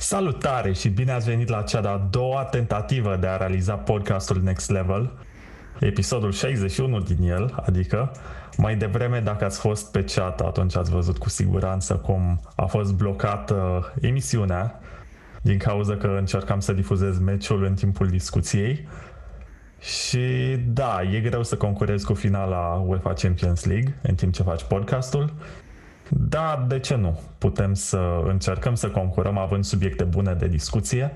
Salutare și bine ați venit la cea de-a doua tentativă de a realiza podcastul Next Level, episodul 61 din el, adică mai devreme dacă ați fost pe chat atunci ați văzut cu siguranță cum a fost blocată emisiunea din cauza că încercam să difuzez meciul în timpul discuției. Și da, e greu să concurezi cu finala UEFA Champions League în timp ce faci podcastul da, de ce nu? Putem să încercăm să concurăm având subiecte bune de discuție.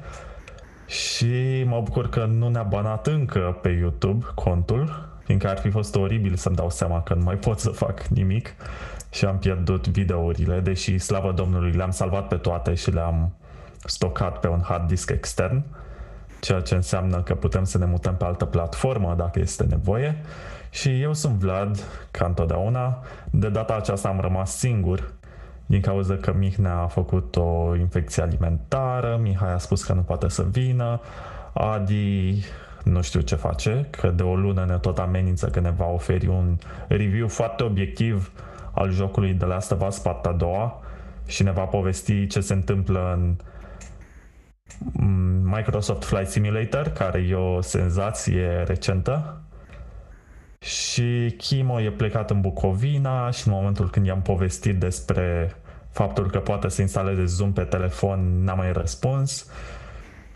Și mă bucur că nu ne-a banat încă pe YouTube contul, fiindcă ar fi fost oribil să-mi dau seama că nu mai pot să fac nimic. Și am pierdut videourile, deși, slavă Domnului, le-am salvat pe toate și le-am stocat pe un hard disk extern, ceea ce înseamnă că putem să ne mutăm pe altă platformă dacă este nevoie și eu sunt Vlad, ca întotdeauna. De data aceasta am rămas singur din cauza că Mihnea a făcut o infecție alimentară, Mihai a spus că nu poate să vină, Adi nu știu ce face, că de o lună ne tot amenință că ne va oferi un review foarte obiectiv al jocului de la of Us partea a doua și ne va povesti ce se întâmplă în Microsoft Flight Simulator, care e o senzație recentă și Chimo e plecat în Bucovina și în momentul când i-am povestit despre faptul că poate să instaleze Zoom pe telefon, n-a mai răspuns.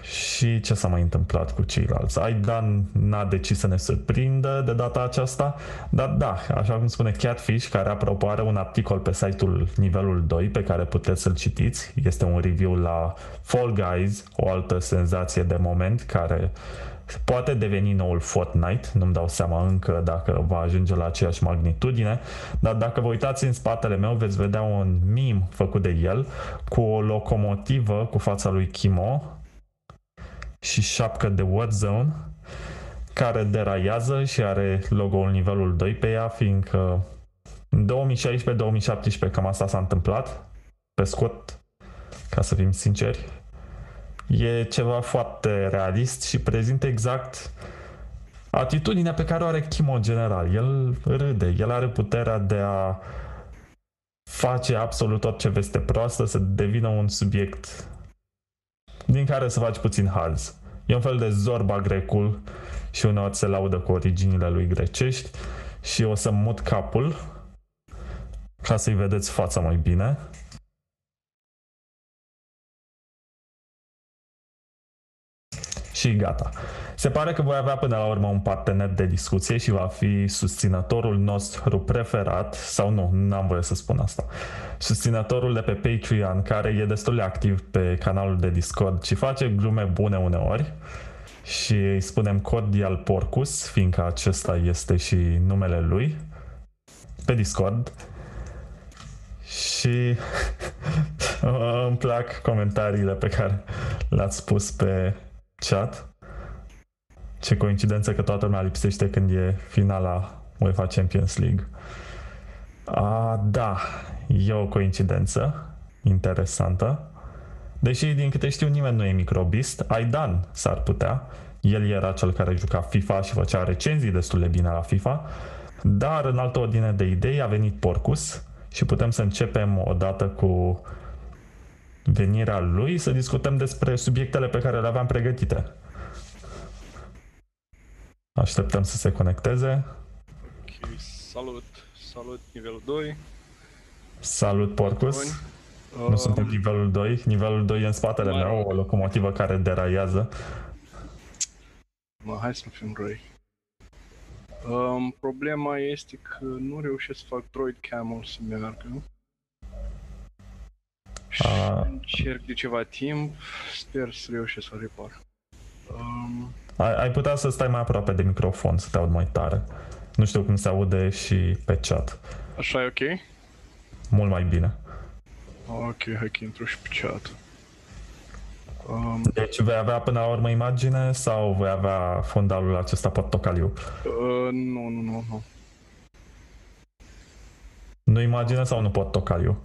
Și ce s-a mai întâmplat cu ceilalți? Aidan n-a decis să ne surprindă de data aceasta, dar da, așa cum spune Catfish, care apropo are un articol pe site-ul nivelul 2 pe care puteți să-l citiți. Este un review la Fall Guys, o altă senzație de moment care poate deveni noul Fortnite, nu-mi dau seama încă dacă va ajunge la aceeași magnitudine, dar dacă vă uitați în spatele meu veți vedea un meme făcut de el cu o locomotivă cu fața lui Kimo și șapcă de Warzone care deraiază și are logo-ul nivelul 2 pe ea, fiindcă în 2016-2017 cam asta s-a întâmplat, pe scurt, ca să fim sinceri, E ceva foarte realist și prezintă exact atitudinea pe care o are Kimo în general. El râde, el are puterea de a face absolut orice veste proastă să devină un subiect din care să faci puțin haz. E un fel de zorba grecul și uneori se laudă cu originile lui grecești și o să mut capul ca să-i vedeți fața mai bine. Și gata. Se pare că voi avea până la urmă un partener de discuție și va fi susținătorul nostru preferat, sau nu, n-am voie să spun asta, susținătorul de pe Patreon, care e destul de activ pe canalul de Discord și face glume bune uneori și îi spunem cordial Porcus, fiindcă acesta este și numele lui pe Discord. Și îmi plac comentariile pe care le-ați spus pe chat. Ce coincidență că toată lumea lipsește când e finala UEFA Champions League. A, da, e o coincidență interesantă. Deși, din câte știu, nimeni nu e microbist. Aidan s-ar putea. El era cel care juca FIFA și făcea recenzii destul de bine la FIFA. Dar, în altă ordine de idei, a venit Porcus și putem să începem odată cu venirea lui să discutăm despre subiectele pe care le aveam pregătite. Așteptăm să se conecteze. Ok, salut, salut nivelul 2. Salut Porcus. Bun. Nu uh, suntem nivelul 2. Nivelul 2 e în spatele meu, o locomotivă care deraiază. Mă, hai să nu fim răi. Um, problema este că nu reușesc să fac droid camel să meargă. Uh, Încerc de ceva timp, sper să reușesc să repar. Um, ai, ai putea să stai mai aproape de microfon, să te aud mai tare. Nu știu cum se aude și pe chat. Așa e ok? Mult mai bine. Ok, hai că intru și pe chat. Um, deci vei avea până la urmă imagine sau vei avea fundalul acesta portocaliu? Uh, nu, nu, nu, nu. Nu imagine sau nu portocaliu?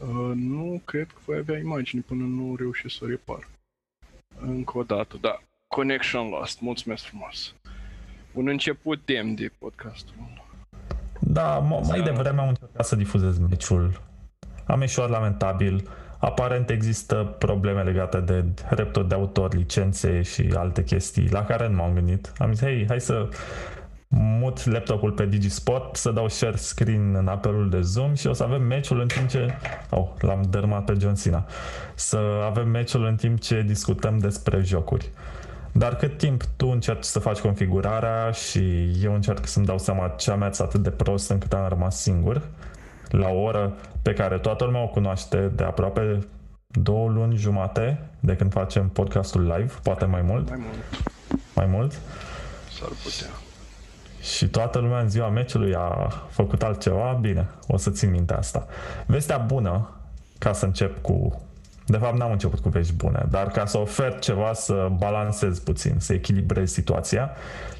Uh, nu cred că voi avea imagini până nu reușesc să repar. Încă o dată, da. Connection lost. Mulțumesc frumos. Un început demn de podcastul. Da, m- mai devreme am încercat să difuzez meciul. Am ieșit lamentabil. aparent există probleme legate de drepturi de autor, licențe și alte chestii la care nu m-am gândit. Am zis, hei, hai să mut laptopul pe Digisport, să dau share screen în apelul de Zoom și o să avem meciul în timp ce... Oh, l-am dărmat pe John Cena. Să avem meciul în timp ce discutăm despre jocuri. Dar cât timp tu încerci să faci configurarea și eu încerc să-mi dau seama ce am mers atât de prost încât am rămas singur, la o oră pe care toată lumea o cunoaște de aproape două luni jumate de când facem podcastul live, poate mai mult. Mai mult. Mai mult. S-ar putea. Și toată lumea în ziua meciului a făcut altceva, bine, o să țin minte asta. Vestea bună, ca să încep cu... De fapt, n-am început cu vești bune, dar ca să ofer ceva să balancez puțin, să echilibrez situația,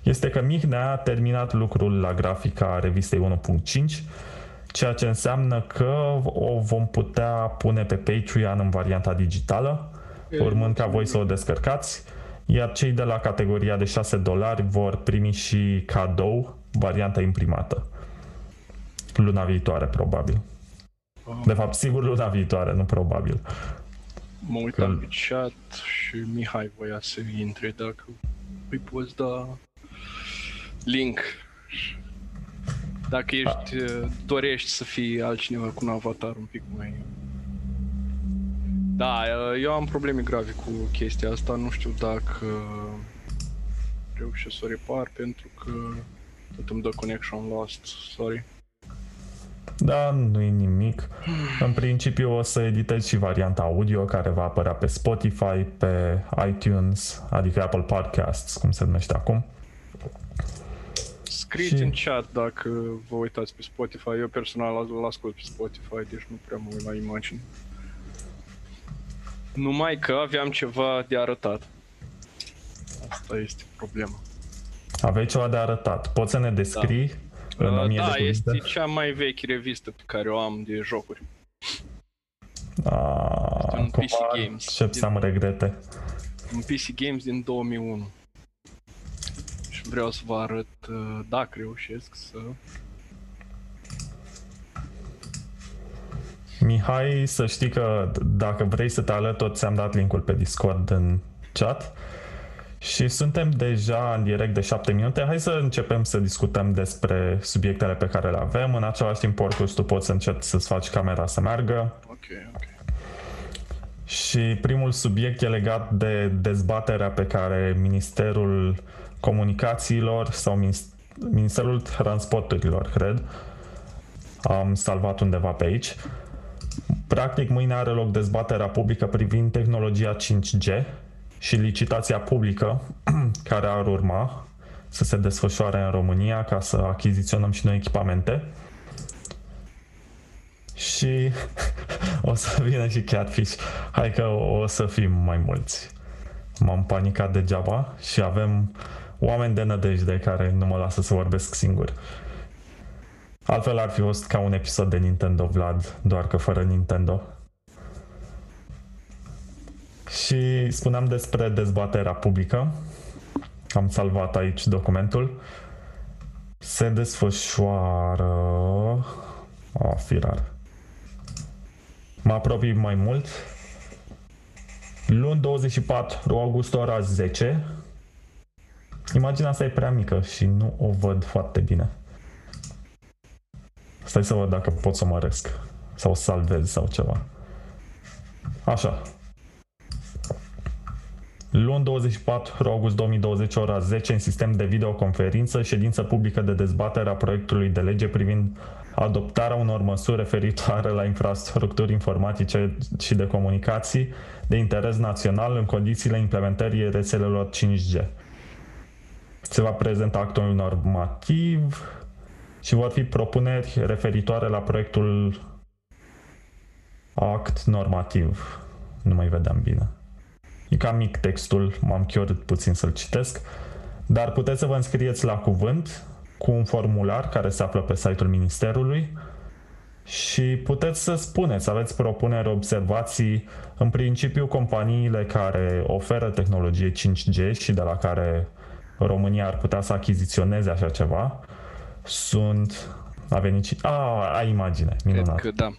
este că Mihnea a terminat lucrul la grafica revistei 1.5 ceea ce înseamnă că o vom putea pune pe Patreon în varianta digitală, urmând ca voi să o descărcați, iar cei de la categoria de 6 dolari vor primi și cadou varianta imprimată. Luna viitoare, probabil. De fapt, sigur luna viitoare, nu probabil. Mă uitam pe chat și Mihai voia să intre dacă îi poți da link dacă ești, uh, dorești să fii altcineva cu un avatar un pic mai... Da, uh, eu am probleme grave cu chestia asta, nu știu dacă reușesc să o repar pentru că tot îmi dă connection lost, sorry. Da, nu e nimic. În principiu o să editez și varianta audio care va apărea pe Spotify, pe iTunes, adică Apple Podcasts, cum se numește acum. Scrieți și... în chat dacă vă uitați pe Spotify. Eu personal îl ascult pe Spotify, deci nu prea mă uit la imagini. Numai că aveam ceva de arătat. Asta este problema. Aveai ceva de arătat. Poți să ne descrii da. în uh, Da, de este cea mai veche revistă pe care o am de jocuri. Ah, este un PC Games. Ce din... am regrete. Un PC Games din 2001 vreau să vă arăt uh, dacă reușesc să... Mihai, să știi că dacă vrei să te alături, ți-am dat linkul pe Discord în chat. Și suntem deja în direct de 7 minute. Hai să începem să discutăm despre subiectele pe care le avem. În același timp, Orcus, tu poți să începi să-ți faci camera să meargă. Ok, ok. Și primul subiect e legat de dezbaterea pe care Ministerul Comunicațiilor sau Ministerul Transporturilor, cred. Am salvat undeva pe aici. Practic, mâine are loc dezbaterea publică privind tehnologia 5G și licitația publică care ar urma să se desfășoare în România ca să achiziționăm și noi echipamente. Și o să vină și Catfish. Hai că o să fim mai mulți. M-am panicat degeaba și avem oameni de nădejde care nu mă lasă să vorbesc singur. Altfel ar fi fost ca un episod de Nintendo Vlad, doar că fără Nintendo. Și spuneam despre dezbaterea publică. Am salvat aici documentul. Se desfășoară... Oh, firar. Mă apropii mai mult. Luni 24 august ora 10 Imaginea asta e prea mică și nu o văd foarte bine. Stai să văd dacă pot să o măresc sau salvez sau ceva. Așa. Luni 24 august 2020, ora 10, în sistem de videoconferință, ședință publică de dezbatere a proiectului de lege privind adoptarea unor măsuri referitoare la infrastructuri informatice și de comunicații de interes național în condițiile implementării rețelelor 5G se va prezenta actul normativ și vor fi propuneri referitoare la proiectul act normativ. Nu mai vedeam bine. E cam mic textul, m-am chiorât puțin să-l citesc, dar puteți să vă înscrieți la cuvânt cu un formular care se află pe site-ul Ministerului și puteți să spuneți, să aveți propuneri, observații. În principiu, companiile care oferă tehnologie 5G și de la care România ar putea să achiziționeze așa ceva sunt... A venit și... A, ai imagine, minunat. Cred că da.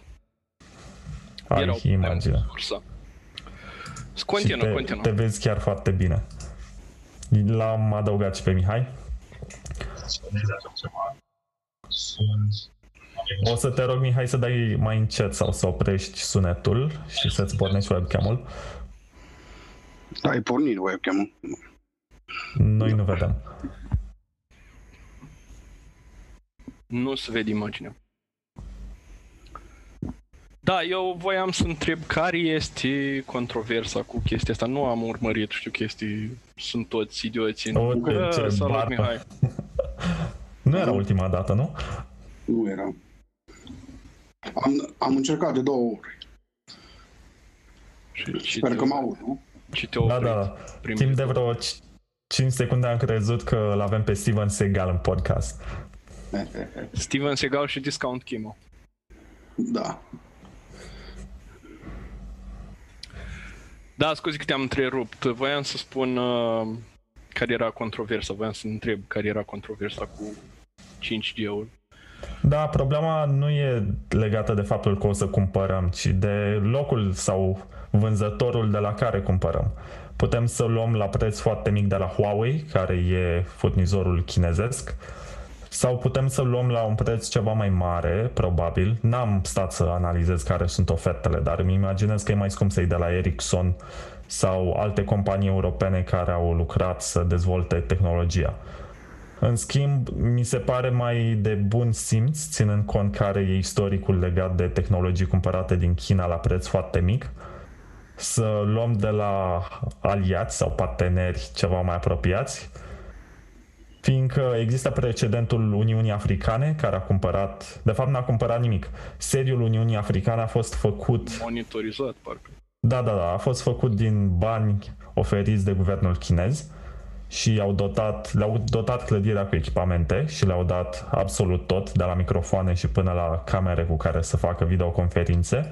ai Erau imagine. Sursa. Și Continuă, te, continuă. te vezi chiar foarte bine. L-am adăugat și pe Mihai. O să te rog, Mihai, să dai mai încet sau să oprești sunetul și să-ți pornești webcam-ul. Ai pornit webcam-ul. Noi nu vedem. Nu se vede imaginea. Da, eu voiam să întreb care este controversa cu chestia asta. Nu am urmărit, știu chestii, sunt toți idioți. în- Uite Bă, ce salut, barbă. Mihai. Nu era ultima dată, nu? Nu era. Am, am încercat de două ori. Și, și Sper te- că mă aud, nu? Și te Da, oprit da. prin Timp de micro. vreo 5 secunde am crezut că îl avem pe Steven Seagal în podcast. Steven Seagal și Discount Chemo. Da. Da, scuze că te-am întrerupt. Voiam să spun uh, care era controversa. Voiam să întreb care era controversa cu 5G-ul. Da, problema nu e legată de faptul că o să cumpărăm, ci de locul sau vânzătorul de la care cumpărăm. Putem să luăm la preț foarte mic de la Huawei, care e furnizorul chinezesc, sau putem să luăm la un preț ceva mai mare, probabil. N-am stat să analizez care sunt ofertele, dar îmi imaginez că e mai scump să-i de la Ericsson sau alte companii europene care au lucrat să dezvolte tehnologia. În schimb, mi se pare mai de bun simț, ținând cont care e istoricul legat de tehnologii cumpărate din China la preț foarte mic, să luăm de la aliați sau parteneri ceva mai apropiați, fiindcă există precedentul Uniunii Africane, care a cumpărat, de fapt n-a cumpărat nimic. Seriul Uniunii Africane a fost făcut Monitorizat, parcă. da, da, da, a fost făcut din bani oferiți de guvernul chinez și au dotat, le-au dotat clădirea cu echipamente și le-au dat absolut tot, de la microfoane și până la camere cu care să facă videoconferințe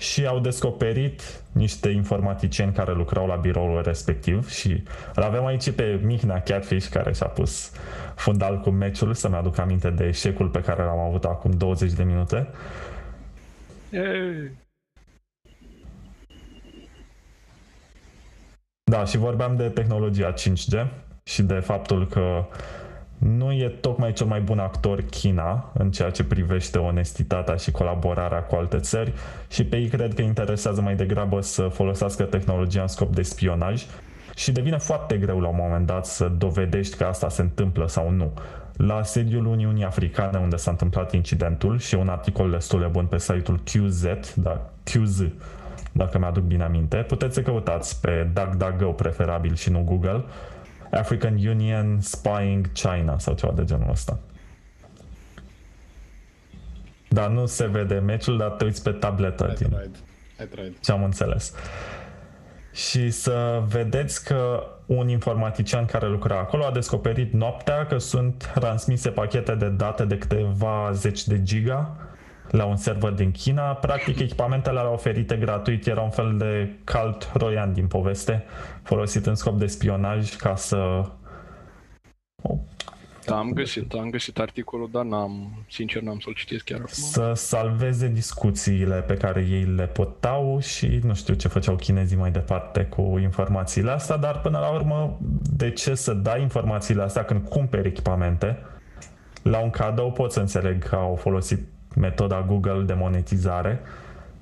și au descoperit niște informaticieni care lucrau la biroul respectiv și îl avem aici pe Mihnea Catfish care și-a pus fundal cu meciul să-mi aduc aminte de eșecul pe care l-am avut acum 20 de minute. Ei, Da, și vorbeam de tehnologia 5G și de faptul că nu e tocmai cel mai bun actor China în ceea ce privește onestitatea și colaborarea cu alte țări și pe ei cred că interesează mai degrabă să folosească tehnologia în scop de spionaj și devine foarte greu la un moment dat să dovedești că asta se întâmplă sau nu. La sediul Uniunii Africane unde s-a întâmplat incidentul și un articol destul de bun pe site-ul QZ, da, QZ, dacă mi-aduc bine aminte. Puteți să căutați pe DuckDuckGo preferabil și nu Google. African Union Spying China sau ceva de genul ăsta. Dar nu se vede meciul, dar te uiți pe tabletă I din tried. I tried. ce am înțeles. Și să vedeți că un informatician care lucra acolo a descoperit noaptea că sunt transmise pachete de date de câteva zeci de giga la un server din China. Practic, echipamentele alea oferite gratuit era un fel de calt roian din poveste, folosit în scop de spionaj ca să... Da, am găsit, am găsit articolul, dar n-am, sincer n-am să-l citesc chiar acum. să salveze discuțiile pe care ei le potau și nu știu ce făceau chinezii mai departe cu informațiile astea, dar până la urmă, de ce să dai informațiile astea când cumperi echipamente? La un cadou pot să înțeleg că au folosit metoda Google de monetizare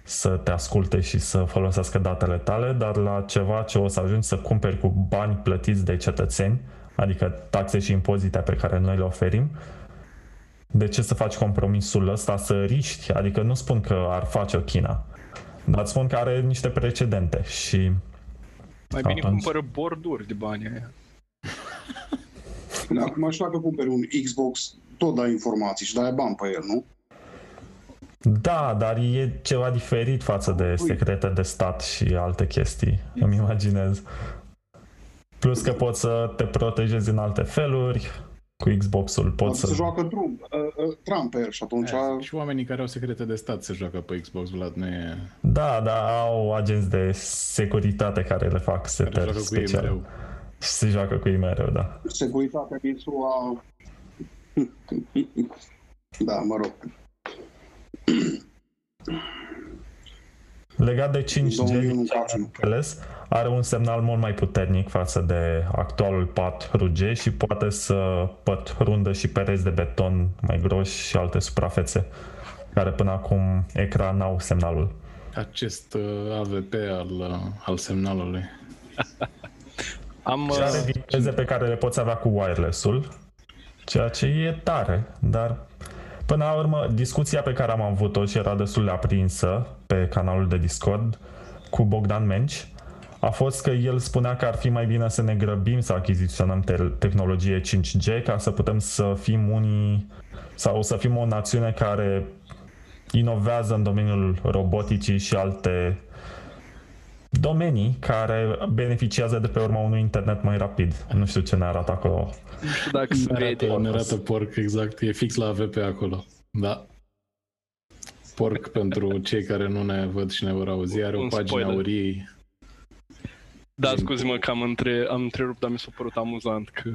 să te asculte și să folosească datele tale, dar la ceva ce o să ajungi să cumperi cu bani plătiți de cetățeni, adică taxe și impozite pe care noi le oferim, de ce să faci compromisul ăsta să riști? Adică nu spun că ar face-o China, dar spun că are niște precedente și Mai bine Atunci. cumpără borduri de bani aia. Acum și dacă cumperi un Xbox, tot dai informații și dai bani pe el, nu? Da, dar e ceva diferit față de secrete de stat și alte chestii, îmi imaginez. Plus că poți să te protejezi în alte feluri, cu Xbox-ul Poate poți să să... joacă Trump, uh, uh, Trump pe el și atunci... Aia, și oamenii care au secrete de stat se joacă pe Xbox, Vlad, nu e... Da, da, au agenți de securitate care le fac Care setări joacă cu ei speciale. mereu. Și se joacă cu ei mereu, da. Securitatea din SUA... da, mă rog. Legat de 5G, Domnul din Ion ce am Caciu. înțeles, are un semnal mult mai puternic față de actualul 4G și poate să pătrundă și pereți de beton mai groși și alte suprafețe care până acum ecranau semnalul. Acest uh, AVP al, uh, al semnalului. Am, Și are uh, viteze pe care le poți avea cu wireless-ul, ceea ce e tare, dar până la urmă discuția pe care am avut-o și era destul de aprinsă pe canalul de Discord cu Bogdan Menci a fost că el spunea că ar fi mai bine să ne grăbim să achiziționăm te- tehnologie 5G ca să putem să fim unii sau să fim o națiune care inovează în domeniul roboticii și alte domenii care beneficiază de pe urma unui internet mai rapid. Nu știu ce ne arată acolo. Nu știu dacă se Ne vede. arată, ne arată porc, exact. E fix la AVP acolo. Da. Porc pentru cei care nu ne văd și ne vor auzi. Are o Un pagină spoiler. aurii. Da, scuze-mă că am, între, am întrerupt, dar mi s-a părut amuzant că...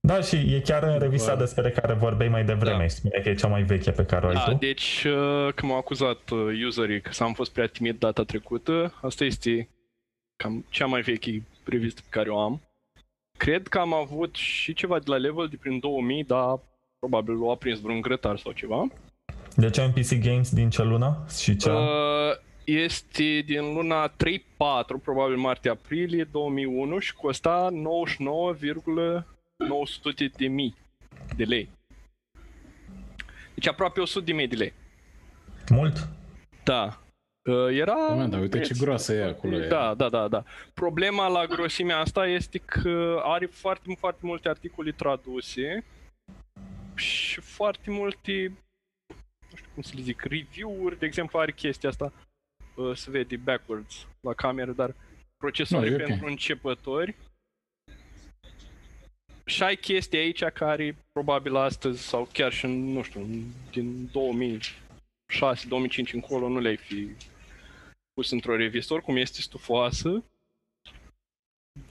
Da, și e chiar în revista Bă. despre care vorbeai mai devreme. Da. Spune că e cea mai veche pe care o ai Da, tu. deci uh, că m-au acuzat uh, userii că s-am fost prea timid data trecută. Asta este cam cea mai veche revistă pe care o am. Cred că am avut și ceva de la level de prin 2000, dar probabil l-a aprins vreun grătar sau ceva. De ce în PC Games din ce lună? Și ce an? Uh, este din luna 3-4, probabil martie-aprilie 2001 și costa 99,900 de mii de lei. Deci aproape 100 de mii de lei. Mult? Da. Uh, Era... Moment, dar uite ce preț. groasă e acolo. e. Da, da, da, da. Problema la grosimea asta este că are foarte, foarte multe articole traduse și foarte multe, nu știu cum să le zic, review-uri, de exemplu, are chestia asta, uh, se vede backwards la cameră, dar procesoare Nu, e ok. pentru începători. Și ai chestii aici care probabil astăzi sau chiar și în, nu știu, din 2006-2005 încolo nu le-ai fi pus într-o revistă, oricum este stufoasă.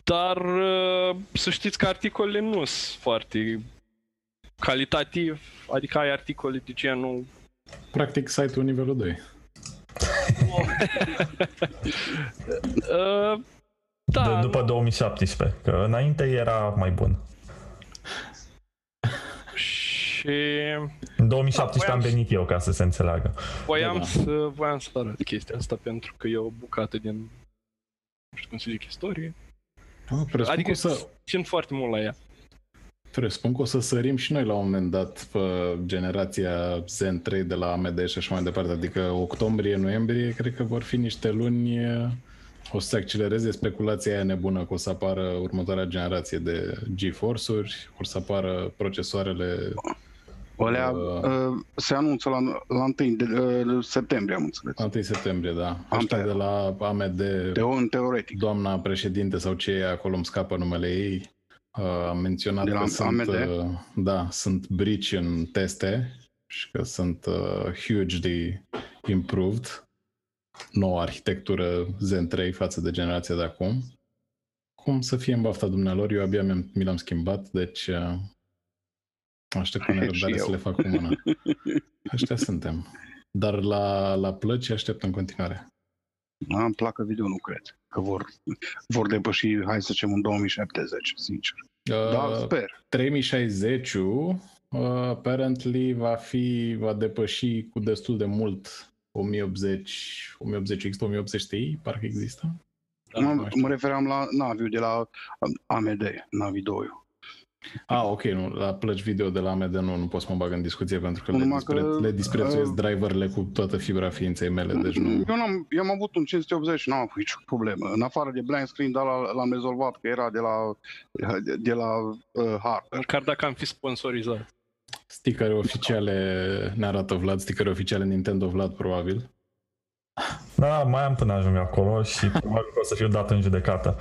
Dar uh, să știți că articolele nu sunt foarte calitativ, adică ai articole de genul Practic site-ul nivelul 2. uh, da, De, după 2017, că înainte era mai bun. Și În 2017 Da, am voiam venit eu ca să se înțeleagă. voiam, Da, da. să, voiam să arăt chestia asta pentru că e o bucată din, nu știu cum să zic, istorie. Ah, presupun, Adică că o să, țin foarte mult la ea. presupun că o să sărim și noi la un moment dat pe generația Zen 3 de la AMD și așa mai departe. Adică octombrie-noiembrie cred că vor fi niște luni o să se accelereze speculația aia nebună că o să apară următoarea generație de GeForce-uri, o să apară procesoarele Alea Uh. uh, se anunță la, la 1 de, uh, septembrie, am înțeles. 1 septembrie, da. Am Ăștia tăiat. de la AMD, Teo, în teoretic. doamna președinte sau ce e acolo, îmi scapă numele ei, uh, am menționat De la că sunt, AMD? uh, da, sunt brici în teste și că sunt uh, hugely improved. Noua arhitectură Zen 3 față de generația de acum. Cum să fie în bafta dumnealor, eu abia mi-am, mi l-am schimbat, deci uh, aștept cu nerăbdare Și să eu. le fac cu mâna. Ăștia suntem. Dar la, la plăci aștept în continuare. Da, îmi placă video, nu cred. Că vor, vor depăși, hai să zicem, în 2070, sincer. Da, Uh, sper. 3060 uh, apparently va fi, va depăși cu destul de mult 1080, 1080X, 1080 Ti, parcă există. Da, mă, nu știu. mă refeream la Naviu de la AMD, Navi 2. Ah, ok, nu, la plăci video de la AMD nu, nu pot să mă bag în discuție pentru că, le, Numai dispre, că, le disprețuiesc uh, driverele cu toată fibra ființei mele, deci nu... Eu, n-am, eu am avut un 580 și n-am avut nicio problemă. În afară de blind screen, dar l- l-am rezolvat, că era de la, de, de la uh, hardware. Măcar dacă am fi sponsorizat. Stickere oficiale, ne arată Vlad, stickere oficiale Nintendo Vlad, probabil. Da, mai am până ajung acolo și probabil că o să fiu dat în judecată.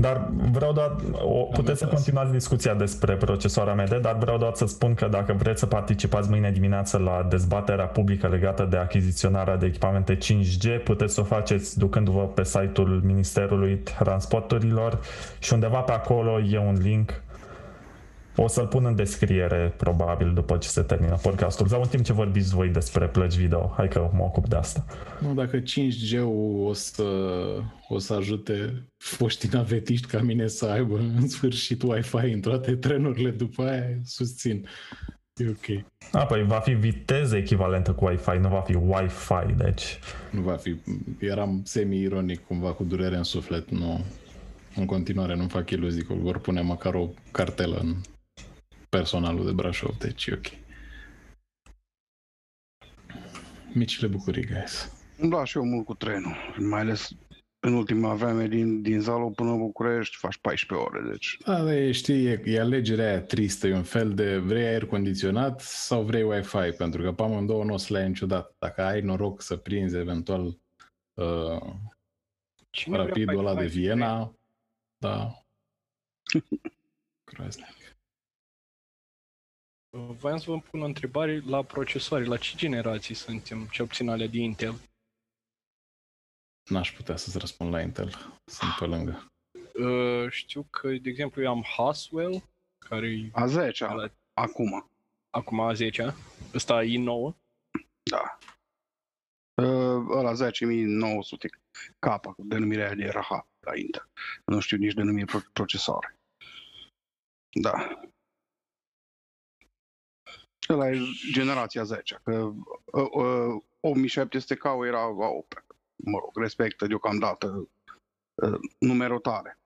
Dar vreau doar, o, puteți să înțeles. continuați discuția despre procesoarea AMD, dar vreau doar să spun că dacă vreți să participați mâine dimineață la dezbaterea publică legată de achiziționarea de echipamente 5G, puteți să o faceți ducându-vă pe site-ul Ministerului Transporturilor și undeva pe acolo e un link O să-l pun în descriere, probabil, după ce se termină podcastul sau în timp ce vorbiți voi despre plăci video. Hai că mă ocup de asta. Nu, dacă 5G-ul o să, o să ajute foștii navetiști ca mine să aibă în sfârșit Wi-Fi în toate trenurile după aia, susțin. E ok. A, păi va fi viteză echivalentă cu Wi-Fi, nu va fi Wi-Fi, deci... Nu va fi... Eram semi-ironic cumva cu durere în suflet, nu... În continuare nu fac iluzii că vor pune măcar o cartelă în personalul de Brașov, deci e ok. Micile bucurii, guys. Da, și eu mult cu trenul, mai ales în ultima vreme din, din Zalo până în București faci 14 ore, deci... Da, da, știi, e, e alegerea aia tristă, e un fel de vrei aer condiționat sau vrei Wi-Fi, pentru că pe amândouă nu o să le ai niciodată. Dacă ai noroc să prinzi eventual uh, Cine vrea rapidul ăla de Wi-Fi? Viena, da. Groaznic. Voiam să vă pun o întrebare la procesoare. La ce generații suntem, cel puțin alea de Intel? N-aș putea să-ți răspund la Intel. Sunt pe lângă. Uh, știu că, de exemplu, eu am Haswell, care e A 10 Ala- acum, acum a 10 Ăsta e i9. da. Uh, ăla 10900 K, cu denumirea aia de RH la Intel. Nu știu nici denumire pro- procesoare. Da. Ăla e generația 10, că uh, uh, 8700K era wow, mă rog, respectă deocamdată uh, numerotare.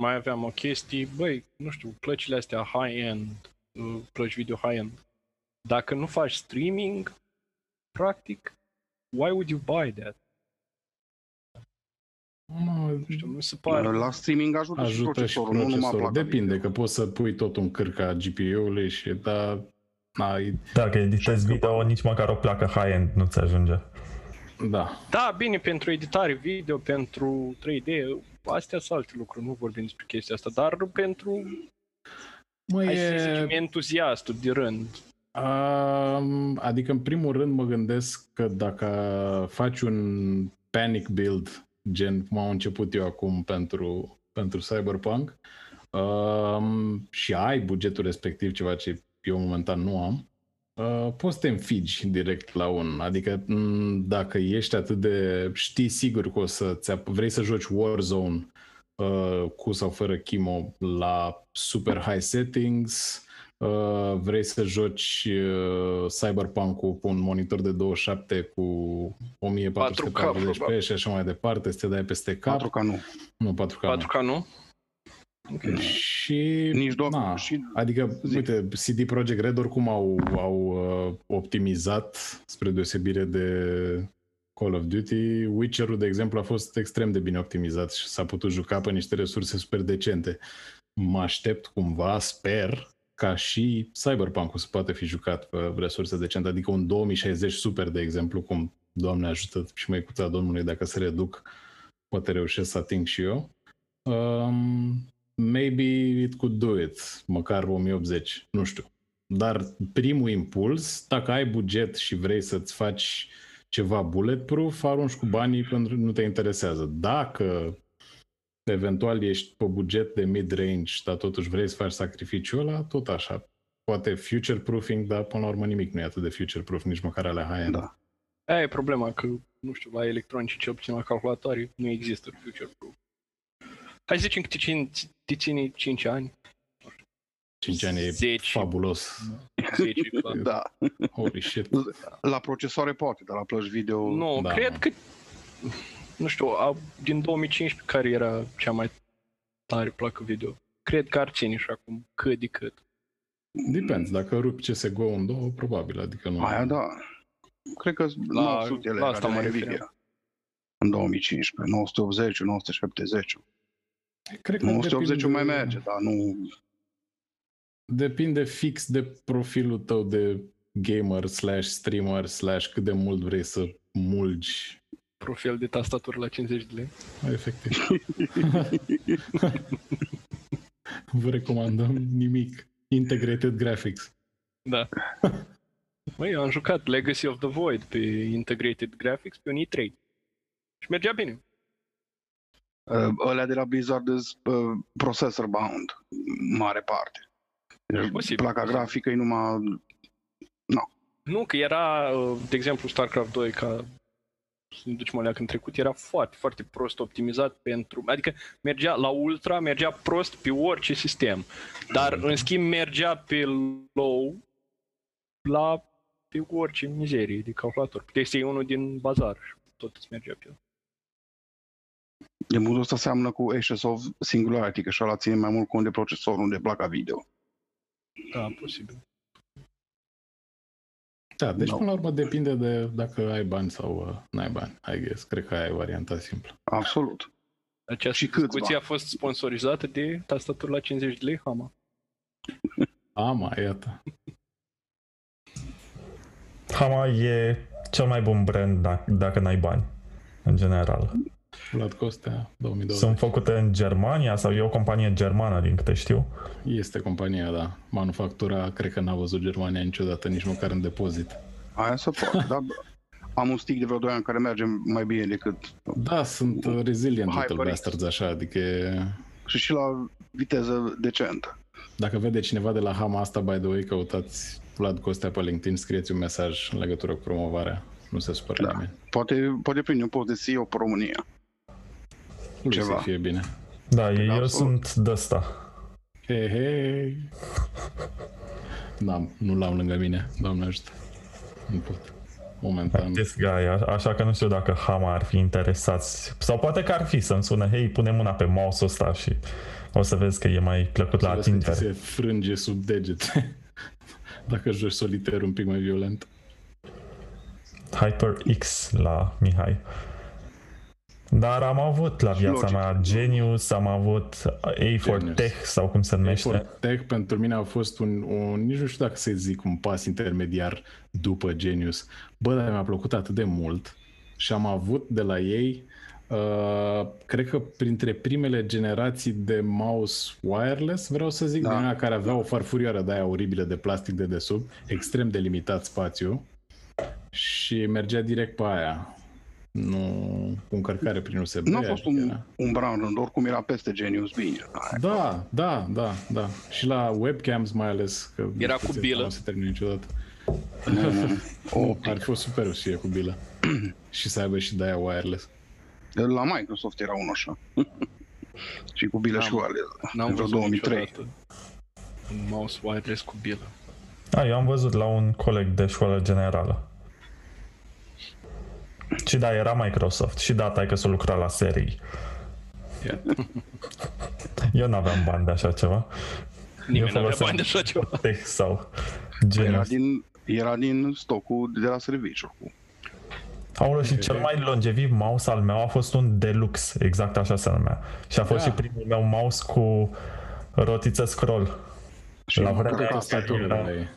Mai aveam o chestie, băi, nu știu, plăcile astea high-end, uh, plăci video high-end. Dacă nu faci streaming, practic, why would you buy that? Nu știu, mi se pare... La streaming ajută, și Ajută și procesorul, nu numai procesorul. placa Depinde, video. că poți să pui tot un cârca GPU-ului și da, ai, Dacă editezi video, nici măcar o placă high-end nu ți ajunge. da. Da, bine, pentru editare video, pentru 3D, astea sunt alte lucruri, nu vorbim despre chestia asta, dar pentru, Mă, hai să e, zicem, entuziastul de rând. Um, adică, în primul rând, mă gândesc că dacă faci un panic build, gen cum am început eu acum pentru, pentru Cyberpunk, um, și ai bugetul respectiv, ceva ce eu momentan nu am, uh, poți să te înfigi direct la un. Adică, m, dacă ești atât de... știi sigur că o să vrei să joci Warzone uh, cu sau fără chimo la super high settings, Uh, vrei să joci uh, Cyberpunk cu un monitor de 27 cu 1440p probabil. și așa mai departe, să te dai peste cap. 4K nu. Nu, 4K. nu. 4K nu? Ok. Și... Nici două. na, Și Adică, Zi. uite, CD Projekt Red oricum au, au uh, optimizat, spre deosebire de Call of Duty. Witcher-ul, de exemplu, a fost extrem de bine optimizat și s-a putut juca pe niște resurse super decente. Mă aștept cumva, sper, ca și Cyberpunk-ul să poate fi jucat pe resurse decente, adică un 2060 super, de exemplu, cum Doamne ajută și măicuța Domnului, dacă se reduc, poate reușesc să ating și eu. Um, maybe it could do it, măcar 1080, nu știu. Dar primul impuls, dacă ai buget și vrei să-ți faci ceva bulletproof, arunci cu banii pentru că nu te interesează. Dacă eventual ești pe buget de mid-range, dar totuși vrei să faci sacrificiul ăla, tot așa. Poate future-proofing, dar până la urmă nimic nu e atât de future-proof, nici măcar alea high-end. Da. Aia e problema, că, nu știu, la electronice, cel puțin la calculatoare, nu există future proof. Hai să zicem că te ține, te ține 5 ani, 5 ani e 10, fabulos. 10, clar. Da. Holy shit. La procesoare poate, dar la plăci video... Nu, Da, cred mă. că, nu știu, a, din 2015 care era cea mai tare placă video. Cred că ar ține și acum cât de cât. Depinde, dacă rupi CSGO în două, probabil, adică nu... Aia da. Cred că La- 900 la era asta de mă la refeream. Nvidia. În 2015, 980, 970. Cred că 980 depinde- mai merge, dar nu... Depinde fix de profilul tău de gamer slash streamer slash cât de mult vrei să mulgi Profil de tastatură la 50 de lei. efectiv. Vă recomandăm nimic. Integrated graphics. Da. Măi, eu am jucat Legacy of the Void pe Integrated Graphics pe un i3. Și mergea bine. Uh, ălea de la Blizzard sunt uh, processor bound, mare parte. Deci Posibil, placa posibil. grafică e numai... Nu, că era, uh, de exemplu, StarCraft 2, ca să ne ducem alea în trecut, era foarte, foarte prost optimizat pentru... Adică mergea la ultra, mergea prost pe orice sistem. Dar, în schimb, mergea pe low la pe orice mizerie de calculator. Puteai să iei unul din bazar și tot îți mergea pe el. De modul ăsta seamănă cu Ashes of Singularity, că și-ăla ține mai mult cont de procesor, nu de placa video. Da, posibil. Da, deci No. până la urmă depinde de dacă ai bani sau uh, n-ai bani, I guess. Cred că aia e varianta simplă. Absolut. Această Și câțiva. discuție a fost sponsorizată de tastatură la 50 de lei, Hama. Ama, iată. Hama e cel mai bun brand dacă, dacă n-ai bani, în general. Vlad Costea, 2020. Sunt făcute în Germania sau e o companie germană, din câte știu. Este compania, da. Manufactura, cred că n-a văzut Germania niciodată, nici măcar în depozit. Aia se poate, dar am un stick de vreo 2 ani care merge mai bine decât... Da, sunt uh, resilient HyperX. little bastards așa, adică e- Și și la viteză decentă. dacă vede cineva de la Hama asta, by the way, căutați Vlad Costea pe LinkedIn, scrieți un mesaj în legătură cu promovarea. Nu se supără Da. nimeni. Poate, poate prinde un post de CEO pe România. Lui Ceva. să fie bine. Da, eu Absolut. sunt de ăsta. Hei, hei. N-am, nu l-am lângă mine, doamne ajută. Nu pot. Momentan. This guy, a- așa că nu știu dacă Hama ar fi interesați. Sau poate că ar fi să-mi sună, hei, pune mâna pe mouse-ul ăsta și o să vezi că e mai plăcut la Vezi că ți atingere. se frânge sub degete. Dacă joci solitaire un pic mai violent. HyperX la Mihai. Dar am avut la viața Logic. mea Genius, am avut A for Genius. Tech sau cum se numește. Effort Tech pentru mine a fost un, un, nici nu știu dacă să zic, un pas intermediar după Genius. Bă, dar mi-a plăcut atât de mult și am avut de la ei, uh, cred că printre primele generații de mouse wireless, vreau să zic, Da. da. din aia care avea o farfurioară de aia oribilă de plastic de desubt, extrem de limitat spațiu și mergea direct pe aia. Nu cu încărcare prin USB. Nu a fost un, era- un brand rând, oricum era peste Genius bine. da, da, da, da. Și la webcams mai ales. Că Era nu știu cu ce, bilă. Nu se termină niciodată. O, Ar fi fost super să fie cu bilă. și să aibă și de-aia wireless. la Microsoft era unul așa. și cu bile N-am- și wireless. N-am În vreo văzut 2003. niciodată un mouse wireless cu bilă. Da, eu am văzut la un coleg de școală generală. Și da, era Microsoft. Și da, tai că să lucra la serii. Iată. Eu n-aveam bani de așa ceva. Nimeni nu avea foloseam- bani de așa ceva. Tech sau Era Genius. din, era din stocul de la serviciu. Cu Aoleu, și cel mai longeviv mouse al meu a fost un Deluxe, exact așa se numea. Și a fost Da. și primul meu mouse cu rotiță scroll. și La la vremea vremea aia Tastatură de era- la ei.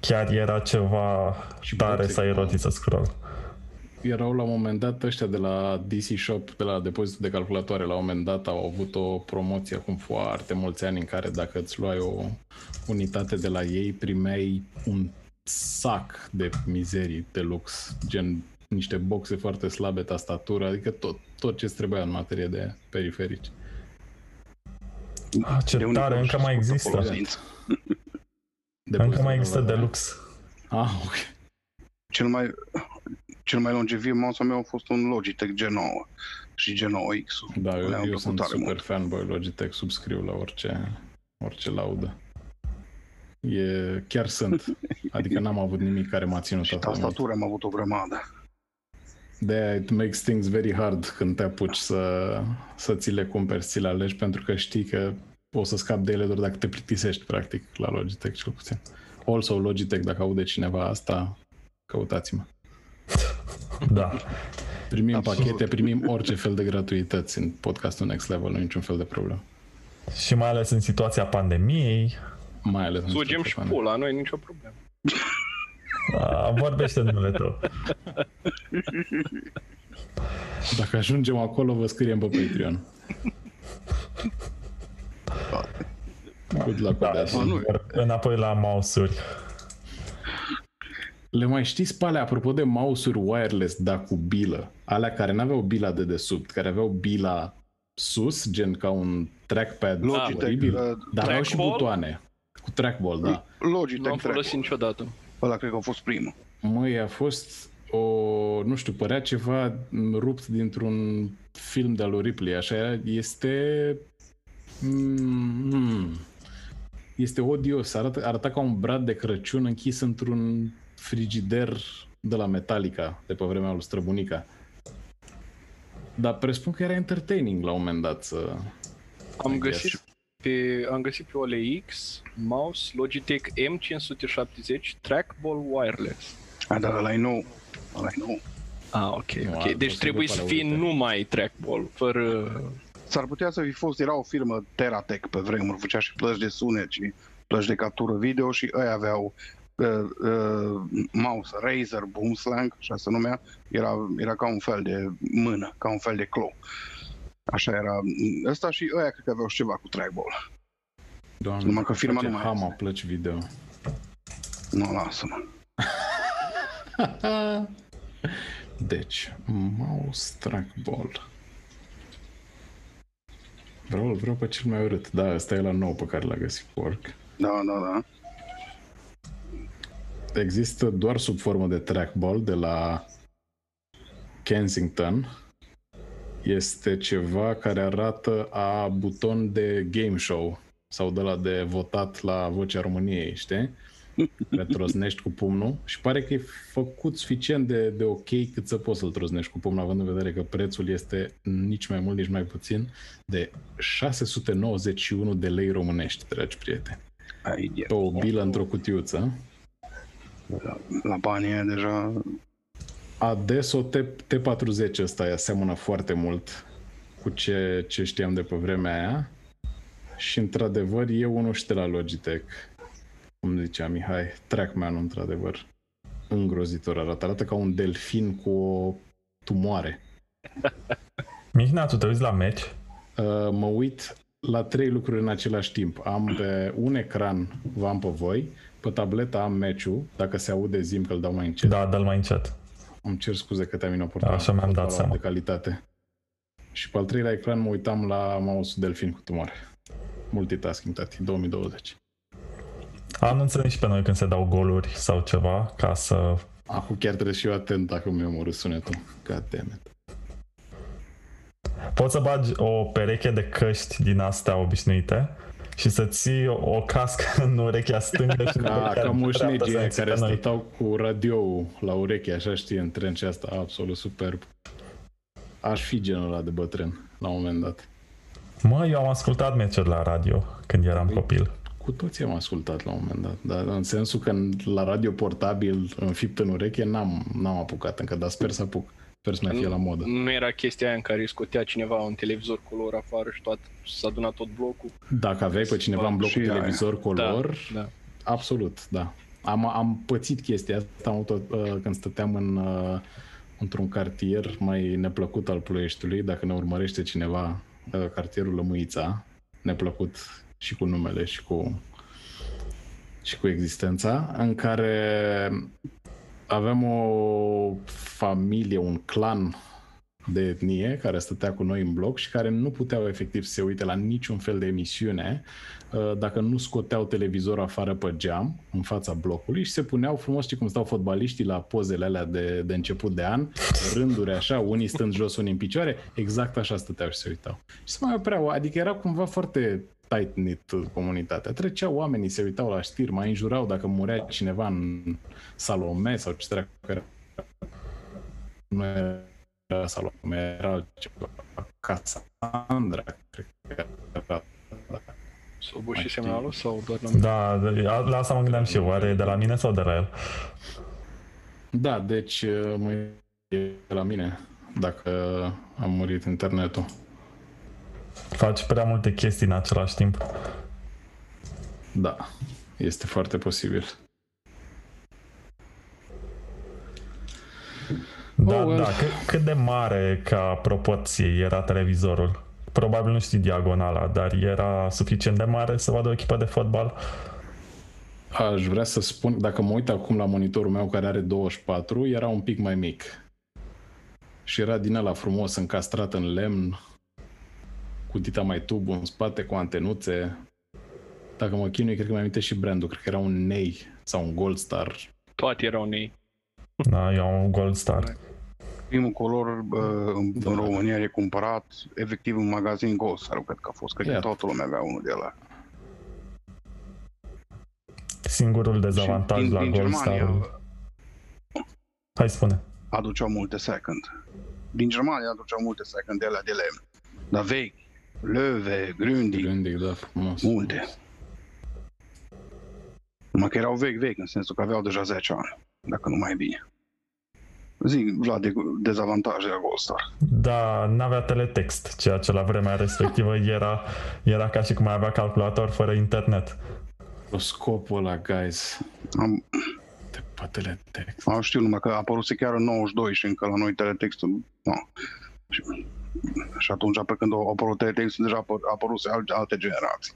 Chiar era ceva Și tare boxe să ai cu- rotiță scroll. Erau la un moment dat ăștia de la DC Shop, de la depozitul de calculatoare, la un moment dat au avut o promoție acum foarte mulți ani în care dacă îți luai o unitate de la ei, primeai un sac de mizerii de lux, gen niște boxe foarte slabe, tastatură, adică tot, tot ce trebuia în materie de periferici. Ah, ce de unde tare, nu încă știu mai scurtă există. folosință. Încă Depozitul mai de există calculatoare. Deluxe. Ah, ok. Cel mai, cel mai longeviv mouse meu a fost un Logitech G9 și G9X. Da, eu, Le-am eu plăcut sunt tare super mult. fanboy Logitech, subscriu la orice, orice laudă. E, chiar sunt. Adică n-am avut nimic care m-a ținut Și atât de mult. tastatură am avut o grămadă. de it makes things very hard când te apuci să, să ți le cumperi, să ți le alegi, pentru că știi că o să scapi de ele doar dacă te plictisești, practic, la Logitech cel puțin. Also Logitech, dacă aude cineva asta, căutați-mă. Da. Primim Absolut. pachete, primim orice fel de gratuități în podcastul Next Level, nu e niciun fel de problemă. Și mai ales în situația pandemiei, Mai ales în Sugem situația și pula, nu e nicio problemă. a, vorbește numele tău. Dacă ajungem acolo, vă scriem pe Patreon. Good luck Da, with that. Bă, nu, Iar înapoi la mouse-uri. Le mai știți pe alea, apropo de mouse-uri wireless, dar cu bilă? Alea care n-aveau bila de desubt, care aveau bila sus, gen ca un trackpad Logitech, oribil, uh, dar aveau și trackball? butoane. Cu trackball, da. Logitech Nu am Trackball. folosit niciodată. Ăla cred că a fost primul. Măi, a fost o, nu știu, părea ceva rupt dintr-un film de-al lui Ripley, așa era. Este... Mm, este odios, arată, arăta ca un brad de Crăciun închis într-un frigider de la Metallica, de pe vremea lui Străbunica. Dar presupun că era entertaining la un moment dat să... Am I găsit guess. pe, am găsit pe OLX, mouse Logitech M570 Trackball Wireless. A, dar ăla e nou. Ăla e nou. Ah, ok, Nu, ok. altul Deci să trebuie dă să pe fie la urte. numai trackball, fără... S-ar putea să fi fost, era o firmă Teratec pe vremuri, făcea și plăci de sunet și plăci de captură video și ei aveau uh, uh, mouse Razer Boomslang, așa se numea, era, era ca un fel de mână, ca un fel de clou. Așa era. Ăsta și ăia cred că aveau și ceva cu trackball. Doamne, Numai că firma face nu mai Hama este. plăci video. Nu, lasă-mă. Deci, mouse trackball. Vreau, vreau pe cel mai urât. Da, ăsta e la nou pe care l-a găsit Porc. Da, da, da. Există doar sub formă de trackball de la Kensington. Este ceva care arată a buton de game show sau de la de votat la Vocea României, știi? Care trosnești cu pumnul și pare că e făcut suficient de, de ok cât să poți să-l trosnești cu pumnul, având în vedere că prețul este nici mai mult, nici mai puțin de 691 de lei românești, dragi prieteni. Ai, Pe o bilă într-o cutiuță. La, la banii aia deja... Adesso T, T40 ăsta îi aseamănă foarte mult cu ce, ce știam de pe vremea aia și într-adevăr e unul și de la Logitech, cum zicea Mihai, Trackman într-adevăr, îngrozitor arată, arată ca un delfin cu o tumoare. Mihnea, tu te uiți la meci? Uh, mă uit la trei lucruri în același timp. Am pe un ecran, v-am pe voi, pe tableta am meciul, dacă se aude zim că îl dau mai încet. Da, dă-l mai încet. Îmi cer scuze că te-am inoportunat. Așa mi-am dat seama. De calitate. Și pe al treilea ecran mă uitam la mouse Delfin cu tumoare. Multitasking, tati, 2020. Anunță și pe noi când se dau goluri sau ceva, ca să... Acum chiar trebuie și eu atent dacă mi-am omorât sunetul. God damn it. Poți să bagi o pereche de căști din astea obișnuite și să ții o, o cască în urechea stângă și în Ca, urechea ca dreaptă moșnegii să aia ne ții care pe noi. stăteau cu radio la ureche, așa știi, în trencea asta, absolut superb. Aș fi genul ăla de bătrân, la un moment dat. Mă, eu am ascultat meciuri la radio când eram Păi- copil. Cu toții am ascultat la un moment dat, dar în sensul că în- la radio portabil înfipt în ureche n-am, n-am apucat încă, dar sper să apuc. Sper să mai fie la modă. Nu era chestia aia în care îi scotea cineva un televizor color afară și toată, s-a adunat tot blocul. Dacă aveai pe cineva în bloc cu Și aia. televizor color, Da. absolut, da. Am, am pățit chestia asta am avut-o, uh, când stăteam în, uh, într-un cartier mai neplăcut al Ploieștiului, dacă ne urmărește cineva, uh, cartierul Lămâița, neplăcut și cu numele și cu și cu existența, în care aveam o familie, un clan de etnie care stătea cu noi în bloc și care nu puteau efectiv să se uite la niciun fel de emisiune uh, dacă nu scoteau televizorul afară pe geam, în fața blocului și se puneau frumos, știi cum stau fotbaliștii la pozele alea de, de început de an, rânduri așa, unii stând jos, unii în picioare, exact așa stăteau și se uitau. Și se mai opreau, adică era cumva foarte tight-knit comunitatea. Treceau oamenii, se uitau la știri, mai înjurau dacă murea cineva în Salome sau ce dracu era. Nu era Salome, era altceva. Cassandra, cred că era. S-a obos Mai și știi. semnalul sau doar la mine? Da, la asta mă gândeam și eu. Oare e de la mine sau de la el? Da, deci uh, mă e la mine dacă am murit internetul. Faci prea multe chestii în același timp. Da, este foarte posibil. Da, Oh, well. da. Cât, cât de mare ca proporție era televizorul? Probabil nu știi diagonala, dar era suficient de mare să vadă o echipă de fotbal? Aș vrea să spun, dacă mă uit acum la monitorul meu care are 24, era un pic mai mic. Și era din ăla frumos, încastrat în lemn, cu dita mai tub în spate, cu antenuțe. Dacă mă chinui, cred că mi amintesc și brandul. Cred că era un Nei sau un Gold Star. Toate erau nei. Da, eu un Gold Star. Primul color uh, în, Da. în România e cumpărat efectiv în magazin Ghost, sau cred că a fost, cred că Iată. toată lumea avea unul de la. Singurul dezavantaj din, la din Gold Germania Star. Hai spune. aduceau multe second. Din Germania aduceau multe second de alea de lemn. Dar vechi, Löwe, Grundig, Gândic, da, frumos. multe. Numai că erau vechi, vechi, în sensul că aveau deja 10 ani, dacă nu mai e bine. Zic, Vlad, de dezavantajele Gold Star. Da, n-avea teletext, ceea ce la vremea respectivă era, era ca și cum ai avea calculator fără internet. Scopul ăla, guys. Am, De patele text. am știu numai că a apărut chiar în 92 și încă la noi teletextul, no. Și, și atunci, pe când a apărut teletextul, deja apă- a apărut alte, alte generații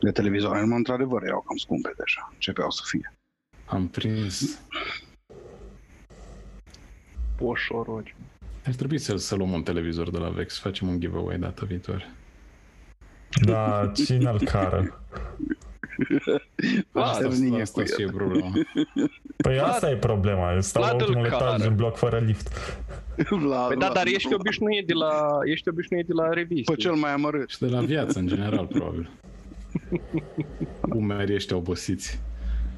de televizoare. Numai, într-adevăr, erau cam scumpe deja. Începeau să fie. Am prins. Poșorogi. Ar trebui să, să luăm un televizor de la Vex, să facem un giveaway data viitoare. Da, cine îl cară? Asta, Asta, asta, asta, asta și e problema. Păi asta e problema, eu stau la Vlad îl ultimul etaj cară. în bloc fără lift. Vlad, Păi da, Vlad, dar ești Vlad. obișnuit de la, ești obișnuit de la reviste. Pe cel mai amărât. Și de la viață, în general, probabil. Umerii ăștia obosiți.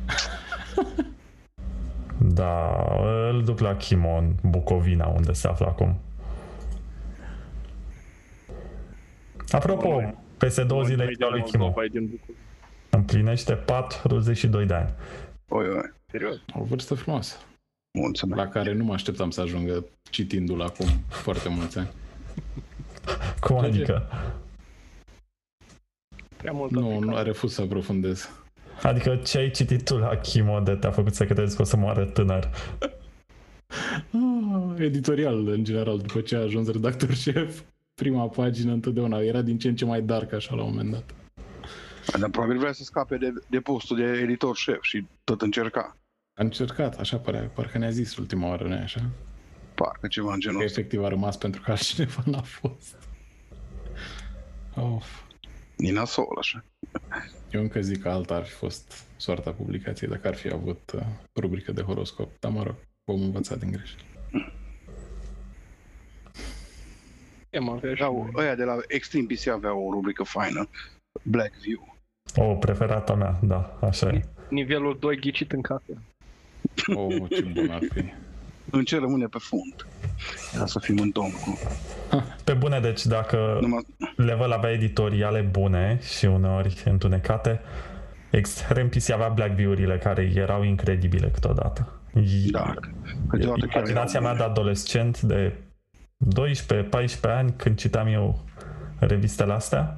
Da, îl duc la Chimo în Bucovina, unde se află acum. Apropo, peste două zile e lui Chimo. Moldova e din București. Împlinește 42 de ani. Oi, oi, Serios. O vârstă frumoasă, mulțumesc. la care nu mă așteptam să ajungă citindu-l acum foarte mulți ani. Cum adică? Prea mult Nu, african. nu, refuz să aprofundez. Adică ce ai citit tu la Chimo de te-a făcut să crezi că o să moară tânăr? Ah, editorial, în general, după ce a ajuns redactor șef, prima pagină întotdeauna era din ce în ce mai dark așa la un moment dat. Dar probabil vrea să scape de, de postul de editor șef și tot încerca. A încercat, așa pare, parcă ne-a zis ultima oară, nu așa? Parcă ceva în genul Că ăsta. efectiv a rămas pentru că altcineva n-a fost. Of. E nasol, așa. Eu încă zic că alta ar fi fost soarta publicației dacă ar fi avut uh, rubrică de horoscop, dar mă rog, vom învăța din greșeli. Am avea și Aveau, ăia de la Extreme PC aveau o rubrică faină. Black View. O, preferata mea, da, așa e. nivelul 2 ghicit în cafea. Oh, ce bun ar fi. În ce rămâne pe fund. Ca să fim în ton cu... Pe bune, deci dacă Numai, Level avea editoriale bune și uneori întunecate, Extreme PC avea Blackview-urile care erau incredibile câteodată. da, câteodată chiar Imaginația erau mea de adolescent de 12-14 ani când citeam eu revistele astea,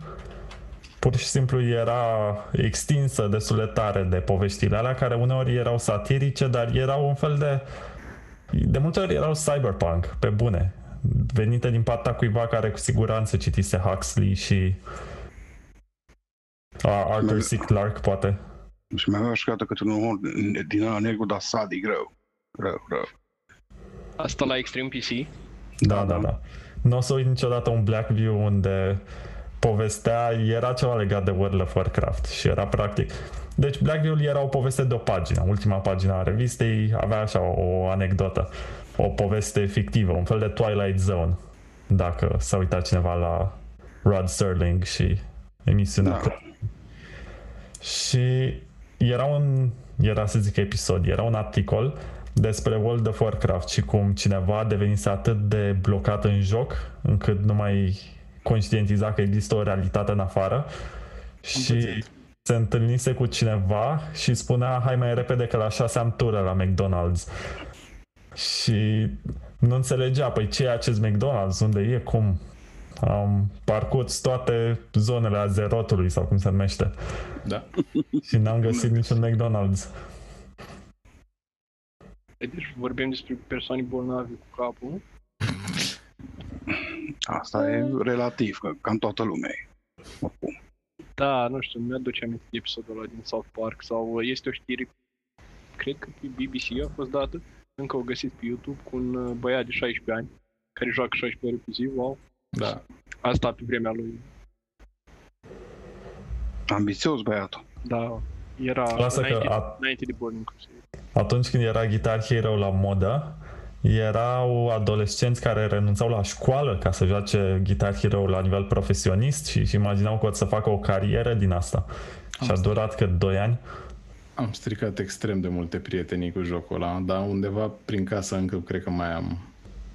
pur și simplu era extinsă destul de tare de poveștile alea care uneori erau satirice, dar erau un fel de de multe ori erau cyberpunk, pe bune, venite din partea cuiva care cu siguranță citise Huxley și a, Arthur C. Clarke, poate. Și mai avea și câte câte un umor din ăla negru, dar sadic rău. Rău, rău. Asta la Extreme PC. Da, da, da. Nu o să uit niciodată un Blackview unde povestea, era ceva legat de World of Warcraft și era practic. Deci Blackview era o poveste de o pagină, ultima pagină a revistei avea așa o anecdotă, o poveste fictivă, un fel de Twilight Zone, dacă s-a uitat cineva la Rod Serling și emisiunea Da. și era un, era să zic episod, era un articol despre World of Warcraft și cum cineva devenise atât de blocat în joc încât nu mai conștientiza că există o realitate în afară și pățit. Se întâlnise cu cineva și spunea hai mai repede că la șase am tură la McDonald's și nu înțelegea, păi ce e acest McDonald's, unde e, cum am parcurs toate zonele Azerotului sau cum se numește Da. și n-am găsit niciun McDonald's. Deci vorbim despre persoane bolnavi cu capul. Asta e relativ, că cam toată lumea e. Oricum. Da, nu știu, mi-aduce aminte de episodul ăla din South Park sau uh, este o știre, cred că pe BBC a fost dată, încă o găsit pe YouTube cu un uh, băiat de 16 ani care joacă 16 ore pe zi, wow. Da. Asta pe vremea lui. Ambițios băiatul. Da, era Lasă că înainte, a- înainte de Burning Crusade. Atunci când era Guitar Hero la modă, erau adolescenți care renunțau la școală ca să joace Guitar Hero la nivel profesionist și își imaginau că o să facă o carieră din asta. Și a Asta. durat cât 2 ani. Am stricat extrem de multe prietenii cu jocul ăla, dar undeva prin casă încă cred că mai am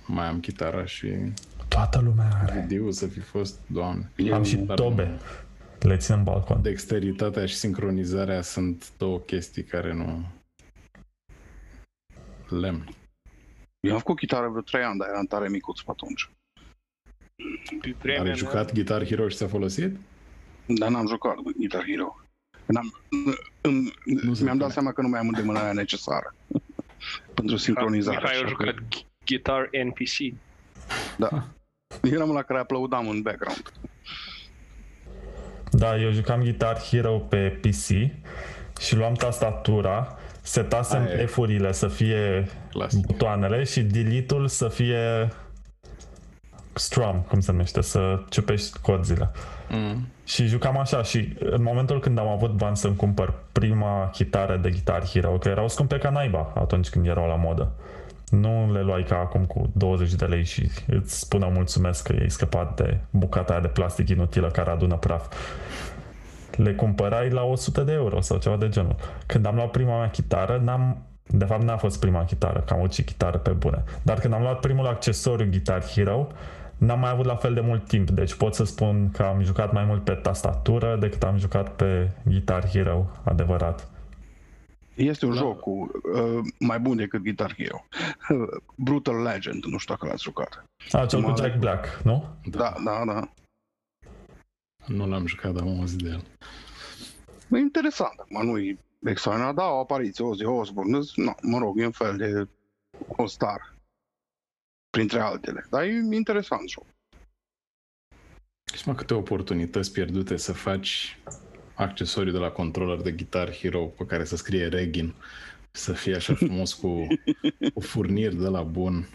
mai am chitara și Toată lumea are. video să fi fost, doamne. Am și Dar tobe. Le țin în balcon. Dexteritatea și sincronizarea sunt două chestii care nu... Lemn. Eu am făcut chitară vreo 3 ani, dar eram tare micuț pe atunci. Pe vremea Are mea, jucat Guitar Hero și s-a folosit? Dar n-am jucat Guitar Hero. N-am, îmi, Nu se mi-am dat pune. seama că nu mai am îndemânarea necesară pentru sincronizare. Mihai și a jucat atunci- ghi- Guitar NPC. Da. Eram la care aplaudam în background. Da, eu jucam Guitar Hero pe PC și luam tastatura, setasem Aia e. F-urile să fie Clasic. butoanele și delete-ul să fie strum, cum se numește, să ciupești codzile. Mm. Și jucam așa și în momentul când am avut bani să-mi cumpăr prima chitară de Guitar Hero, că erau scumpe ca naiba atunci când erau la modă. Nu le luai ca acum cu 20 de lei și îți spună mulțumesc că ai scăpat de bucata aia de plastic inutilă care adună praf. Le cumpărai la 100 de euro sau ceva de genul. Când am luat prima mea chitară, n-am de fapt n-a fost prima chitară, că am avut și chitară pe bune. Dar când am luat primul accesoriu Guitar Hero, n-am mai avut la fel de mult timp, deci pot să spun că am jucat mai mult pe tastatură decât am jucat pe Guitar Hero, adevărat. Este un Da. joc cu, uh, mai bun decât Guitar Hero. Brutal Legend, nu știu dacă l-ați jucat. A, cel cu Mare. Jack Black, nu? Da, da, da. Nu l-am jucat, dar am auzit de el. E interesant. Acum nu e extraordinar, da, o apariție, Ozzy Osbourne, no, mă rog, e un fel de o star. Printre altele. Dar e interesant joc. Și mă, câte oportunități pierdute să faci accesoriu de la controller de Guitar Hero pe care să scrie Regin, să fie așa frumos cu, cu furnir de la bun.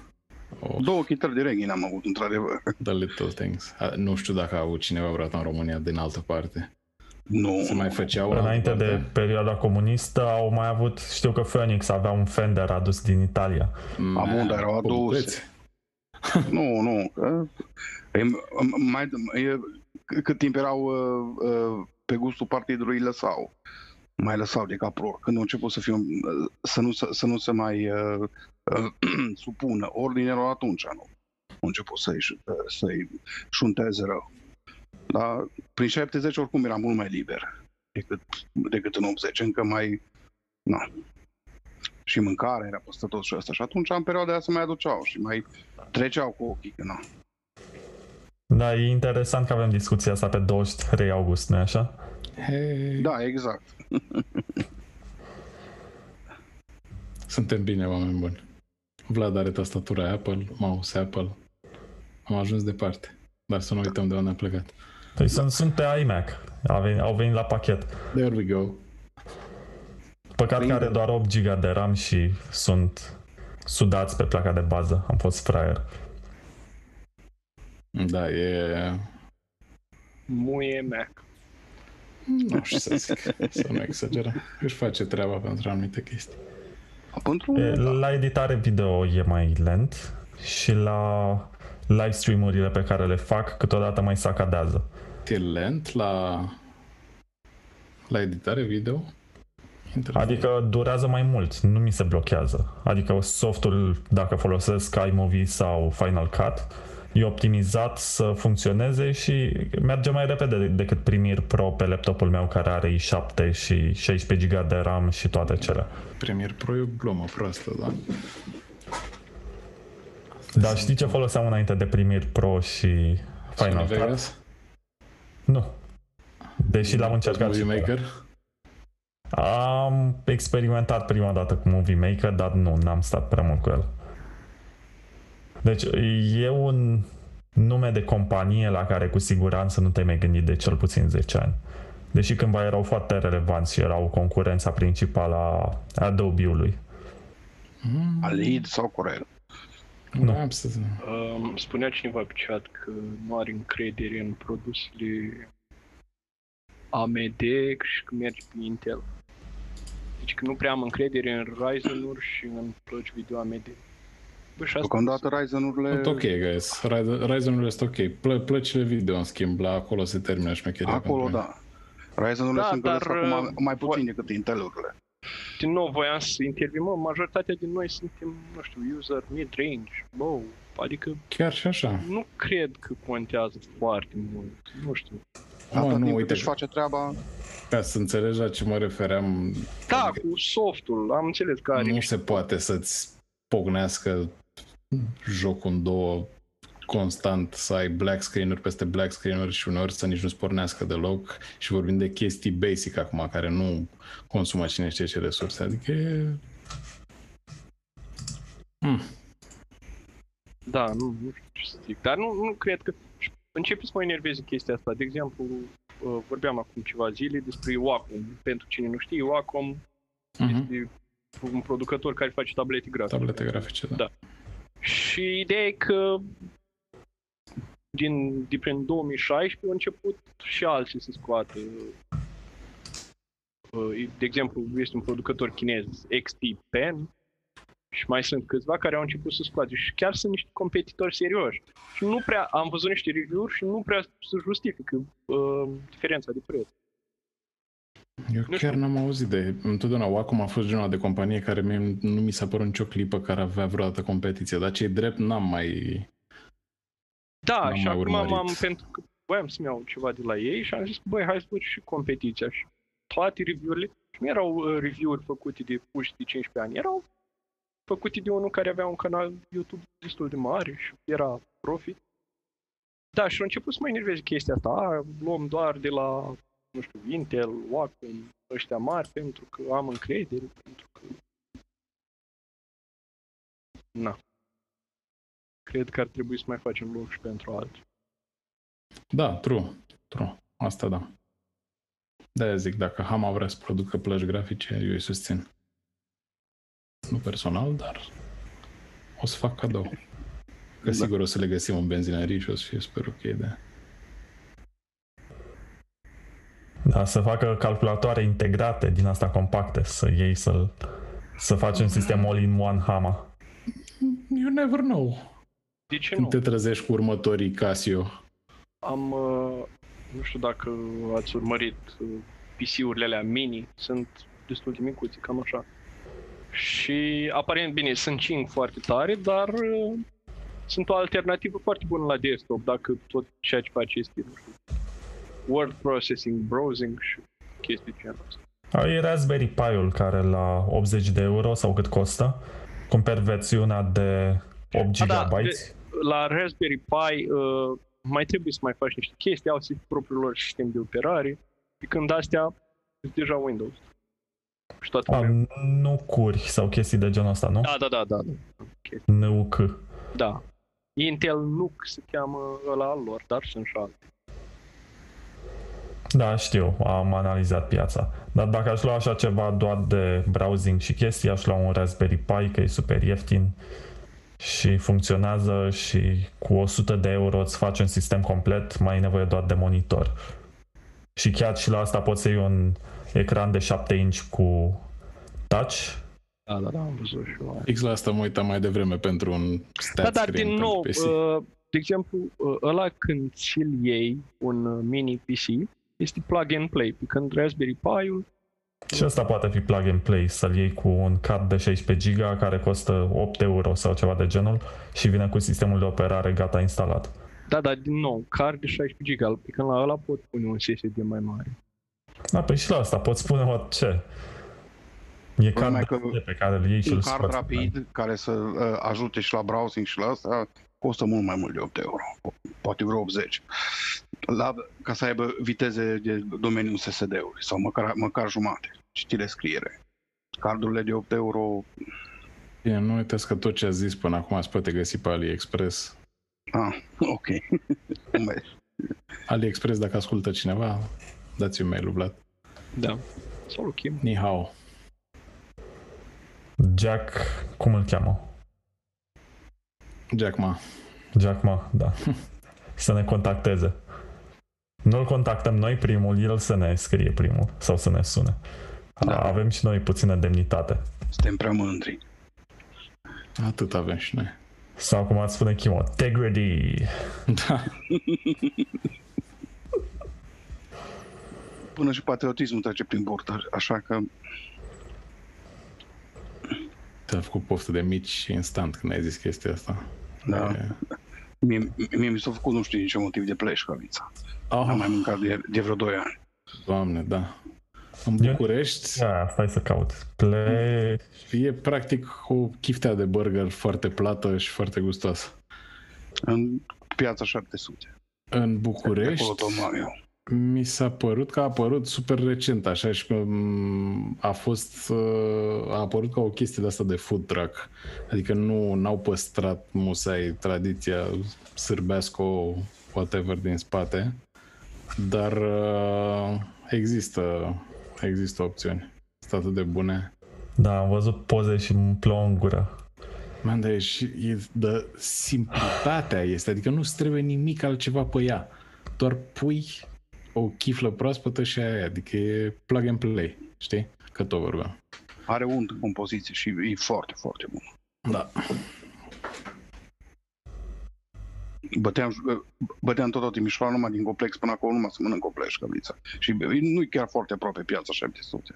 Oh, Două chitări de reghin am avut, într-adevăr. the little things. A, nu știu dacă a avut cineva vreodată în România din altă parte. Nu, Se mai făceau în Înainte altă de parte? perioada comunistă au mai avut, știu că Phoenix avea un Fender adus din Italia. Am bun, dar erau Cu aduse. bucăți. nu, nu. că E, mai, e, cât timp erau uh, uh, pe gustul partidului, îi lăsau. Mai lăsau de capror. Când au început să, fiu, uh, să, nu, să, să nu se mai uh, uh, supună ordinelor, atunci nu. Au început să-i, uh, să-i șunteze rău. Dar prin 70 oricum era mult mai liber decât, decât în 80. Încă mai... Na. Și mâncarea era peste tot și asta. Și atunci, în perioada aia, se mai aduceau și mai treceau cu ochii. Că, na. Da, e interesant că avem discuția asta pe 23 august, nu așa? Hei, Da, exact. Suntem bine, oameni buni. Vlad are tastatura Apple, mouse Apple. Am ajuns departe. Dar să nu uităm de unde am plecat. Păi sunt, sunt pe iMac, au venit, au venit la pachet. There we go. Păcat Păi- că are doar 8 GB de RAM și sunt sudați pe placa de bază. Am fost fraier. Da, e... Muie Mac. Nu știu să zic, să nu exagerăm. Își face treaba pentru anumite chestii. Pentru... E, La editare video e mai lent și la live stream-urile pe care le fac câteodată mai sacadează. E lent la... La editare video? Interesant. Adică durează mai mult, nu mi se blochează. Adică softul, dacă folosesc iMovie sau Final Cut, e optimizat să funcționeze și merge mai repede decât Premiere Pro pe laptopul meu care are i7 și 16 GB de RAM și toate cele. Premiere Pro e o glumă proastă, da? Dar știi ce foloseam înainte de Premiere Pro și Final Sony Cut? Vegas? Nu. Deși l-am încercat și Movie pe ăla. Maker? Am experimentat prima dată cu Movie Maker, dar nu, n-am stat prea mult cu el. Deci e un nume de companie la care cu siguranță nu te-ai mai gândit de cel puțin 10 ani. Deși cândva erau foarte relevanți și erau concurența principală a Adobe-ului. Mm, Alid sau Corel. Nu. Am să... Um, spunea cineva pe chat că nu are încredere în produsele AMD și că mergi pe Intel. Deci că nu prea am încredere în Ryzen-uri și în plăci video AMD. Bă, și asta Deocamdată Ryzen-urile... Sunt ok, guys. Ryzen- Ryzen-urile sunt ok. Plă- plăcile video, în schimb, la acolo se termină șmecheria. Acolo, pentru mine. da. Ryzen-urile Da, sunt dar, dar, acum uh, mai puțin decât Intel-urile. din nou voiam să intervin, mă, majoritatea din noi suntem, nu știu, user mid-range, wow, adică Chiar și așa. nu cred că contează foarte mult, nu știu. Mă, Atât nu, timp cât uite, își face treaba, ca să înțelegi la ce mă refeream, Da, cu softul, am înțeles că are nu niște- se poate să-ți pognească jocul în două constant, să ai black screen-uri peste black screen-uri și uneori să nici nu-ți pornească deloc și vorbim de chestii basic acum, care nu consumă cine știe ce resurse, adică e... Hmm. Da, nu, nu știu ce să zic, dar nu, nu cred că... și Începe să mă enerveze chestia asta. De exemplu, uh, vorbeam acum ceva zile despre Wacom. Pentru cine nu știe, Wacom Mhm. este un producător care face tablete grafice. Tablete grafice, da. Da. Și ideea e că din, din prin 2016 au început și alții să scoată. uh, De exemplu, este un producător chinez, XT Pen, și mai sunt câțiva care au început să scoate și chiar sunt niște competitori serioși. Și nu prea, am văzut niște review-uri și nu prea se justifică uh, diferența de preț. Eu Nu chiar știu. n-am auzit de... Întotdeauna Wacom a fost genul de companie care mie nu mi s-a părut nicio clipă care avea vreodată competiție, dar cei drept n-am mai... Da, N-am și mai acum urmărit. m-am, pentru că voiam să-mi iau ceva de la ei și am zis, băi, hai să văd și competiția. Și toate review-urile, și nu erau uh, review-uri făcute de puși de 15 ani, erau făcute de unul care avea un canal YouTube destul de mare și era profit. Da, și au început să mă enerveze chestia asta. A, luăm doar de la, nu știu, Intel, Wacom, ăștia mari, pentru că am încredere, pentru că... Na. Cred că ar trebui să mai facem loc și pentru alții. Da, true, true. Asta da. de zic, dacă Hama vrea să producă plăci grafice, eu îi susțin. Nu personal, dar o să fac cadou. Că Da. sigur o să le găsim în benzinării și o să fie super ok de... Da, să facă calculatoare integrate din asta compacte, să iei să să faci un sistem all-in-one HAMA. You never know. De ce nu? Când te trezești cu următorii Casio. Am, uh, nu știu dacă ați urmărit uh, PC-urile alea mini, sunt destul de micuți, cam așa. Și aparent, bine, sunt 5 foarte tare, dar uh, sunt o alternativă foarte bună la desktop, dacă tot ceea ce faci este, nu știu, word processing, browsing și chestii de genul ăsta. E Raspberry Pi-ul care la 80 de euro sau cât costă, cumperi versiunea de 8 A, da, GB. de- La Raspberry Pi uh, mai trebuie să mai faci niște chestii, au propriul lor sistem de operare, pe când astea sunt deja Windows. Și toată A, lumea. nu curi sau chestii de genul ăsta, nu? Da, da, da, da, da. NUC. da. Intel NUC se cheamă ăla al lor, dar sunt și alte. Da, știu, am analizat piața. Dar dacă aș lua așa ceva doar de browsing și chestii, aș lua un Raspberry Pi, că e super ieftin și funcționează și cu 100 de euro îți faci un sistem complet, mai ai nevoie doar de monitor. Și chiar și la asta poți să iei un ecran de 7 inch cu touch. Da, da, da, am văzut și eu. X la asta mă uitam mai devreme pentru un stat Da, dar screen din pentru nou, PC. uh, de exemplu, uh, ăla când ți-l iei, un uh, mini PC, este plug and play, pe când Raspberry Pi-ul Și asta poate fi plug and play, să-l iei cu un card de 16 GB care costă 8 euro sau ceva de genul și vine cu sistemul de operare gata instalat. Da, da, din nou, card de 16 GB, pe când la ăla pot pune un SSD mai mare. Da, păi și la asta poți spune orice. E Problema e card că de pe care îl iei și Un îl card scoți. rapid care să uh, ajute și la browsing și la asta costă mult mai mult de 8 euro, po- poate vreo 80. La, ca să aibă viteze de domeniul SSD-ului sau măcar, măcar jumate, citire scriere. Cardurile de 8 euro, Bine, nu uitați că tot ce a zis până acum se poate găsi pe AliExpress. ah, ok. Mai- AliExpress, dacă ascultă cineva, dați un mail, Vlad. Da. Sau lui Kim. Ni hao. Jack, cum îl cheamă? Jack Ma. Jack Ma, da. să ne contacteze. Nu-l contactăm noi primul, el să ne scrie primul sau să ne sune. Da. Avem și noi puțină demnitate. Suntem prea mândri. Atât avem și noi. Sau cum ați spune Chimo, integrity. Da. Până și patriotismul trece prin burtă, așa că Te-a făcut poftă de mici instant când ai zis chestia asta. Da. E... mie, mie mi s-a făcut nu știu din ce motiv de pleșcăvița. Am Oh, mai mâncat de, de vreo 2 ani. doamne, da. În Eu- București Ia, stai să caut. Play... e practic o chiftea de burger foarte plată și foarte gustoasă. În piața 700. În De București acolo tot am eu. Mi s-a părut că a apărut super recent, așa și că m, a fost uh, a apărut ca o chestie de asta de food truck. Adică nu n-au păstrat musai tradiția sârbească whatever din spate, dar uh, există există opțiuni. Sunt atât de bune. Da, am văzut poze și îmi plouă în gură. Man, dar e, și, e de simplitatea este, adică nu trebuie nimic altceva pe ea. Doar pui o chiflă proaspătă și aia, e, adică e plug and play, știi? Că tot vorbeam. Are unt în compoziție și e foarte, foarte bun. Da. Băteam, băteam tot, tot Timișoara numai din complex până acolo, numai să mănânc o pleșcăviță. Și nu e chiar foarte aproape piața 700.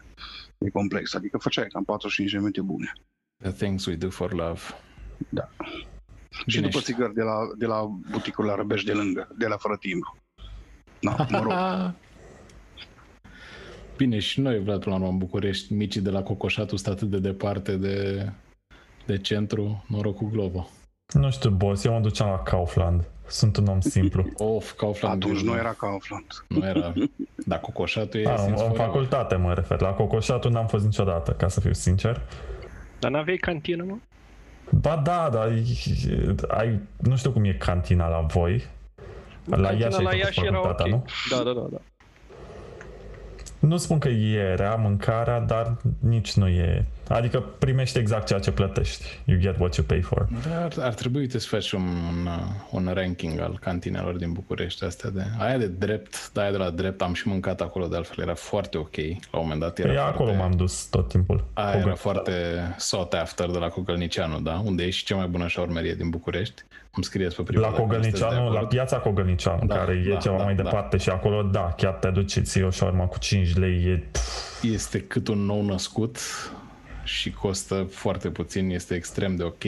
E complex, adică făceai cam 45 de minute bune. The things we do for love. Da. și Bine, după și- țigări de la, de la buticul la Răbeș de lângă, de la fără timbru. Na, mă rog. Bine, și noi, Vlad, până la urmă, în București, micii de la Cocoșatul sunt atât de departe de, de centru, noroc cu Globo. Nu știu, boss, eu mă duceam la Kaufland. Sunt un om simplu. Of, Kaufland. Atunci nu era Kaufland. Nu era. Dar Cocoșatul e A, în, since în forever. facultate mă refer. La Cocoșatul n-am fost niciodată, ca să fiu sincer. Dar n-aveai cantină, mă? Ba da, dar ai, nu știu cum e cantina la voi. La Cantina Iași ai la făcut Iași era ok. facultatea, nu? Da, da, da, da. Nu spun că e rea mâncarea, dar nici nu e... Adică primești exact ceea ce plătești. You get what you pay for. Dar ar, ar trebui uite, să faci un, un, un ranking al cantinelor din București astea de... Aia de drept, da, aia de la drept, am și mâncat acolo, de altfel era foarte ok. La un moment dat era Păi foarte, acolo m-am dus tot timpul. Aia Cu era gă- foarte sought after de la Cogălnicianu, da? Unde e și cea mai bună șaurmerie din București. Îmi scrieți pe prima La Cogălnicianu, la piața Cogălnicianu, Da, care e da, ceva da, mai da. departe și acolo, da, chiar te duci și ții o șaurma cu 5 lei, e... Pf, Este cât un nou născut și costă foarte puțin, este extrem de ok.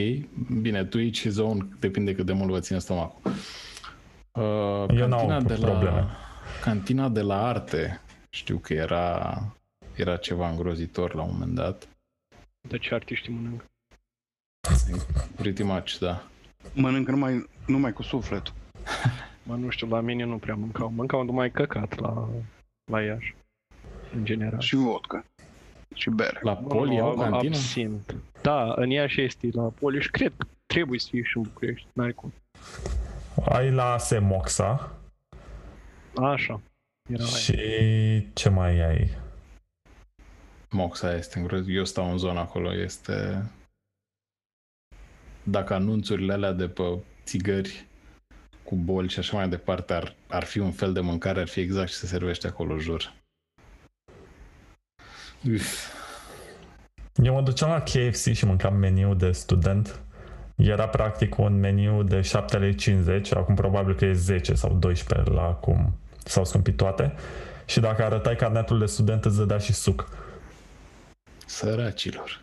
Bine, tu each his own, depinde cât de mult vă ține stomacul. Uh, Eu n-am cantina de la, probleme. Cantina de la arte, știu că era, era ceva îngrozitor la un moment dat. De ce artiștii mănâncă? Pretty much, da. Mănâncă numai, numai cu sufletul. Mă, nu știu, la mine nu prea mâncau. Mâncau numai căcat la, la Iași. În general. Și vodka. Și bere. La Poli au cantină? Absint. Da, în Iași este la Poli și cred că trebuie să fie și în București. N-ai cum. Ai la Semoxa Așa. Era aia. și ce mai ai? Moxa este îngrozitor. Eu stau în zona acolo, este... Dacă anunțurile alea de pe țigări cu boli și așa mai departe ar, ar fi un fel de mâncare, ar fi exact ce se servește acolo, jur. Uf. Eu mă duceam la KFC și mâncam meniu de student. Era practic un meniu de 7,50 lei, acum probabil că e 10 sau 12 la acum s-au scumpit toate. Și dacă arătai carnetul de student îți dădea și suc. Săracilor.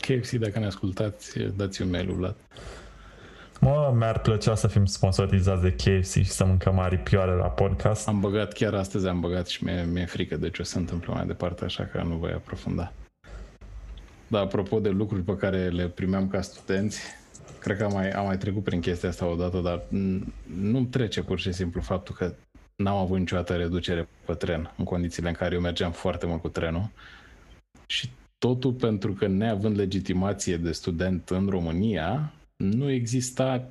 KFC, dacă ne ascultați, dați un mail lui Vlad. Mă, mi-ar plăcea să fim sponsorizați de KFC și să mâncăm aripioare la podcast. Am băgat, chiar astăzi am băgat și mi-e, mi-e frică de ce o să se întâmple mai departe, așa că nu voi aprofunda. Dar apropo de lucruri pe care le primeam ca studenți, cred că am mai, am mai trecut prin chestia asta odată, dar n- nu-mi trece pur și simplu faptul că n-am avut niciodată reducere pe tren, în condițiile în care eu mergeam foarte mult cu trenul. Și totul pentru că neavând legitimație de student în România, nu exista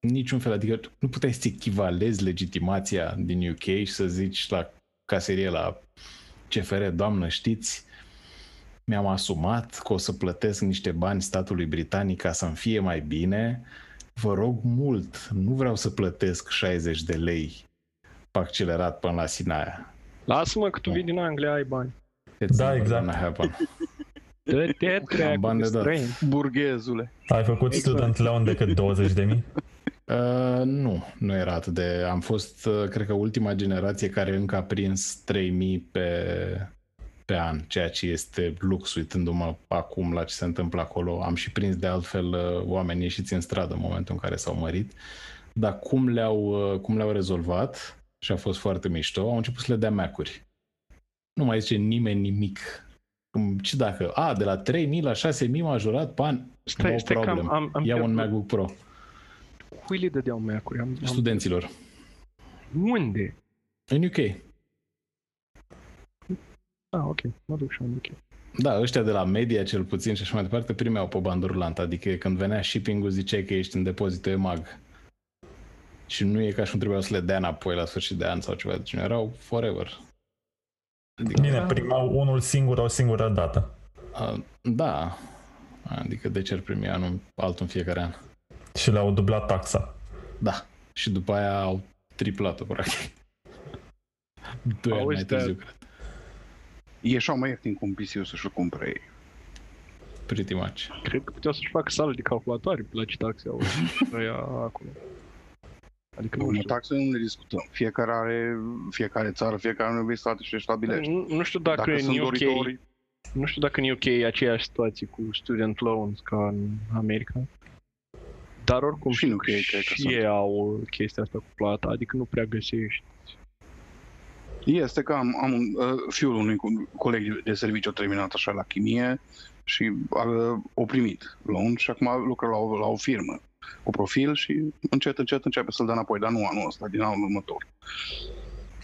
niciun fel, adică nu puteai să echivalezi legitimația din UK și să zici la caserie, la CFR, doamnă, știți, mi-am asumat că o să plătesc niște bani statului britanic ca să-mi fie mai bine. Vă rog mult, nu vreau să plătesc 60 de lei accelerat până la Sinaia. Lasă-mă că tu vii din Anglia, ai bani. It's Da, never exact. Gonna happen. Dă-te treacu bani de de dat. străin. Burghezule. Ai făcut Exact. student loan decât 20 de mii? Uh, nu, nu era atât de... Am fost, uh, cred că, ultima generație care încă a prins 3000 pe, pe an, ceea ce este lux, uitându-mă acum la ce se întâmplă acolo. Am și prins de altfel uh, oameni ieșiți în stradă în momentul în care s-au mărit. Dar cum le-au, uh, cum le-au rezolvat, și a fost foarte mișto, au început să le dea Mac-uri. Nu mai zice nimeni nimic. Cum, ce dacă, a, de la 3000 la 6000 m-a jurat, pan, Stai, no stai că am, problem. am, am Ia un pierdut. MacBook Pro. Cui le dădeau Mac-uri? Am, am... Studenților. Unde? În UK. Ah, ok. Mă duc și eu în UK. Da, ăștia de la media cel puțin și așa mai departe primeau pe bandă rulantă, adică când venea shipping-ul ziceai că ești în depozitul EMAG. Și nu e ca și cum trebuiau să le dea înapoi la sfârșit de an sau ceva de genul, erau forever. Adică, Bine, primau unul singur o singură dată. a, da, adică de ce ar primi anul altul în fiecare an? Și le-au dublat taxa. Da, și după aia au triplat-o, practic. Doi ani Auzi, mai dar- târziu, cred. Ieșeau mai ieftin cu un PC-ul să-și cumpere ei. Pretty much. Cred că puteau să-și facă sală de calculatoare la ce taxe au ăia acolo. Adică nu Nu, știu. taxele nu le discutăm. Fiecare are, fiecare țară, fiecare universitate și stabilește. Nu, nu știu dacă, Dacă în sunt UK, doritori, nu știu dacă în UK e aceeași situație cu student loans ca în America. Dar oricum Și în UK cred că și sunt. ei au chestia asta cu plata, adică nu prea găsești. Este că am, am un, uh, fiul unui co- coleg de serviciu a terminat așa la chimie și a, o primit loan și acum lucră la o, la o firmă cu profil și încet, încet începe să-l dea înapoi, dar nu anul ăsta, din anul următor.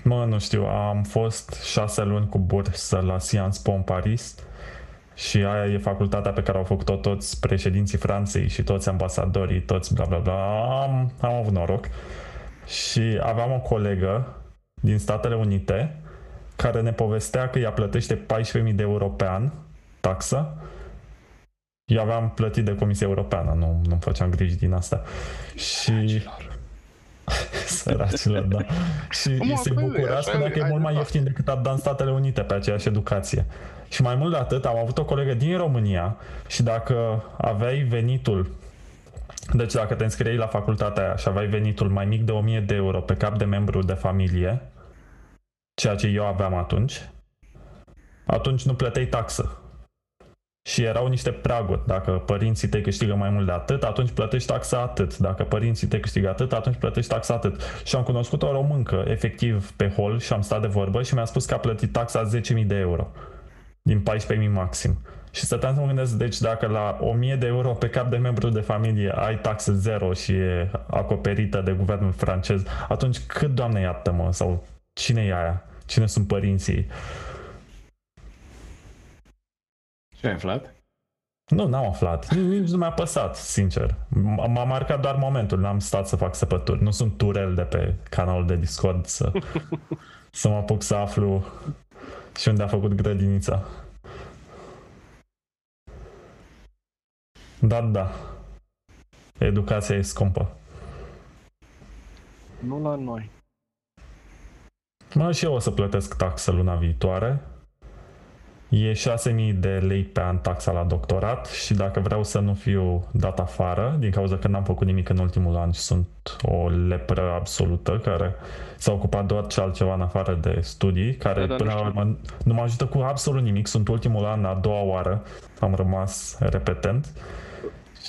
Mă, nu știu, am fost șase luni cu bursă la Sciences Po în Paris și aia e facultatea pe care au făcut-o toți președinții Franței și toți ambasadorii, toți bla bla bla. Am, am avut noroc. Și aveam o colegă din Statele Unite care ne povestea că ea plătește 14.000 de euro pe an taxă. Eu aveam plătit de Comisia Europeană, nu, nu făceam griji din asta. Și... Săracilor, da. Și Mă, se bă, bucura, așa spunea e, că e ai mult mai dreptate. ieftin decât a dat în Statele Unite pe aceeași educație. Și mai mult de atât, am avut o colegă din România și dacă aveai venitul deci dacă te înscriei la facultatea aia și aveai venitul mai mic de 1000 de euro pe cap de membru de familie, ceea ce eu aveam atunci, atunci nu plăteai taxă. Și erau niște praguri. Dacă părinții tăi câștigă mai mult de atât, atunci plătești taxa atât. Dacă părinții tăi câștigă atât, atunci plătești taxa atât. Și am cunoscut o româncă, efectiv, pe hol și am stat de vorbă și mi-a spus că a plătit taxa 10.000 de euro. Din 14.000 maxim. Și stăteam să mă gândesc, deci dacă la 1000 de euro pe cap de membru de familie ai taxă zero și e acoperită de guvernul francez, atunci cât, doamne, iată-mă, sau cine e aia? Cine sunt părinții? Ce ai aflat? Nu, n-am aflat. Nici nu mi-a păsat, sincer. M- M-a marcat doar momentul, n-am stat să fac săpături. Nu sunt turel de pe canalul de Discord să, să mă apuc să aflu și unde a făcut grădinița. Da, da. Educația e scumpă. Nu la noi. Mă, și eu o să plătesc taxă luna viitoare. E 6.000 de lei pe an taxa la doctorat și dacă vreau să nu fiu dat afară, din cauza că n-am făcut nimic în ultimul an și sunt o lepră absolută care s-a ocupat doar ce altceva în afară de studii, care Da, dar până nu la știu. urmă nu mă ajută cu absolut nimic. Sunt ultimul an, a doua oară, am rămas repetent.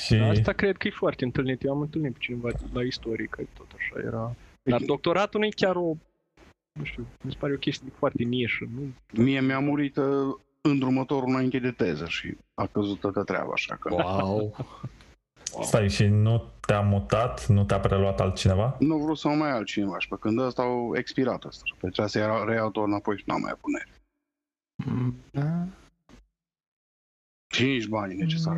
Și Asta cred că e foarte întâlnit. Eu am întâlnit pe cineva la istorie, că tot așa era. Dar doctoratul nu e chiar o, nu știu, mi se pare o chestie foarte nișă. Nu? Mie mi-a murit uh, îndrumătorul înainte de teză și a căzut toată treaba, așa că Wow! stai, și nu te-a mutat, nu te-a preluat altcineva? nu vreau să mă mai altcineva și pe când ăsta au expirat ăsta. Și pe aceea să reiau tot înapoi și n-am mai avut nervi. Mm, da, Și nici banii necesari.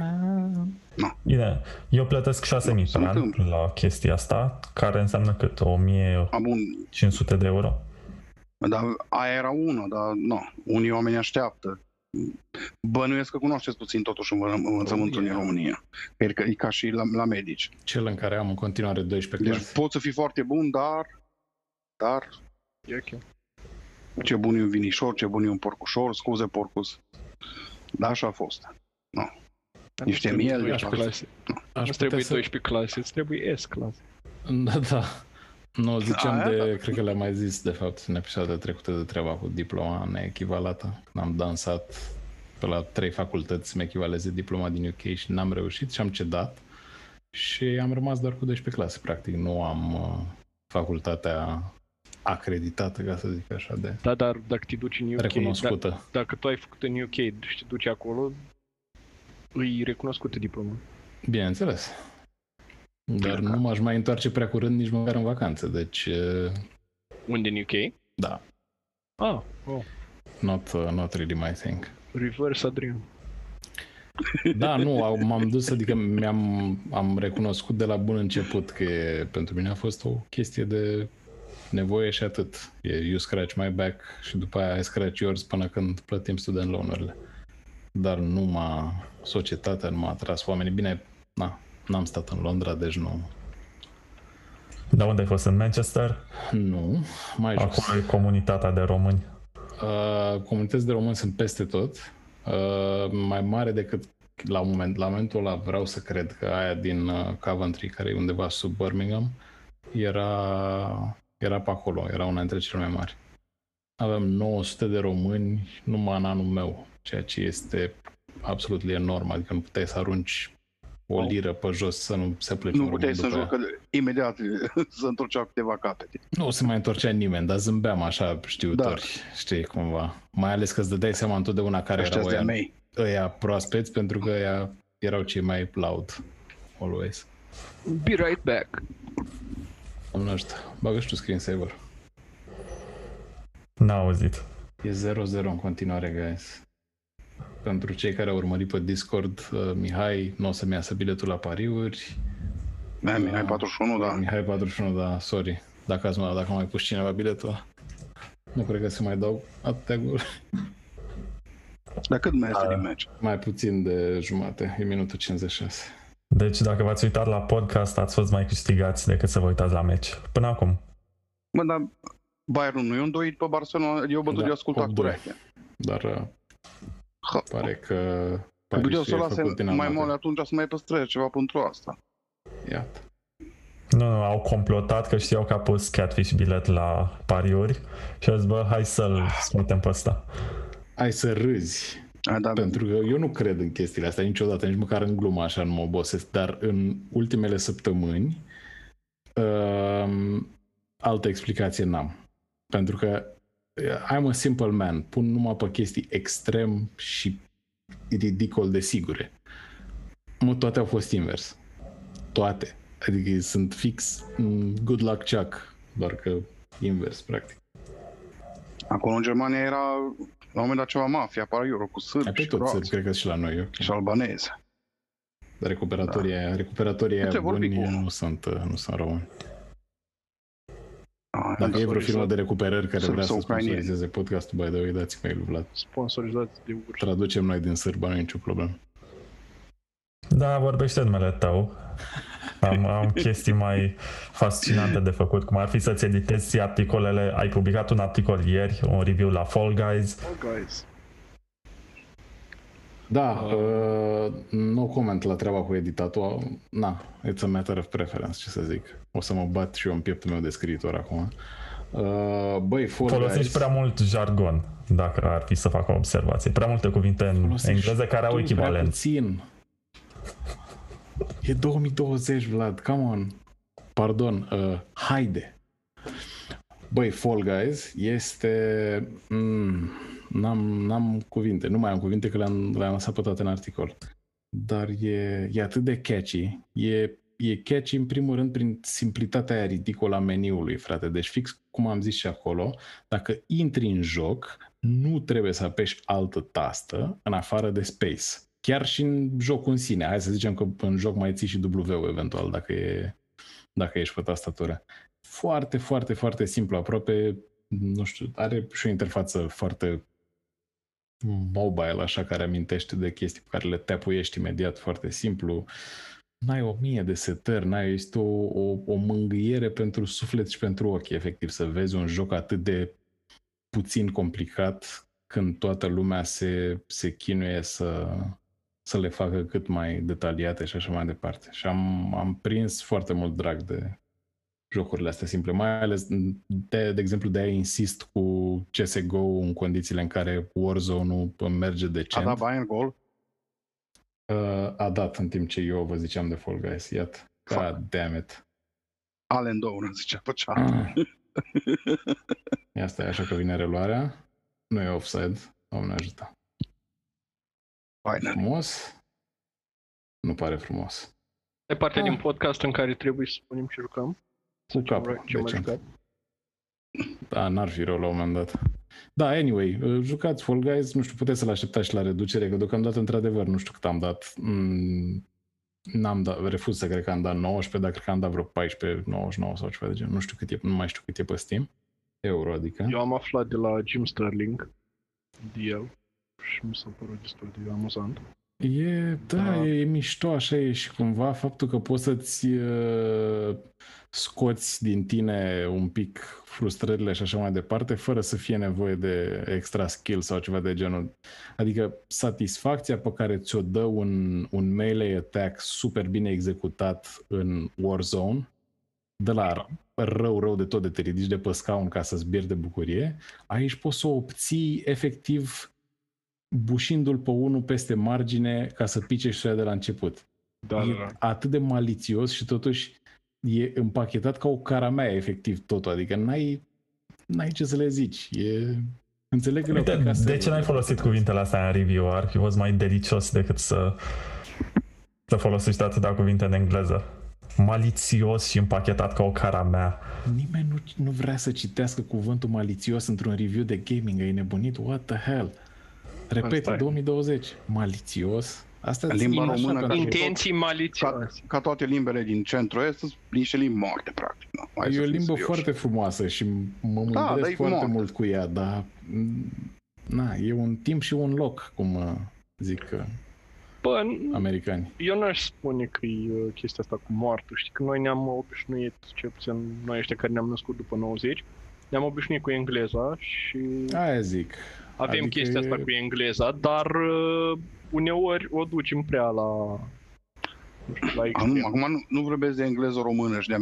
da. Bine, eu plătesc 6.000 Nu, pe se an întâmplă. la chestia asta, care înseamnă cât? 1500 Am un, de euro? dar aia era una, dar nu, unii oameni așteaptă. Bănuiesc că cunoașteți puțin totuși învă- învățământul Oh, din yeah. România. E ca, e ca și la, la medici. Cel în care am în continuare 12 Deci clase. poți să fii foarte bun, dar dar E ok. Ce bun e un vinișor, ce bun e un porcușor, scuze porcus. Da, așa a fost. Niște Nu-ți miel, trebuie așa. 12 clase. Aș Nu trebuie putea 12 clase, îți trebuie S clase. Da, da. Nu, ziceam Aia, de, cred că le-am mai zis, de fapt, în episoadele trecute de treaba cu diploma neechivalată. Când am dansat pe la trei facultăți să-mi echivaleze diploma din UK și n-am reușit și am cedat. Și am rămas doar cu 12 clase, practic. Nu am uh, facultatea acreditată, ca să zic așa, de Da, dar dacă te duci în UK, da, recunoscută. dacă tu ai făcut în UK și te duci acolo, îi recunoscută diploma. Bineînțeles. Dar nu m-aș mai întoarce prea curând nici măcar în vacanță, deci uh, Unde în UK? da, Ah, oh. not, uh, not really my thing. Reverse Adrian. Da, nu, au- m-am dus, adică mi-am am recunoscut de la bun început că e, pentru mine a fost o chestie de nevoie și atât. E you scratch my back și după aia I scratch yours până când plătim student loan-urile. Dar nu m-a, societatea nu m-a atras oamenii. Bine, na, n-am stat în Londra, deci nu. De unde ai fost? În Manchester? Nu, mai jos. Acolo e comunitatea de români. Uh, comunități de români sunt peste tot. Uh, mai mare decât la, moment, la momentul ăla vreau să cred că aia din uh, Coventry, care e undeva sub Birmingham, era, era pe acolo, era una dintre cele mai mari. Avem 900 de români numai în anul meu, ceea ce este absolut enorm, adică nu puteai să arunci o liră pe jos să nu se plece Nu un puteai român să după ea. joc, că imediat să întorcea câteva capete. Nu se mai întorcea nimeni, dar zâmbeam așa știutori, Da. știi cumva. Mai ales că îți dădeai seama întotdeauna care Ăștia erau de ăia, mei. ăia proaspeți, pentru că ăia erau cei mai loud. Always. Be right back. Nu știu, bagă și tu screensaver. N-a auzit. E 0-0 în continuare, guys. Pentru cei care au urmărit pe Discord, uh, Mihai nu o să-mi iasă biletul la pariuri. Da, Mihai 41, da. Mihai 41, da, sorry. Dacă, ați, dacă a mai pus cineva biletul ăla. Nu cred că se mai dau atâtea goluri. Dar cât mai este Da. din meci? Mai puțin de jumate, e minutul 56. Deci dacă v-ați uitat la podcast, ați fost mai câștigați decât să vă uitați la meci. Până acum. Bă, dar Bayern nu e un doit pe Barcelona, eu bă, Da, eu ascultat 8-2. cu ureche. Dar uh, Ha, pare că Puteau Parisul să e lase făcut din mai amateur. mult atunci să mai păstreze ceva pentru asta. Iată. Nu, nu, au complotat că știau că a pus Catfish bilet la pariuri și au zis, bă, hai să-l smutem pe ăsta. Hai să râzi, A, da, pentru că eu nu cred în chestiile astea niciodată, nici măcar în glumă așa nu mă obosesc, dar în ultimele săptămâni um, altă explicație n-am. Pentru că uh, I'm a simple man, pun numai pe chestii extrem și ridicol de sigure. Mă, toate au fost invers. Toate. Adică sunt fix mm, good luck Chuck, doar că invers, practic. Acolo în Germania era la un moment dat ceva mafia, pariuri cu Ai sârbi pe și tot, croați cred că și la noi. ok. și albaneze. Dar recuperatorii, da. recuperatorii aia Trebuie vorbi buni cu unul. nu sunt, uh, nu sunt români. Ah, Dacă e vreo Sorry, firmă sorry. de recuperări care Sârbi vrea să sau ucrainieni. sponsorizeze podcastul, by the way, dați-mi mail, Vlad. Sponsorizați de urși. Traducem noi din sârba, nu e nicio problemă. Da, vorbește numele tău. Am, am chestii mai fascinante de făcut, cum ar fi să-ți editezi articolele. Ai publicat un articol ieri, un review la Fall Guys. Oh, guys. Da, Uh. uh, no comment la treaba cu editatul. Na, it's a matter of preference, ce să zic. O să mă bat și eu în pieptul meu de scriitor acum. Uh, băi, Fall Folosești Guys, prea mult jargon, dacă ar fi să fac o observație. Prea multe cuvinte în folosești engleză care au tu prea echivalent. puțin. E 2020, Vlad, come on. Pardon, uh, haide. Băi, Fall Guys este... Mm, n-am, n-am cuvinte, nu mai am cuvinte că le-am, le-am lăsat pe toate în articol. Dar e, e atât de catchy. E, e catchy în primul rând prin simplitatea aia ridicolă a meniului, frate. Deci fix cum am zis și acolo, dacă intri în joc, nu trebuie să apeși altă tastă în afară de space. Chiar și în jocul în sine. Hai să zicem că în joc mai ții și W eventual dacă, e, dacă ești pe tastatură. Foarte, foarte, foarte simplu. Aproape, nu știu, are și o interfață foarte mobile, așa, care amintește de chestii pe care le tapuiești imediat, foarte simplu. n-ai o mie de setări, n-ai, este o, o, o mângâiere pentru suflet și pentru ochi, efectiv, să vezi un joc atât de puțin complicat când toată lumea se, se chinuie să, să le facă cât mai detaliate și așa mai departe. Și am, am prins foarte mult drag de jocurile astea simple, mai ales, de, de exemplu, de a insist cu CSGO în condițiile în care Warzone-ul merge decent. A dat Bayern gol? Uh, a dat în timp ce eu vă ziceam de Fall Guys, iată. God damn it. Allen 2 zicea pe chat. Ah. Ia stai așa că vine reluarea. Nu e offside. Doamne ajută. Finally. Frumos? Nu pare frumos. E partea Ah. din podcast în care trebuie să spunem ce jucăm. Cu ce am capul, vrea- ce am mai decent. jucat. Da, n-ar fi rău la un moment dat. Da, anyway, uh, jucați Fall Guys, nu știu, puteți să-l așteptați și la reducere, că deocamdată, într-adevăr, nu știu cât am dat. Mm, n-am dat, refuz să cred că am dat 19, dar cred că am dat vreo 14, 99 sau ceva de genul. Nu știu cât e, nu mai știu cât e pe Steam. Euro, adică. Eu am aflat de la Jim Sterling de el și mi s-a părut destul de amuzant. E, da, Da. e, e mișto, așa e și cumva faptul că poți să-ți uh, scoți din tine un pic frustrările și așa mai departe, fără să fie nevoie de extra skill sau ceva de genul. Adică satisfacția pe care ți-o dă un, un melee attack super bine executat în Warzone, de la rău, rău de tot de te ridici de pe scaun ca să-ți bieri de bucurie, aici poți să o obții efectiv bușindu-l pe unul peste margine ca să pice și să o ia de la început. Da, e da, da. atât de malițios și totuși e împachetat ca o caramea efectiv totul, adică n-ai, n-ai ce să le zici. E... Înțeleg că le-au Uite, picat de ce n-ai serverele. folosit cuvintele astea în review? Ar fi fost mai delicios decât să, să folosești atâtea cuvinte în engleză. Malițios și împachetat ca o caramea. Nimeni nu, nu vrea să citească cuvântul malițios într-un review de gaming, ai nebunit? What the hell? Repet, Asta e. 2020. Malițios? Asta În limba țin așa română, ca ca și- și Intenții Ca, malicioase. ca toate limbele din centru-est, sunt niște limbi moarte, practic. Nu? Hai să E o fim limbă serioși. foarte frumoasă și mă Da, mândresc dar e foarte moartă. mult cu ea, dar m, na, e un timp și un loc, cum uh, zic uh, Bă, n- americanii. eu n-aș spune că e uh, chestia asta cu moartul. Știi că noi ne-am obișnuit, cel puțin noi ăștia care ne-am născut după 90, ne-am obișnuit cu engleza și Aia zic. Avem adică chestia asta e- cu engleza, dar uh, uneori o ducem prea la nu știu, la Acum, extrem. acum nu, nu vorbesc de engleză-română și de,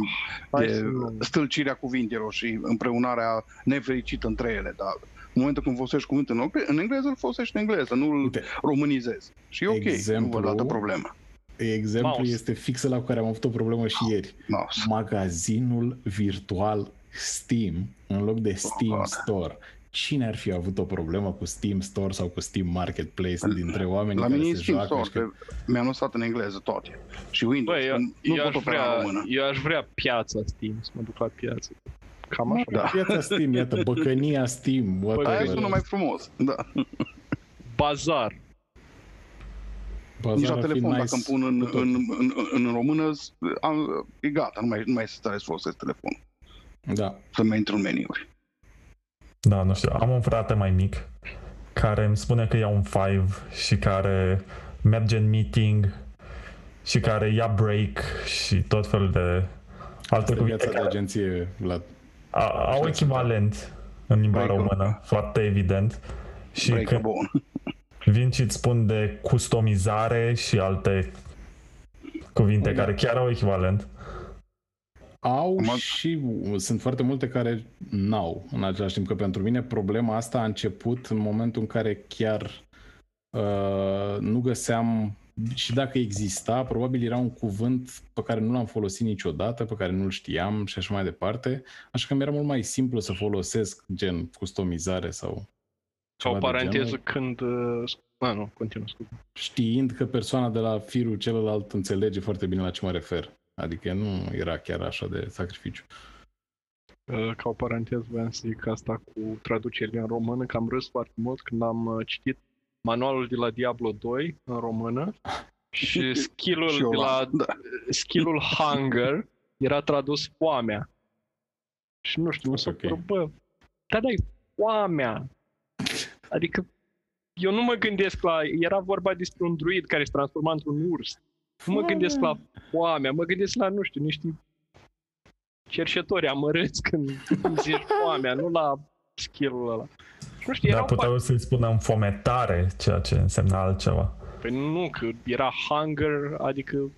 Hai de să nu- stâlcirea cuvintelor și împreunarea nefericită între ele, dar în momentul când folosești cuvântul în, engle- în engleză, îl folosești în engleză, nu îl Uite, românizezi. Și e ok, Exemplu- nu văd altă problemă. exemplu Mouse. este fix la cu care am avut o problemă și ieri. Mouse. Magazinul virtual Steam în loc de Steam God. Store. Cine ar fi avut o problemă cu Steam Store sau cu Steam Marketplace dintre oamenii La care mine e se Steam joacă? Store, și că- că mi-am lăsat în engleză toate. Și Windows, Bă, eu, că nu eu, pot aș opera în vrea, română. eu aș vrea piața Steam, să mă duc la piață. Cam așa. Da. Piața Steam, iată, băcănia Steam, Aia whatever. sună mai frumos. Da. Bazar. Bazar Nici la ar fi telefon, nice dacă îmi pun în, cu tot. în, în, în, în română, s- am, e gata, nu mai, nu mai stare să folosesc telefonul. Da. Să mai intru în meniuri. Da, nu știu. Am un frate mai mic care îmi spune că ia un Five și care merge în meeting și care ia break și tot felul de alte Asta e cuvinte viața de care agenție, Vlad. a- au echivalent în limba Break-ul. română, foarte evident. Și Break când bun. vin și îți spun de customizare și alte cuvinte Da. care chiar au echivalent. Au Acum- și sunt foarte multe care n-au în același timp, că pentru mine problema asta a început în momentul în care chiar uh, nu găseam și dacă exista, probabil era un cuvânt pe care nu l-am folosit niciodată, pe care nu-l știam și așa mai departe, așa că mi-era mult mai simplu să folosesc gen customizare sau Ca o ceva de paranteză genul, când... Uh, sc- a, nu, continuă, scuze. știind că persoana de la firul celălalt înțelege foarte bine la ce mă refer. Adică nu era chiar așa de sacrificiu. Uh, ca o paranteză voiam să zic asta cu traducerile în română, că am râs foarte mult când am uh, citit manualul de la Diablo 2 în română și skill-ul Și eu de la Da. skill-ul hunger era tradus foamea. Și nu știu, mi s-a Ok. părut, bă, dar dai foamea. Adică eu nu mă gândesc la... Era vorba despre un druid care se transforma într-un urs. Nu mă gândesc la foamea, mă gândesc la, nu știu, niște cerșetori amărâți când zici foamea, nu la skill-ul ăla. Nu știu, Dar erau puteau să-i spunem fometare, ceea ce însemna altceva. Păi nu, că era hunger, adică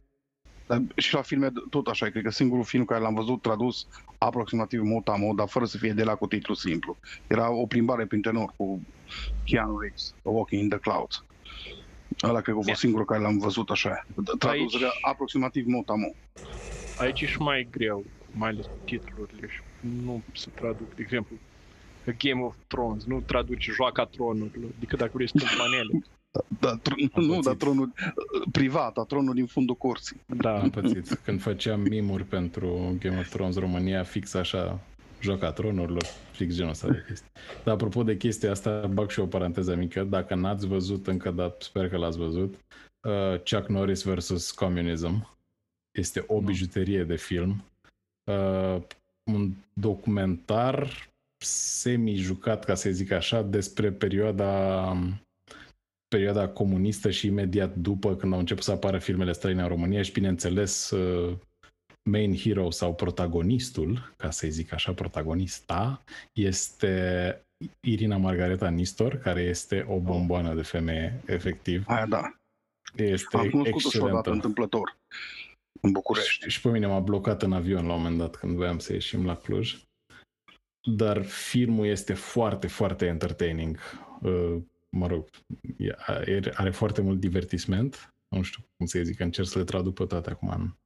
Dar și la filme tot așa, cred că singurul film care l-am văzut tradus aproximativ mot a mod, dar fără să fie de la cu titlu simplu. Era o plimbare prin tenor cu Keanu Reeves, A Walking in the Clouds. Ăla cred că a fost singurul care l-am văzut așa. Tradus Aici- Aici... aproximativ mot a mod. aici e și mai greu, mai ales cu titlurile și nu se traduc, de exemplu, A Game of Thrones, nu traduci joaca tronurilor, decât dacă vrei să te manele. Da, tr- Am nu, pățit. dar tronul uh, privat, a tronul din fundul corții. Da, Am pățit. Când făceam mimuri pentru Game of Thrones România, fix așa, joca tronurilor, fix genul ăsta de chestii. Dar apropo de chestia asta, bag și o paranteză mică. Dacă n-ați văzut încă, dar sper că l-ați văzut, uh, Chuck Norris vs. Communism este o bijuterie de film. Uh, un documentar semi-jucat, ca să zic așa, despre perioada perioada comunistă și imediat după când au început să apară filmele străine în România și bineînțeles uh, main hero sau protagonistul, ca să-i zic așa, protagonista, este Irina Margareta Nistor, care este o bomboană de femeie, efectiv. Aia da. Este Am cunoscut-o și odată excelentă. întâmplător. În București. Și, și pe mine m-a blocat în avion la un moment dat când voiam să ieșim la Cluj. Dar filmul este foarte, foarte entertaining. Uh, Mă rog, e- are, are foarte mult divertisment. Nu știu cum să zic, încerc să le traduc pe toate acum în,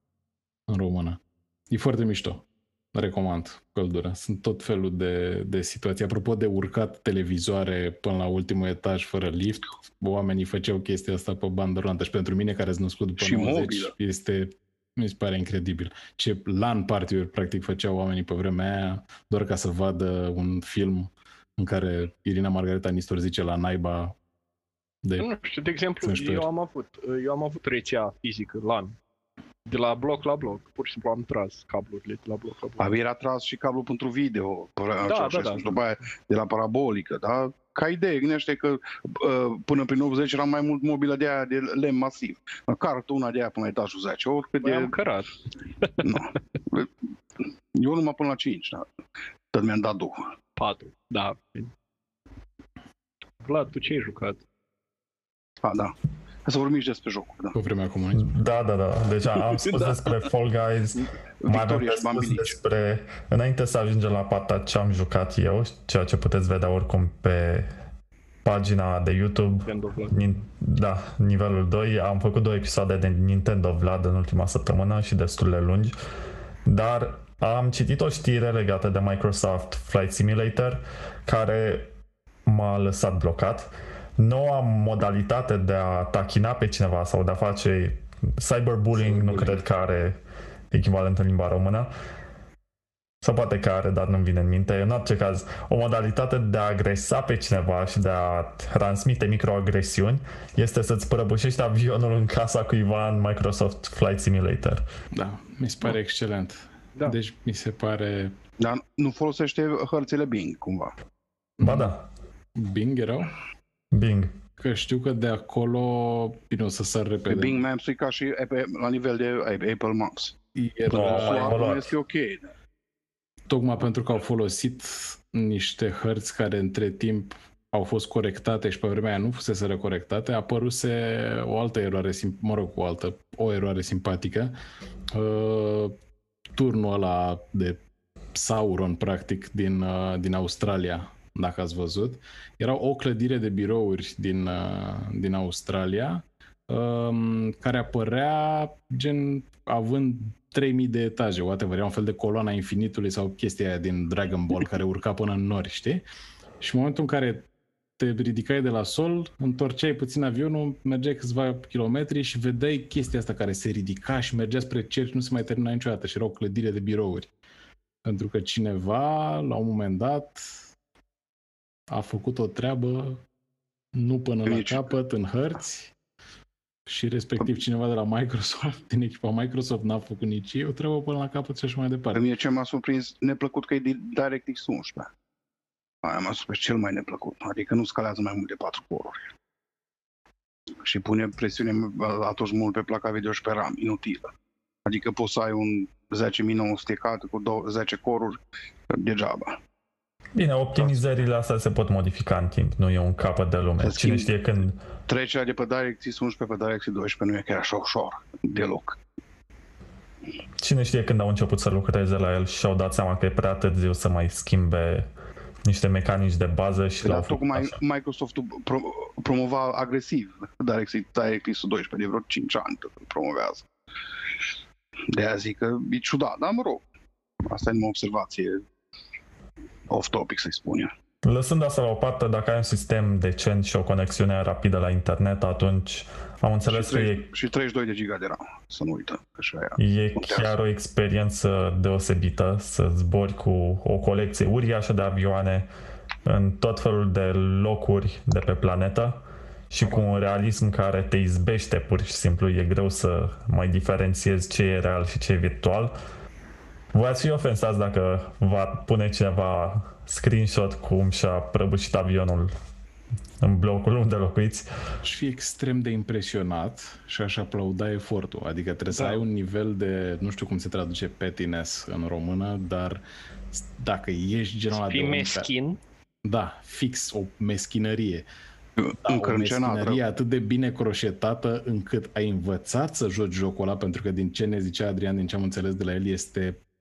în română. E foarte mișto. Recomand, căldură. Sunt tot felul de, de situații. Apropo de urcat televizoare până la ultimul etaj fără lift, oamenii făceau chestia asta pe bandă rulantă și pentru mine care sunt născut după Și 90 mobilă. este mi se pare incredibil. Ce LAN party-uri practic făceau oamenii pe vremea aia doar ca să vadă un film în care Irina Margareta Nistor zice la naiba de... nu știu, de exemplu, Sunt știri. eu am avut, eu am avut rețea fizică, LAN, de la bloc la bloc, pur și simplu am tras cablurile de la bloc la bloc. Abia era tras și cablu pentru video. Da, da, da. Și după aia de la parabolică, da? Ca idee, gândește că uh, până prin 80 era mai mult mobilă de aia de lemn masiv. Măcar una de aia până la etajul 10, oricât Păi de... am cărat. Nu. Eu numai până la 5, da. Tot mi-am dat două. 4, da. Vlad, tu ce ai jucat? A, da. Hai să vorbim și despre jocuri, da. pe vremea comunismului. Da, da, da. Deci am spus Da. despre Fall Guys, mai avem Victoria de și spus Bambilici. despre... Înainte să ajungem la partea ce am jucat eu, ceea ce puteți vedea oricum pe pagina de YouTube, End of Vlad. Nin- da, nivelul 2, am făcut două episoade de Nintendo Vlad în ultima săptămână și destul de lungi, dar am citit o știre legată de Microsoft Flight Simulator care m-a lăsat blocat. Noua modalitate de a tachina pe cineva sau de a face cyberbullying, nu Cyberbullying. cred că are echivalent în limba română. Sau poate că are, dar nu-mi vine în minte. În orice caz, o modalitate de a agresa pe cineva și de a transmite microagresiuni este să-ți prăbușești avionul în casa cuiva în Microsoft Flight Simulator. Da, mi se pare excelent. Da. Deci mi se pare... Dar nu folosește hărțile Bing, cumva. Ba da, Bing erau? Bing. Că știu că de acolo, bine o să sar Pe repede. Bing Maps e ca și Apple- la nivel de Apple Maps. Era, No, Floar nu evoluat. este ok. tocmai pentru că au folosit niște hărți care între timp au fost corectate și pe vremea aia nu fusese corectate, apăruse o altă eroare, sim- mă rog, o altă, o eroare simpatică. Uh, turnul ăla de Sauron, practic, din, uh, din Australia, dacă ați văzut. Era o clădire de birouri din, uh, din Australia, um, care apărea gen având 3000 de etaje, whatever, era un fel de coloana infinitului sau chestia aia din Dragon Ball care urca până în nori, știi? Și în momentul în care te ridicai de la sol, întorceai puțin avionul, mergeai câțiva kilometri și vedeai chestia asta care se ridica și mergea spre cer și nu se mai termina niciodată și era o clădire de birouri. Pentru că cineva, la un moment dat, a făcut o treabă nu până la Nici- capăt, în hărți, și respectiv cineva de la Microsoft, din echipa Microsoft, n-a făcut nici eu treabă până la capăt și așa mai Pe departe. mine ce m-a surprins neplăcut că e din DirectX 11. Aia m-a surprins cel mai neplăcut. Adică nu scalează mai mult de 4 coruri. și pune presiune atunci mult pe placa video și pe RAM, inutilă. Adică poți să ai un 10.900 cat cu 10 coruri degeaba. Bine, optimizările astea se pot modifica în timp, nu e un capăt de lume. În Cine schimb- știe când... Trecerea de pe DirectX 11 pe DirectX 12 nu e chiar așa ușor, deloc. Cine știe când au început să lucreze la el și și-au dat seama că e prea târziu să mai schimbe niște mecanici de bază și l-au Dar făcut tocmai așa. Microsoft pro, promova agresiv DirectX, DirectX 12 de vreo 5 ani tot îl promovează. De aia zic că e ciudat, dar mă rog, asta e numai o observație off-topic, să-i spun eu. Lăsând asta la o parte, dacă ai un sistem decent și o conexiune rapidă la internet, atunci am înțeles Și, că e, trei- și 32 de giga de RAM, să nu uităm. Că și aia. e contează. chiar o experiență deosebită să zbori cu o colecție uriașă de avioane în tot felul de locuri de pe planetă și cu un realism care te izbește pur și simplu. E greu să mai diferențiezi ce e real și ce e virtual. Voi ați fi ofensați dacă va pune cineva screenshot cum și-a prăbușit avionul în blocul unde locuiți. Aș fi extrem de impresionat și aș aplauda efortul. Adică trebuie să Da. ai un nivel de, nu știu cum se traduce pettiness în română, dar dacă ești genul ăla de Fii om care- meschin. Da, fix o meschinărie. Da, o Încrâncenat, meschinărie atât de bine croșetată încât ai învățat să joci jocul ăla, pentru că din ce ne zicea Adrian, din ce am înțeles de la el, este m,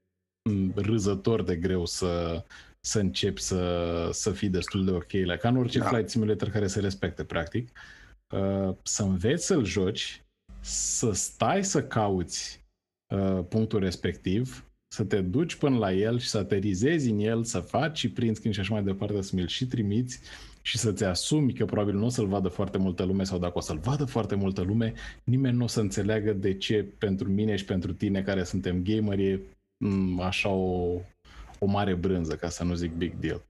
râzător de greu să, să începi să, să fii destul de ok, la ca în orice Da. flight simulator care se respecte, practic. Uh, să înveți să-l joci, să stai să cauți uh, punctul respectiv, să te duci până la el și să aterizezi în el, să faci și print screen și așa mai departe, să mi-l și trimiți și să-ți asumi că probabil nu o să-l vadă foarte multă lume sau dacă o să-l vadă foarte multă lume, nimeni nu o să înțeleagă de ce pentru mine și pentru tine care suntem gameri e m, așa o, o mare brânză, ca să nu zic big deal.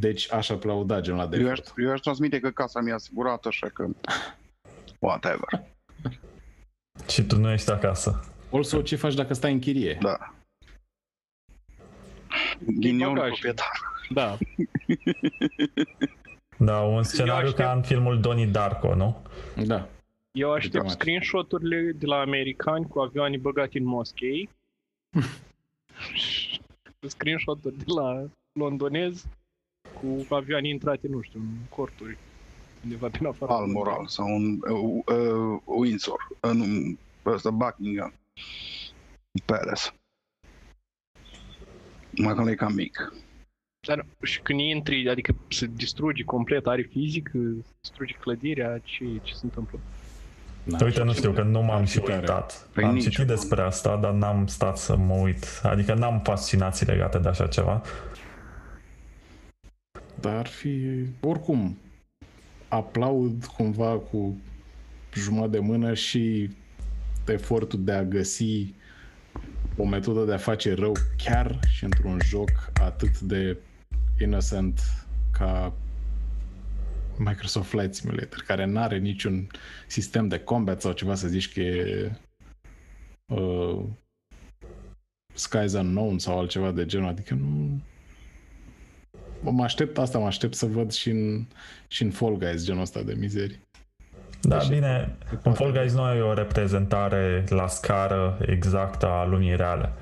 Deci aș aplauda genul ăla de Eu aș, efort. eu aș transmite că casa mi-a asigurată, așa că whatever. Și tu nu ești acasă. Also, ce faci dacă stai în chirie? Da. Ghinion bagaj. proprietar. Da. Da, un scenariu aștept- ca în filmul Donnie Darko, nu? Da. Eu aștept Automat. screenshot-urile de la americani cu avioane băgate în moschei. Și screenshot-uri de la londonezi cu avioane intrate, nu știu, în corturi. Undeva prin afară. Al moral sau un uh, uh, Windsor, uh, nu, ăsta Buckingham Palace. Mai că e cam mic. Dar și când intri, adică se distruge complet, are fizic, distruge clădirea, ce, ce se întâmplă? Da, Uite, nu știu, că nu m-am și Tare. uitat. Păi Am nici citit eu. despre asta, dar n-am stat să mă uit. Adică n-am fascinații legate de așa ceva. Dar ar fi, oricum, aplaud cumva cu jumătate de mână și efortul de a găsi o metodă de a face rău chiar și într-un joc atât de innocent ca Microsoft Flight Simulator, care nu are niciun sistem de combat sau ceva să zici că e uh, Skies Unknown sau altceva de genul, adică nu, mă aștept, asta mă aștept să văd și în, și în Fall Guys genul ăsta de mizerii. Da, Deci- bine, în Fall Guys nu e o reprezentare la scară exactă a lumii reale.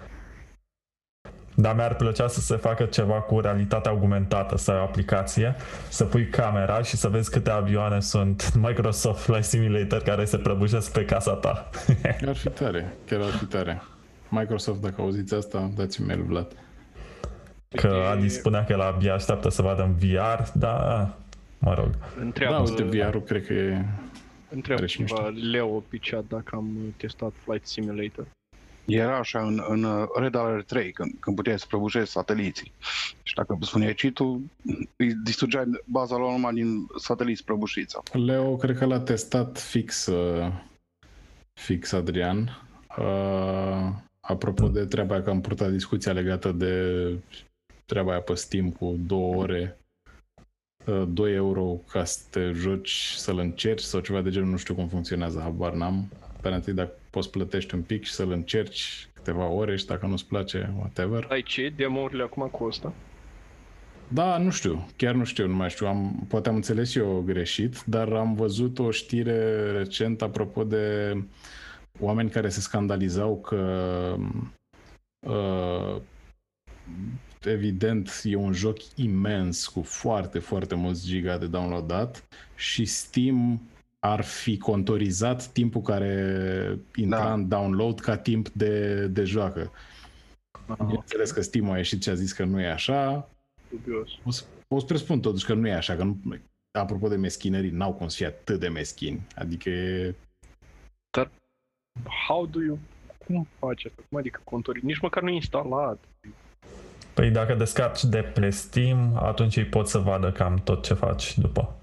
Dar mi-ar plăcea să se facă ceva cu realitatea augmentată, să ai o aplicație, să pui camera și să vezi câte avioane sunt Microsoft Flight Simulator care se prăbușesc pe casa ta. Ar fi tare, chiar ar fi tare. Microsoft, dacă auziți asta, dați un mail, Vlad. Că Adi spunea că el abia așteaptă să vadă în VR, dar mă rog. Întreabă, Da, uite, VR-ul cred că e... întreabă are și ceva Leo pe chat dacă am testat Flight Simulator. Era așa în, în uh, Red Alert 3, când, când puteai să prăbușești sateliții. Și dacă spuneai cheat-ul, îi distrugeai baza lor numai din sateliți prăbușiți. Leo, cred că l-a testat fix, uh, fix Adrian. Uh, apropo de treaba aia că am purtat discuția legată de treaba aia pe Steam cu două ore, uh, 2 euro ca să te joci, să-l încerci sau ceva de genul, nu știu cum funcționează, habar n-am. Dar întâi dacă poți plătești un pic și să-l încerci câteva ore și dacă nu-ți place, whatever. Ai ce? Demo-urile acum costă? Da, nu știu, chiar nu știu, nu mai știu, am, poate am înțeles eu greșit, dar am văzut o știre recent apropo de oameni care se scandalizau că uh, evident e un joc imens cu foarte, foarte mulți giga de downloadat și Steam ar fi contorizat timpul care intra Da. în download ca timp de, de joacă. Bineînțeles că Steam a ieșit și a zis că nu e așa. Dubios. O să, o să presupun totuși că nu e așa, că nu, apropo de meschinării, n-au cum să fie atât de meschini. Adică e... How do you... Cum faci asta? Cum adică contori? Nici măcar nu e instalat. Păi dacă descarci de pe Steam, atunci ei pot să vadă cam tot ce faci după.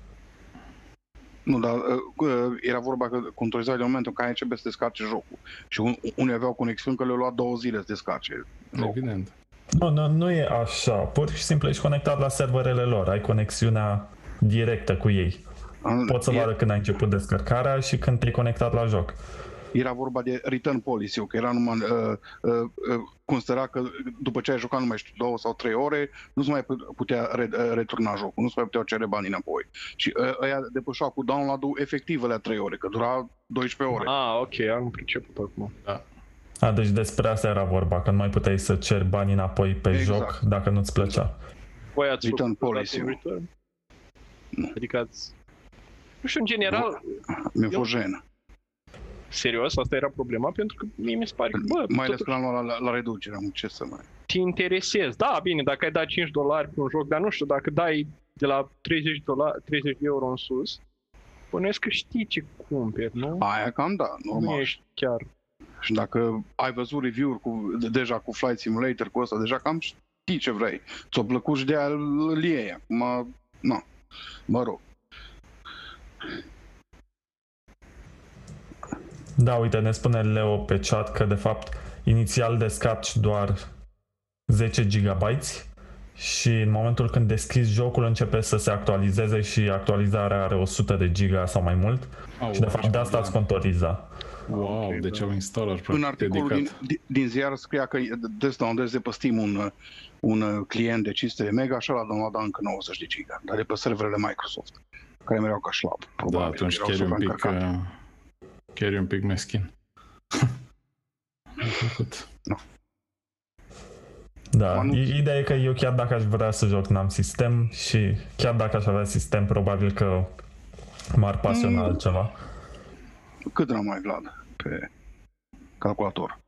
Nu, dar uh, uh, era vorba că contorizai de momentul în care începe să descarce jocul. Și un, unii aveau conexiuni că le-au luat două zile să descarce jocul. Evident. Nu, nu, nu e așa. Pur și simplu ești conectat la serverele lor. Ai conexiunea directă cu ei. Poți să E- vadă când ai început descărcarea și când te-ai conectat la joc. Era vorba de return policy că era numai, uh, uh, uh, considera că după ce ai jucat, nu mai știu, două sau trei ore, nu se mai pu- putea re, uh, returna jocul, nu se mai puteau cere banii înapoi. Și uh, ăia depășeau cu download-ul efectiv la trei ore, că dura 12 ore. Ah, ok, am priceput acum. A, deci despre asta era vorba, că nu mai puteai să ceri banii înapoi pe Exact. joc dacă nu-ți plăcea. Voi ați Return făcut policy. vreodată un return? Nu. Adică ați... Nu știu, în general, Mi-a eu- fost jenă. Serios, asta era problema, pentru că mie mi se pare că, bă, Mai ales totuși că l-am luat la, la, la reducere, am ce să mai... te interesezi. Da, bine, dacă ai dat 5 dolari pe un joc, dar nu știu, dacă dai de la 30, dolari, 30 de euro în sus, bănuiesc că știi ce cumperi, nu? Aia cam da, nu normal. ești chiar... Și dacă ai văzut review-uri cu, de, deja cu Flight Simulator, cu ăsta, deja cam știi ce vrei. Ți-o plăcut și de aia îl iei. Acum, na, mă rog. Da, uite, ne spune Leo pe chat că de fapt inițial descarci doar 10 GB și în momentul când deschizi jocul începe să se actualizeze și actualizarea are 100 de giga sau mai mult Au, și de fapt de asta îți contoriza. Wow, Ok, deci da. au instalat În practic articolul din, dedicat. din, din ziar scria că des downloadezi de pe Steam un, un client de 500 de mega și ăla downloada încă 90 de giga, dar de pe serverele Microsoft, care mereu ca șlap. Da, Probabil, atunci erau chiar e un pic, supraîncărcate. uh, chiar e un pic meschin. Am făcut. Da, Anunț. i- ideea e că eu chiar dacă aș vrea să joc n-am sistem și chiar dacă aș avea sistem probabil că m-ar pasiona Mm. altceva. Cât era mai Vlad pe calculator?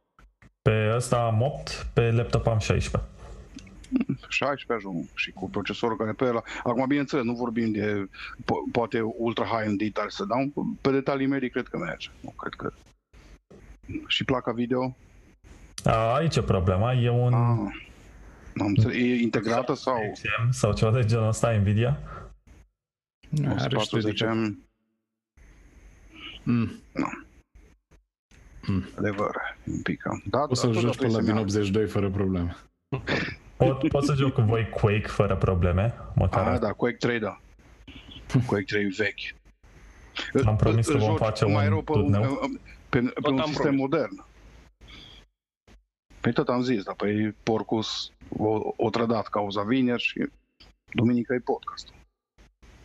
Pe ăsta am 8, pe laptop am 16. 16 ajung și cu procesorul care pe ăla. Acum, bineînțeles, nu vorbim de po- poate ultra high în detalii să dau, pe detalii medii cred că merge. Nu, cred că... Și placa video? A, aici e problema, e un Ah, am înțeles. E integrată sau XM sau ceva de genul ăsta, Nvidia. Nu, are și 140 dedicat. M, Mm. adevăr, un pic cam. Da, Poți să da, tot joci pe trebuie la să din meargă. 82 fără probleme. Pot, pot să joc cu voi Quake fără probleme, măcar Ah, da, Quake 3, da. Quake 3 vechi. Am promis că Îl vom joci face mai un rău pe, turneu. un, pe, pe un am sistem promis. modern. Păi tot am zis, dar păi Porcus o, o trădat cauza vineri și duminică e podcastul.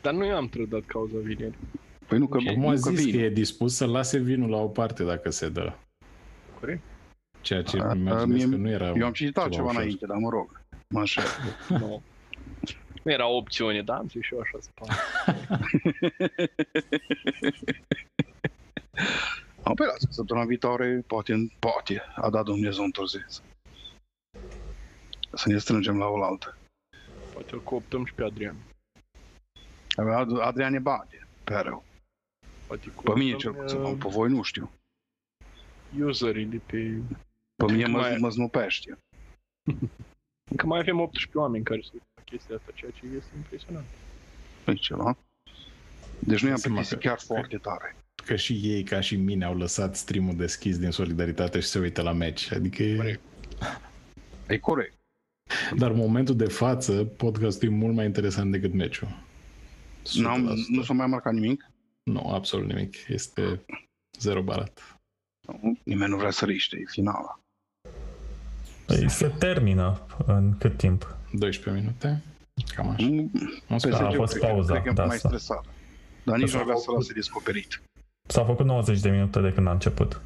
Dar nu eu am trădat cauza vineri. Păi nu că, Ce? Cum nu a că zis că vine. e dispus să lase vinul la o parte dacă se dă. Corect? Ceea ce A, îmi a, imaginez mie- că nu era Eu am citit altceva ușor. înainte, dar mă rog. Mă așa. Nu. Nu era o opțiune, da? Am zis și eu așa să fac. Am pe lasă, săptămâna viitoare, poate, poate, a dat Dumnezeu întârziez. Să ne strângem la oaltă. Poate îl cooptăm și pe Adrian. Ad- Adrian e bade, pe rău. Poate Pe mine cooptăm, cel puțin, uh, pe voi nu știu. Userii de pe... Pe mine mă, mai- mă znupește. Încă mai avem 18 oameni care să facă chestia asta, ceea ce este impresionant. E ceva. Deci nu i-am Seama plictisit că- chiar că- foarte tare. Că și ei, ca și mine, au lăsat streamul deschis din solidaritate și se uită la meci. Adică e... Corect. E corect. Dar în momentul de față, podcastul e mult mai interesant decât meciul. 100%. N-am, nu s-a mai marcat nimic. Nu, absolut nimic. Este zero barat. Nu, Nimeni nu vrea să riște, e finala. Păi se termină în cât timp? 12 minute. Cam așa. Nu, Nu PSG a fost cred că- pauza cred că e de mai asta. stresat. Dar nici s-a nu avea să făcut- lase descoperit. S-a făcut 90 de minute de când a început.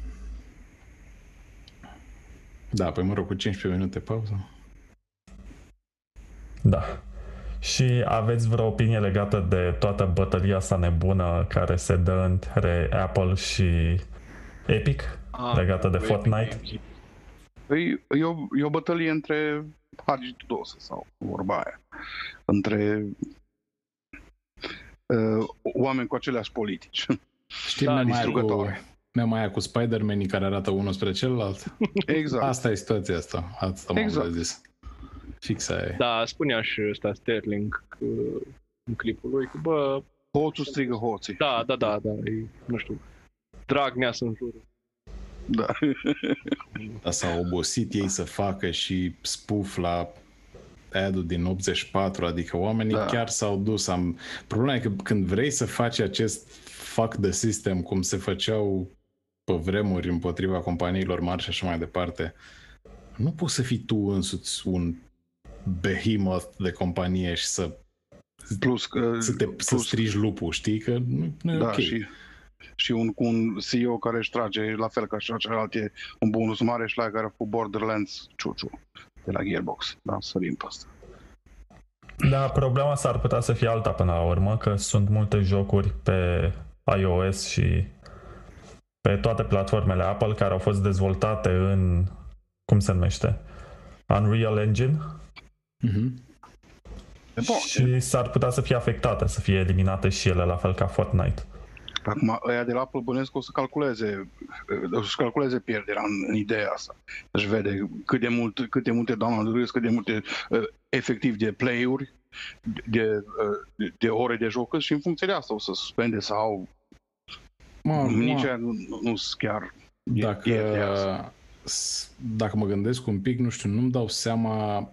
Da, păi mă rog, cu 15 minute pauză. Da. Și aveți vreo opinie legată de toată bătălia asta nebună care se dă între Apple și Epic? Ah, Legată de cu Fortnite? Epic Games. E, e, o, e o bătălie între Hagi Tudose sau vorba aia. Între uh, oameni cu aceleași politici. Știi Da, da, mai cu, distrugătoare. mema aia cu Spider-Man care arată unul spre celălalt? exact. Asta e situația asta. Asta m-am Exact. exact. zis. Fix aia e. Da, spunea și ăsta Sterling că, în clipul lui că, bă, Hoțul strigă hoții. da, da, da, da, e, nu știu, Dragnea în jurul. Da. Dar s-au obosit ei să facă și spuf la ad din 84, adică oamenii Da. da. chiar s-au dus. Am... Problema e că când vrei să faci acest fuck the system, cum se făceau pe vremuri împotriva companiilor mari și așa mai departe, nu poți să fii tu însuți un behemoth de companie și să, Plus că... să, te, să plus, strigi lupul, știi? Că nu, nu e da, ok. și, și un, cu un CEO care își trage, la fel ca și celălalt, e un bonus mare și la care cu Borderlands Ciuciu de la Gearbox. Da, sărim pe asta. Da, problema s-ar putea să fie alta până la urmă, că sunt multe jocuri pe iOS și pe toate platformele Apple care au fost dezvoltate în, cum se numește, Unreal Engine E Mhm. Bun, și s-ar putea să fie afectate, să fie eliminate și ele, la fel ca Fortnite. Acum, ăia de la Apple bănesc o să calculeze, o să calculeze pierderea în, în ideea asta. Deci vede cât de, mult, cât de multe download cât de multe uh, efectiv de play-uri, de, uh, de, de ore de joc și în funcție de asta o să suspende sau Mă, nici mă, aia nu, nu, nu sunt chiar e- Dacă, e de asta. s- dacă mă gândesc un pic, nu știu, nu-mi dau seama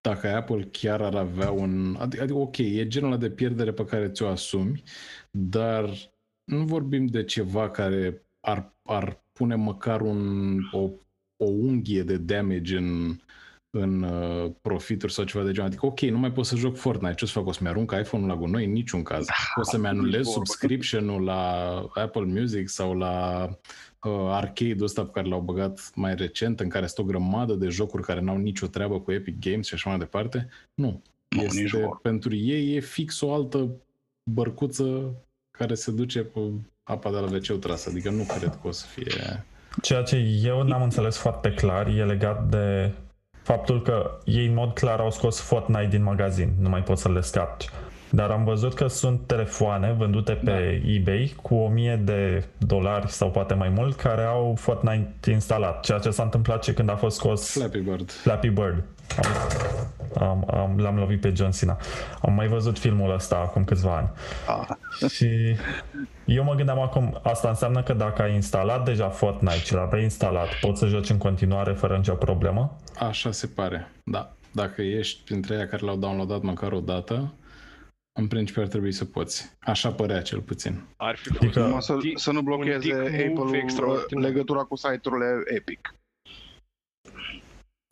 dacă Apple chiar ar avea un... Adică, adică ok, e genul ăla de pierdere pe care ți-o asumi, dar nu vorbim de ceva care ar, ar pune măcar un, o, o unghie de damage în, în uh, profituri sau ceva de genul. Adică, ok, nu mai pot să joc Fortnite. Ce o să fac? O să-mi arunc iPhone-ul la gunoi? În niciun caz. O să-mi nici anulez vorbă. subscription-ul la Apple Music sau la uh, arcade-ul ăsta pe care l-au băgat mai recent, în care este o grămadă de jocuri care n-au nicio treabă cu Epic Games și așa mai departe. Nu. Nu, nici este, vorbă. pentru ei e fix o altă bărcuță care se duce cu apa de la wc trasă. Adică nu cred că o să fie... Ceea ce eu n-am înțeles foarte clar e legat de faptul că ei în mod clar au scos Fortnite din magazin, nu mai poți să le scapi. Dar am văzut că sunt telefoane vândute pe eBay cu 1000 de dolari sau poate mai mult care au Fortnite instalat, ceea ce s-a întâmplat și când a fost scos Flappy Bird. Flappy Bird. Am, am, am, l-am lovit pe John Cena. Am mai văzut filmul ăsta acum câțiva ani. Ah, Și eu mă gândeam acum, asta înseamnă că dacă ai instalat deja Fortnite și l-ai reinstalat, poți să joci în continuare fără nicio problemă? Așa se pare, da. Dacă ești printre ei care l-au downloadat măcar o dată, în principiu ar trebui să poți. Așa părea cel puțin. Ar fi Adică- fost numai să, un dick- să nu blocheze un dick move Apple-ul extraordinar. legătura cu site-urile Epic.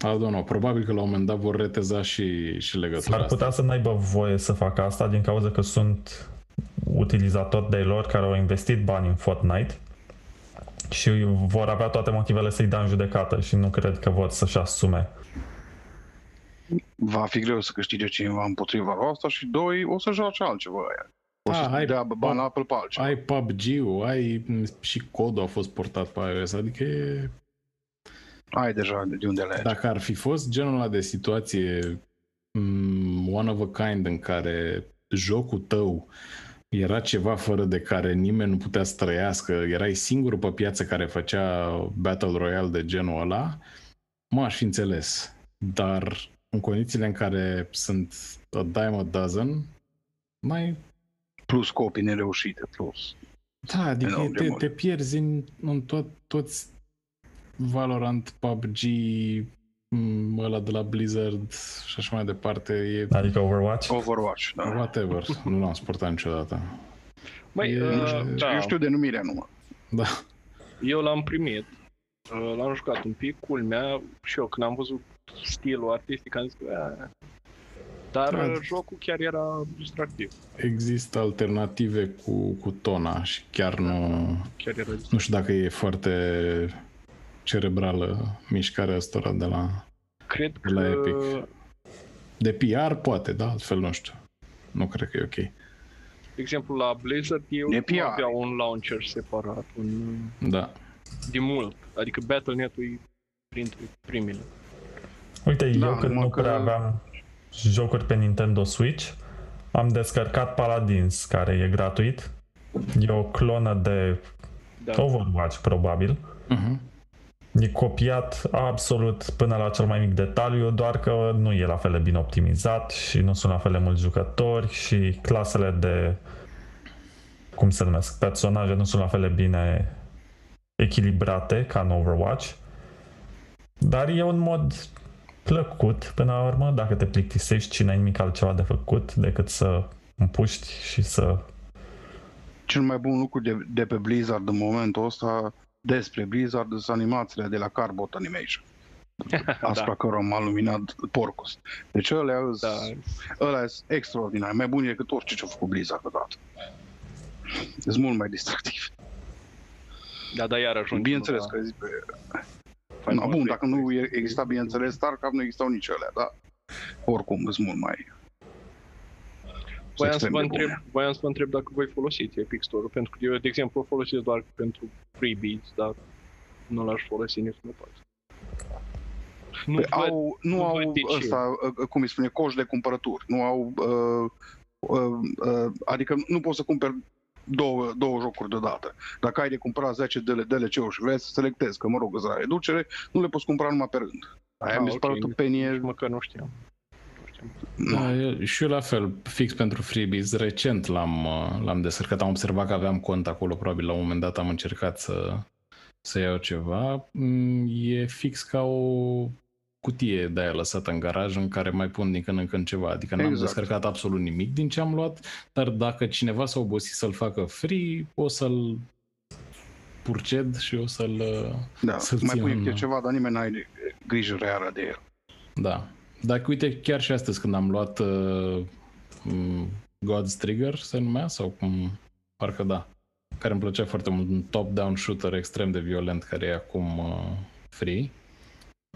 I don't know, probabil că la un moment dat vor reteza și, și legătura S-ar asta. putea să n-aibă voie să facă asta din cauza că sunt utilizatori de lor care au investit bani în Fortnite și vor avea toate motivele să-i dea în judecată și nu cred că vor să-și asume. Va fi greu să câștige cineva împotriva lor asta și doi, o să joace altceva aia. O Ah, să hai- dea bani la Apple pe altceva. Ai PUBG-ul, ai și codul a fost portat pe iOS, adică e... Ai deja de unde le Dacă ar fi fost genul ăla de situație mm, one of a kind în care jocul tău era ceva fără de care nimeni nu putea să trăiască, erai singurul pe piață care făcea Battle Royale de genul ăla, mă aș fi înțeles. Dar în condițiile în care sunt a dime a dozen, mai Plus copii nereușite, plus. Da, adică Enorm de te, mult. te pierzi în, în tot, toți Valorant, PUBG, m, ăla de la Blizzard și așa mai departe. E Adică Overwatch? Overwatch, da. whatever. nu l-am sportat niciodată. Măi, E- uh, Eu da, Eu știu denumirea numai. Da. eu l-am primit. Uh, L-am jucat un pic, culmea, și eu când am văzut stilul artistic am zis că "A, Dar Da. uh, jocul chiar era distractiv. Există alternative cu, cu tona și chiar nu... Chiar era distractiv. Nu știu dacă e foarte cerebrală mișcarea asta de la... Cred de la că Epic. De PR poate, da? Altfel nu știu. Nu cred că e ok. De exemplu, la Blizzard eu E nu PR. avea un launcher separat, un, Da. de mult. Adică Battle.net-ul e printre primele. Uite, Da, eu când numai nu că- prea aveam jocuri pe Nintendo Switch, am descărcat Paladins, care e gratuit. E o clonă de Da. Overwatch, probabil. Uh-huh. E copiat absolut până la cel mai mic detaliu, doar că nu e la fel de bine optimizat și nu sunt la fel de mulți jucători și clasele de, cum se numesc, personaje nu sunt la fel de bine echilibrate ca în Overwatch. Dar e un mod plăcut până la urmă, dacă te plictisești și n-ai nimic altceva de făcut decât să împuști și să... Cel mai bun lucru de, de pe Blizzard în momentul ăsta despre Blizzard sunt animațiile de la Carbot Animation. Asupra da. cărora m-a luminat Porcus. Deci ălea Da. da. ăla sunt extraordinar, mai buni decât orice ce a făcut Blizzard odată. Sunt mult mai distractiv. Da, dar iar ajunge. Bineînțeles că zic pe... Na, bun, dacă nu e- exista, bineînțeles, StarCraft, nu existau nici alea, da? Oricum, sunt mult mai... Voiam să, extrem vă de întreb, bune. voiam să vă întreb dacă voi folosiți Epic Store-ul, pentru că eu, de exemplu, o folosesc doar pentru freebies, dar nu l-aș folosi nici nu pot. Nu Păi văd, au, nu, nu au văd de ce. ăsta, uh, cum îi spune, coș de cumpărături. Nu au, uh, uh, uh, adică nu poți să cumperi două, două jocuri deodată. Dacă ai de cumpărat 10 DL, DLC-uri și vrei să selectezi, că mă rog, îți la reducere, nu le poți cumpăra numai pe rând. Aia Ah, mi se pare ok. o tâmpenie. nici măcar nu știam. Nu știam. Da, eu, și eu la fel, fix pentru freebies, recent l-am, uh, l-am descărcat, am observat că aveam cont acolo, probabil la un moment dat am încercat să, să iau ceva. Mm, E fix ca o cutie de aia lăsată în garaj în care mai pun din când în când ceva, adică n-am Exact. descărcat absolut nimic din ce am luat, dar dacă cineva s-a obosit să-l facă free, o să-l purced și o să-l... uh, Da, Să-l mai țin pui în- câte ceva, dar nimeni n-ai grijă reală de el. Da. Dacă uite, chiar și astăzi când am luat uh, m, God's Trigger, se numea, sau cum, parcă da, care îmi plăcea foarte mult, un top-down shooter extrem de violent care e acum uh, free.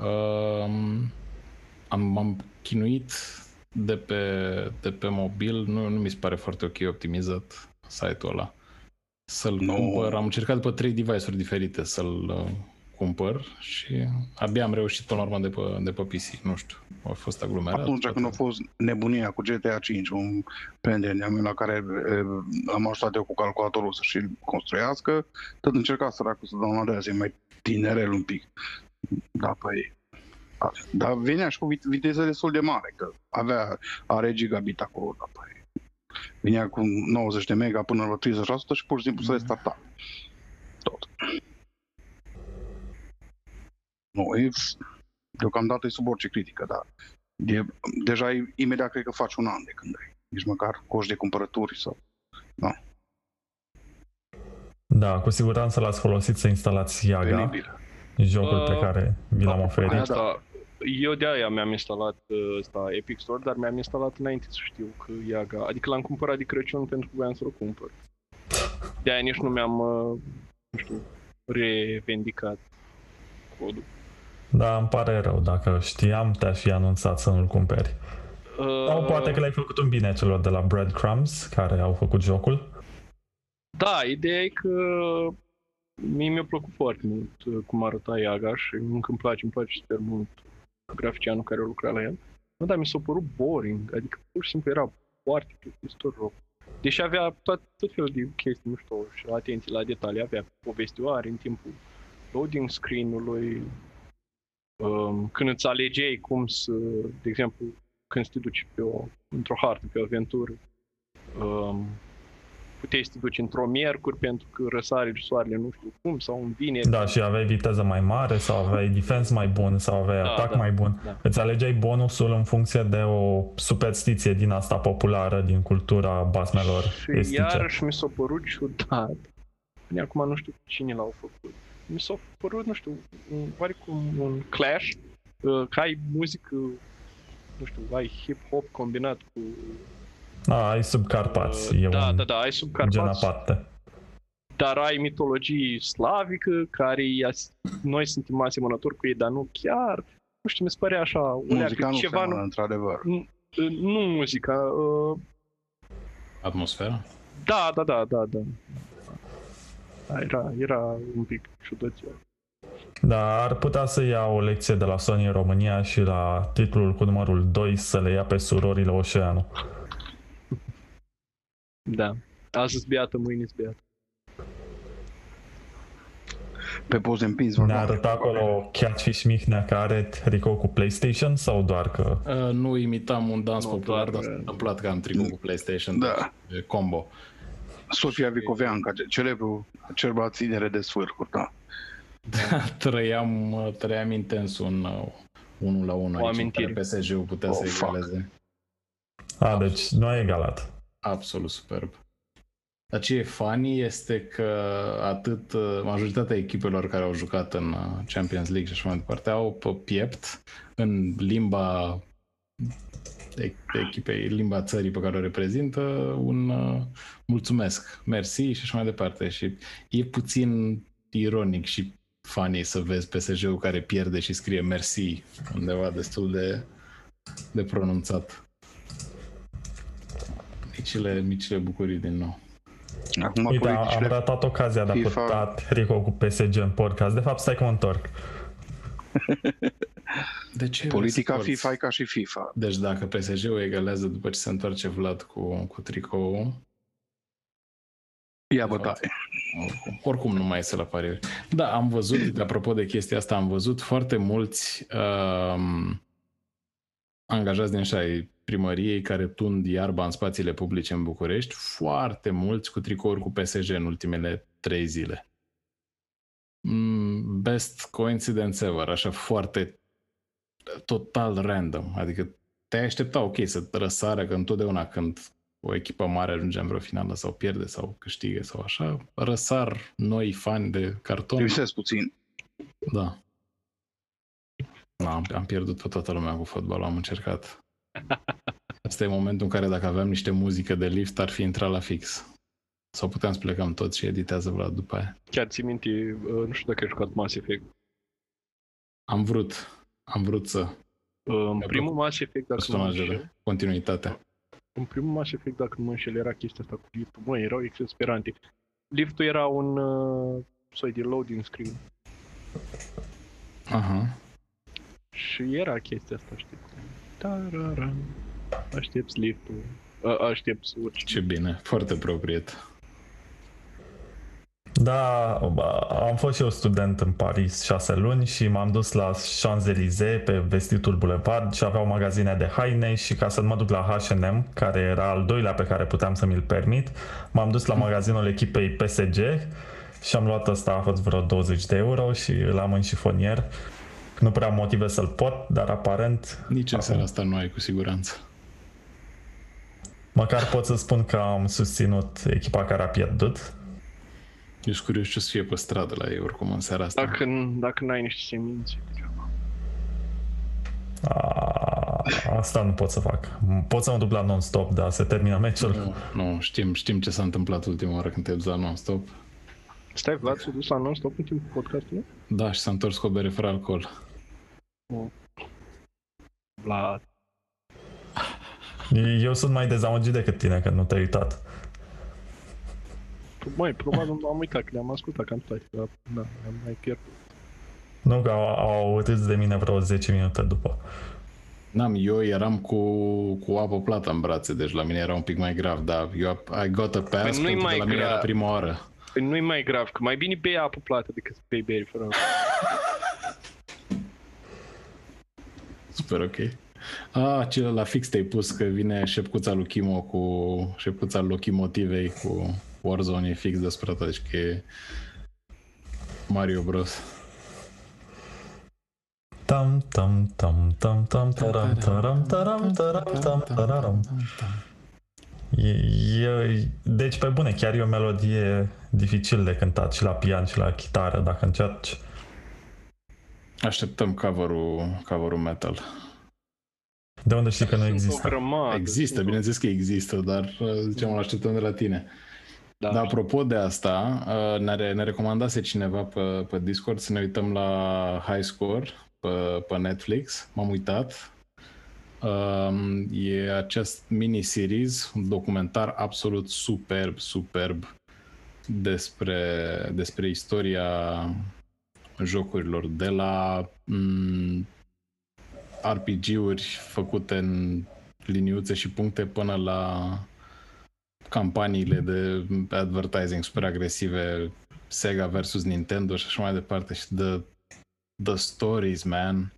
Uh, am, am chinuit de pe, de pe mobil, nu, nu mi se pare foarte ok optimizat site-ul ăla. Să-l Nu. cumpăr, am încercat după trei device-uri diferite să-l uh, cumpăr și abia am reușit până la urmă de pe, de pe PC, nu știu, a fost aglomerat. Atunci poate. când a fost nebunia cu GTA 5, un prieten de-a meu la care e, am ajutat eu cu calculatorul să și-l construiască, tot încerca săracul să downloadeze, e mai tinerel un pic. Da, păi... da, Dar venea și cu vit- viteză destul de mare, că avea, are gigabit acolo, da, păi... Vinea cu 90 de mega până la 30% și pur și simplu se restarta. Tot. Nu, e, deocamdată e sub orice critică, dar E, deja e, imediat cred că faci un an de când ai. Nici măcar coș de cumpărături sau... Da, cu siguranță l-ați folosit să instalați Iaga, Penibil. Jocul pe Uh, care vi l-am Da, oferit. aia Asta, eu de aia mi-am instalat uh, ăsta Epic Store, dar mi-am instalat înainte să știu că Iaga, adică l-am cumpărat de Crăciun pentru că voiam să-l cumpăr. De aia nici nu mi-am, uh, nu știu, revendicat codul. Da, îmi pare rău. Dacă știam, te-aș fi anunțat să nu-l cumperi. Uh, Sau poate că le-ai făcut un bine celor de la Breadcrumbs, care au făcut jocul. Da, ideea e că mie mi-a plăcut foarte mult uh, cum arăta Iaga și încă îmi place, îmi place super mult graficianul care a lucrat la el. Nu, dar mi s-a părut boring, adică pur și simplu era foarte plictisitor rău. Deși avea tot, tot felul de chestii mișto și atenție la detalii, avea povestioare în timpul loading screen-ului, um, când îți alegeai cum să, de exemplu, când să te duci pe o, într-o hartă, pe o aventură, um, puteai să te duci într-o miercuri pentru că răsare soarele nu știu cum sau în vineri. Da, și aveai viteză mai mare sau aveai defense mai bun sau aveai Da, atac da, mai bun. da. Îți alegeai bonusul în funcție de o superstiție din asta populară, din cultura basmelor Și estice. iarăși mi s-a părut ciudat. Bine, acum nu știu cine l-au făcut. Mi s-a părut, nu știu, un, oarecum un clash, uh, că ai muzică nu știu, ai hip-hop combinat cu... Da, ai sub Carpați, uh, e da, un da, da, ai sub gen Carpați, aparte. dar ai mitologie slavică, care e as- noi suntem asemănători cu ei, dar nu chiar. Nu știu, mi se pare așa, o Muzica leacă, nu ceva, seamănă, nu, într-adevăr. nu muzica, uh, Atmosfera? da, da, da, da, da. Da, Era, era un pic ciudățel. Da, ar putea să ia o lecție de la Sony în România și la titlul cu numărul 2 să le ia pe surorile Oceanu. Da. Azi beată, mâine beată. Pe poze împins Ne vorba. arăta acolo Catfish Mihnea care are tricou cu PlayStation sau doar că... Uh, nu imitam un dans Nu, popular, doar, dar s-a uh, întâmplat că am tricou cu PlayStation Da. deci, combo. Sofia Vicoveanca, ce- celebru, celebra ținere de sfârcuri, da. trăiam, uh, trăiam intens un uh, unul la unul O aici, în amintire. care PSG-ul putea Oh, să fuck. egaleze. A, deci nu a egalat. Absolut superb. Dar ce e funny este că atât uh, majoritatea echipelor care au jucat în uh, Champions League și așa mai departe au pe piept în limba e- echipei, limba țării pe care o reprezintă un uh, mulțumesc, mersi și așa mai departe. Și e puțin ironic și funny să vezi PSG-ul care pierde și scrie mersi undeva destul de, de pronunțat. Micile, micile bucurii din nou. Acum Uite, am, am politicile... ratat ocazia de a FIFA. putea tricou cu PSG în podcast. De fapt, stai că mă întorc. De ce Politica scorți? FIFA e ca și FIFA. Deci dacă PSG-ul egalează după ce se întoarce Vlad cu, cu tricou, Ia bătaie. oricum, oricum nu mai iese la pariuri. Da, am văzut, de apropo de chestia asta, am văzut foarte mulți um, angajați din așa ai primăriei care tund iarba în spațiile publice în București, foarte mulți cu tricouri cu PSG în ultimele trei zile. Mm, Best coincidence ever, așa foarte total random. Adică te-ai aștepta, ok, să răsară, că întotdeauna când o echipă mare ajunge în vreo finală sau pierde sau câștigă sau așa, răsar noi fani de carton. Lipsesc puțin. Da. Da, am, am pierdut pe toată lumea cu fotbalul, am încercat. Asta e momentul în care dacă aveam niște muzică de lift ar fi intrat la fix. Sau puteam să plecăm toți și editează Vlad după aia. Chiar ți minte, uh, nu știu dacă ai jucat Mass Effect. Am vrut, am vrut să Uh, În Mi-a primul Mass Effect, dacă nu mă înșel, personajele, continuitatea. în primul Mass Effect, dacă nu mă înșel, era chestia asta cu liftul. Măi, erau exasperante. Liftul era un uh, soi de loading screen. Aha. Și era chestia asta, știi? Tararam. Aștepți liftul. A, aștepți să urci. Ce bine, foarte propriet. Da, am fost și eu student în Paris șase luni și m-am dus la Champs-Élysées pe vestitul Boulevard și aveau magazine de haine și ca să nu mă duc la H&M, care era al doilea pe care puteam să mi-l permit, m-am dus la magazinul echipei PSG și am luat ăsta, a fost vreo 20 de euro și îl am în șifonier. Nu prea am motive să-l pot, dar aparent Nici în Acum. seara asta nu ai cu siguranță. măcar pot să spun că am susținut echipa care a pierdut. Eu sunt curios ce o să fie pe stradă la ei oricum în seara asta. Dacă, dacă n-ai niște semințe. A, asta nu pot să fac. Pot să mă duc la non-stop, dar se termină meciul. Nu, nu știm, știm ce s-a întâmplat ultima oară când te-ai dus la non-stop. Stai, Vlad s-a dus la non-stop în timpul podcastului? Da, și s-a întors cu o bere fără alcool. Vlad. Eu sunt mai dezamăgit decât tine că nu te-ai uitat. Mai, probabil am uitat că le-am ascultat cam toate, dar da, am mai pierdut. Nu că au, au râs de mine vreo 10 minute după. N-am, eu eram cu, cu apă plată în brațe, deci la mine era un pic mai grav, dar eu I got a pass Păi nu-i pentru mai că la mine grav. era prima oară. Păi nu-i mai grav, că mai bine bei apă plată decât să bei beri fără alcool. Super ok. Ah, ce la fix te-ai pus că vine șepcuța lui Chimo cu șepcuța locomotivei cu Warzone e fix despre asta, deci că e Mario Bros. Tam tam tam tam tam taram taram taram taram tam tararam. E, e, deci pe bune, chiar e o melodie dificil de cântat și la pian și la chitară dacă încerci. Așteptăm cover-ul, cover-ul metal. De unde știi că nu Sunt o există? grămadă. Există, sunt o- bineînțeles că există, dar uh, zicem, îl așteptăm de la tine. Da. Dar apropo de asta, uh, ne, re- ne recomandase cineva pe, pe Discord să ne uităm la High Score pe, pe Netflix. M-am uitat. Um, e acest mini-series, un documentar absolut superb, superb despre, despre istoria jocurilor de la mm, RPG-uri făcute în liniuțe și puncte până la campaniile de advertising super agresive, Sega versus Nintendo și așa mai departe și the, the stories, man.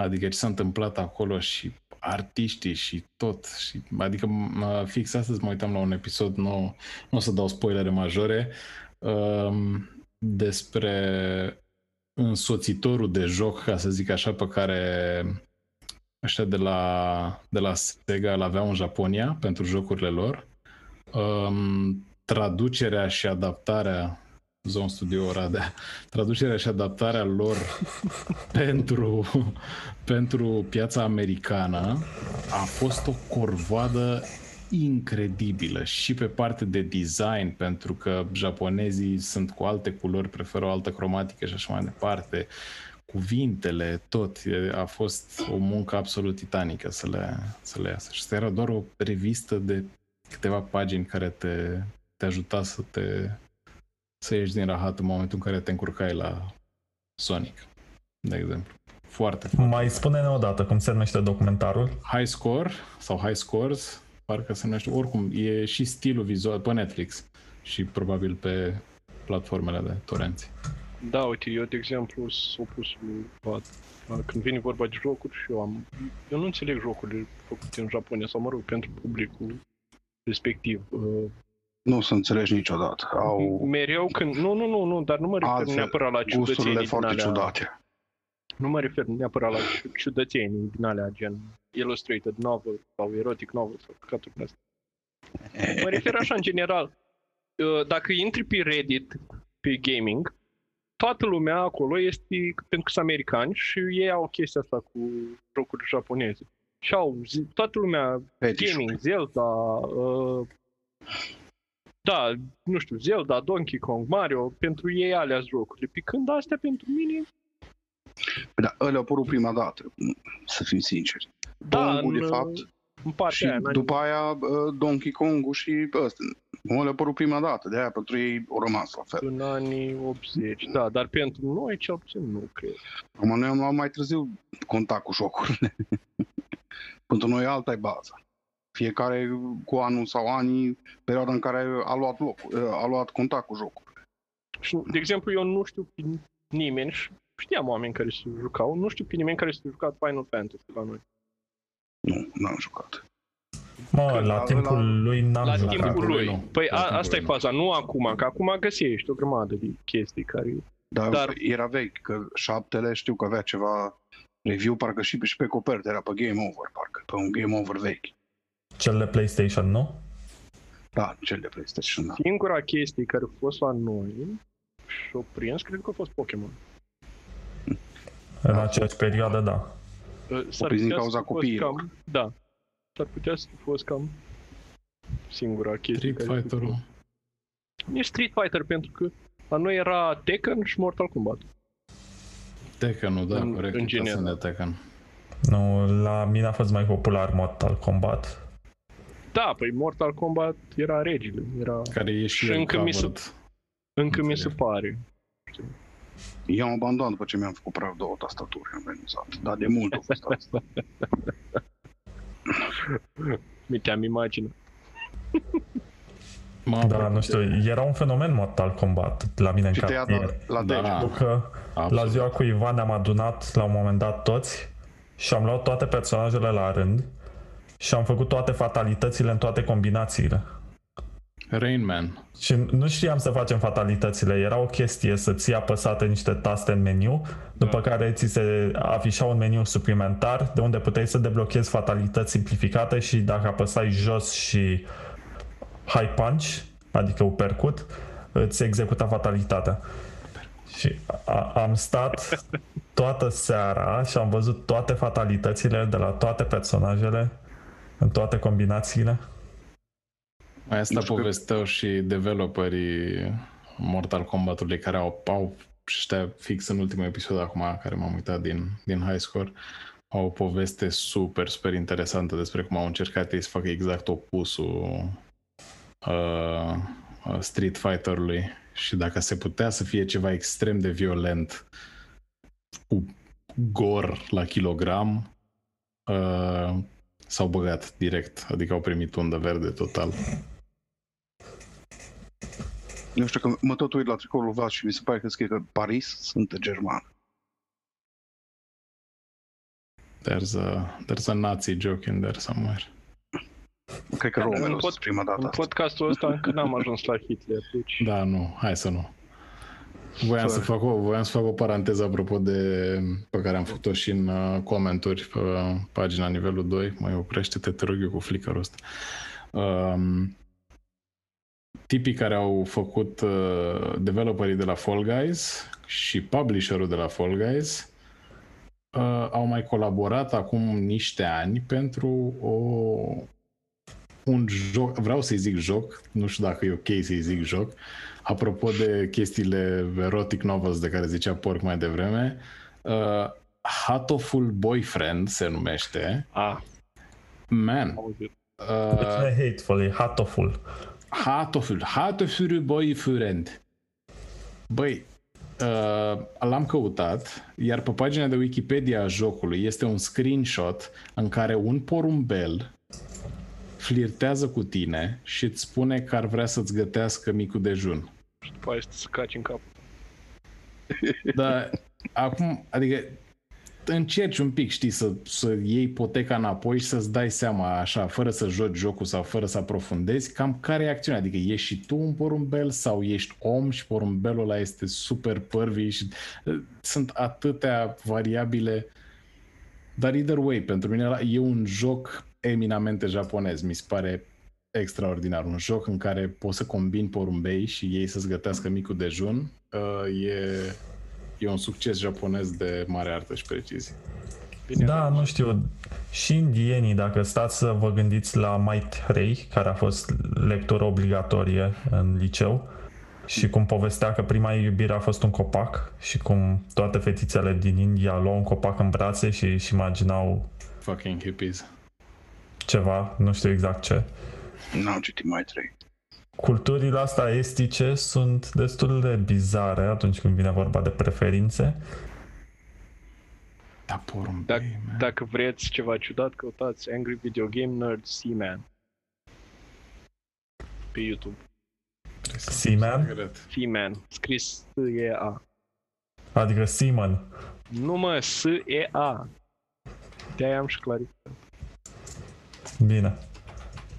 Adică ce s-a întâmplat acolo și artiștii și tot. Și, adică mă- fix astăzi mă uitam la un episod, nu, nu o să dau spoilere majore, um, despre însoțitorul de joc, ca să zic așa, pe care ăștia de la, de la Sega îl aveau în Japonia pentru jocurile lor. Um, traducerea și adaptarea Zone Studio Oradea, traducerea și adaptarea lor pentru, pentru piața americană a fost o corvoadă incredibilă și pe parte de design, pentru că japonezii sunt cu alte culori, preferă o altă cromatică și așa mai departe. Cuvintele, tot, e- a fost o muncă absolut titanică să le, să le iasă. Și asta era doar o revistă de câteva pagini care te, te ajuta să te să ieși din rahat în momentul în care te încurcai la Sonic, de exemplu. Foarte, foarte. Mai spune-ne o dată cum se numește documentarul. High Score sau High Scores, parcă se numește, oricum, e și stilul vizual pe Netflix și probabil pe platformele de torenți. Da, uite, eu, de exemplu, sunt opusul la, la, când vine vorba de jocuri și eu am... Eu nu înțeleg jocurile făcute în Japonia, sau mă rog, pentru publicul respectiv. Uh, Nu o să înțelegi niciodată. Au mereu când... Nu, nu, nu, nu, dar nu mă refer Altfel, neapărat la gusturile ciudățenii din foarte alea... ciudate. Nu mă refer neapărat la ciu- ciudățenii din alea, gen illustrated novel sau erotic novel sau căcaturi din astea. Mă refer așa în general. Uh, Dacă intri pe Reddit, pe gaming, toată lumea acolo este pentru că sunt americani și ei au chestia asta cu jocuri japoneze. Și au zi- toată lumea Fetișul. gaming, Zelda, uh, da, nu știu, Zelda, Donkey Kong, Mario, pentru ei alea jocurile. Pe când astea pentru mine, Păi Da, ăla a apărut prima dată, să fim sinceri. da, Kongul, în, de fapt, în partea Și aia, în după aia uh, Donkey Kong și ăsta. Ăla a apărut prima dată, de aia pentru ei au rămas la fel. În anii 80, da, dar pentru noi cel puțin nu cred. Acum noi am luat mai târziu contact cu jocurile. pentru noi alta e baza. Fiecare cu anul sau anii, perioada în care a luat loc, uh, a luat contact cu jocul. Și, de exemplu, eu nu știu pe nimeni și știam oameni care se jucau, nu știu pe nimeni care s-a jucat Final Fantasy la noi. Nu, n-am jucat. Mă, Când la la- timpul la- lui n-am La jucat. timpul lui lui. nu. Păi La a, timpul asta e lui nu. faza, nu acum, că acum găsești o grămadă de chestii care... Dar, Dar- Dar era vechi, că șaptele știu că avea ceva review, parcă și pe, și pe copertă era pe Game Over, parcă, pe un Game Over vechi. Cel de PlayStation, nu? Da, cel de PlayStation, da. Singura chestie care a fost la noi și-o prins, cred că a fost Pokémon. În Da. aceeași perioadă, da. Uh, S-ar prins din putea cauza să fi fost copiilor. Cam, da. S-ar putea să fi fost cam singura chestie. Street care să fi Fighter-ul. fost. E Street Fighter pentru că la noi era Tekken și Mortal Kombat. Tekken-ul, da, În- corect. în uitați general. de Tekken. Nu, la mine a fost mai popular Mortal Kombat. Da, păi Mortal Kombat era regile. Era... Care e și, Și el încă mi se- covered. Încă mi se Înțeleg. pare. Eu am abandonat după ce mi-am făcut praf două tastaturi, am renunțat. Dar de mult a fost asta. Mi te-am imagine. M-am Da, apropiat nu știu, de- era un fenomen Mortal Kombat la mine în Și te ia cartier. la, la Da. dege. Pentru că la Absolut. ziua cu Ivan ne-am adunat la un moment dat toți și am luat toate personajele la rând și am făcut toate fatalitățile în toate combinațiile. Rain Man. Și nu știam să facem fatalitățile, era o chestie să ții apăsate niște taste în meniu, după care ți se afișa un meniu suplimentar de unde puteai să deblochezi fatalități simplificate și dacă apăsai jos și high punch, adică uppercut, îți executa fatalitatea. Și a, am stat toată seara și am văzut toate fatalitățile de la toate personajele, în toate combinațiile. Mai asta Nu știu că- povesteau și developerii Mortal Kombat-ului care au, au și ăștia fix în ultimul episod acum, care m-am uitat din, din High Score, au o poveste super, super interesantă despre cum au încercat ei să facă exact opusul uh, uh, Street Fighter-ului și dacă se putea să fie ceva extrem de violent cu gor la kilogram, uh, s-au băgat direct, adică au primit undă verde total. Eu știu că mă tot uit la tricoul lui Vas și mi se pare că scrie că Paris sunt german. There's a, there's a Nazi joke in there somewhere. Cred că Da, Romelu în sunt pod- prima dată. În asta. podcastul ăsta încă n-am ajuns la Hitler, deci... Da, nu, hai să nu. Voiam să, Sorry. fac o, voiam să fac o paranteză apropo de pe care am făcut-o și în uh, comentarii pe uh, pagina nivelul 2. Mai oprește-te, te rog eu, cu flickerul ăsta. Um, tipii care au făcut uh, developerii de la Fall Guys și publisherul de la Fall Guys uh, au mai colaborat acum niște ani pentru o un joc, vreau să-i zic joc, nu știu dacă e ok să-i zic joc, apropo de chestiile erotic novels de care zicea Porc mai devreme, uh, Hatoful Boyfriend se numește. A, Man, auzit. Uh, uh, hateful, e hatoful. Hatoful, Hatoful Boyfriend. Băi, uh, l-am căutat, iar pe pagina de Wikipedia a jocului este un screenshot în care un porumbel flirtează cu tine și îți spune că ar vrea să-ți gătească micul dejun. Și după aia să te caci în cap. Dar acum, adică încerci un pic, știi, să, să iei poteca înapoi și să-ți dai seama așa, fără să joci jocul sau fără să aprofundezi, cam care e acțiunea. Adică ești și tu un porumbel sau ești om și porumbelul ăla este super părvi și uh, sunt atâtea variabile. Dar either way, pentru mine ăla e un joc eminamente japonez. Mi se pare extraordinar. Un joc în care poți să combini porumbei și ei să-ți gătească micul dejun. Uh, e, e un succes japonez de mare artă și precizie. Bine, Da, nu știu, și indienii, dacă stați să vă gândiți la Might 3, care a fost lectură obligatorie în liceu, și cum povestea că prima ei iubire a fost un copac și cum toate fetițele din India luau un copac în brațe și își imaginau Fucking hippies. ceva, nu știu exact ce. N-am citit mai trei. Culturile astea estice sunt destul de bizare atunci când vine vorba de preferințe. Da, porumbei, Dacă, man. dacă vreți ceva ciudat, căutați Angry Video Game Nerd Seaman. Pe YouTube. Trebuie să- Seaman? să regret. Seaman. Scris S-E-A. Adică Simon. Nu mă, S-E-A. De-aia am și clarificat. Bine.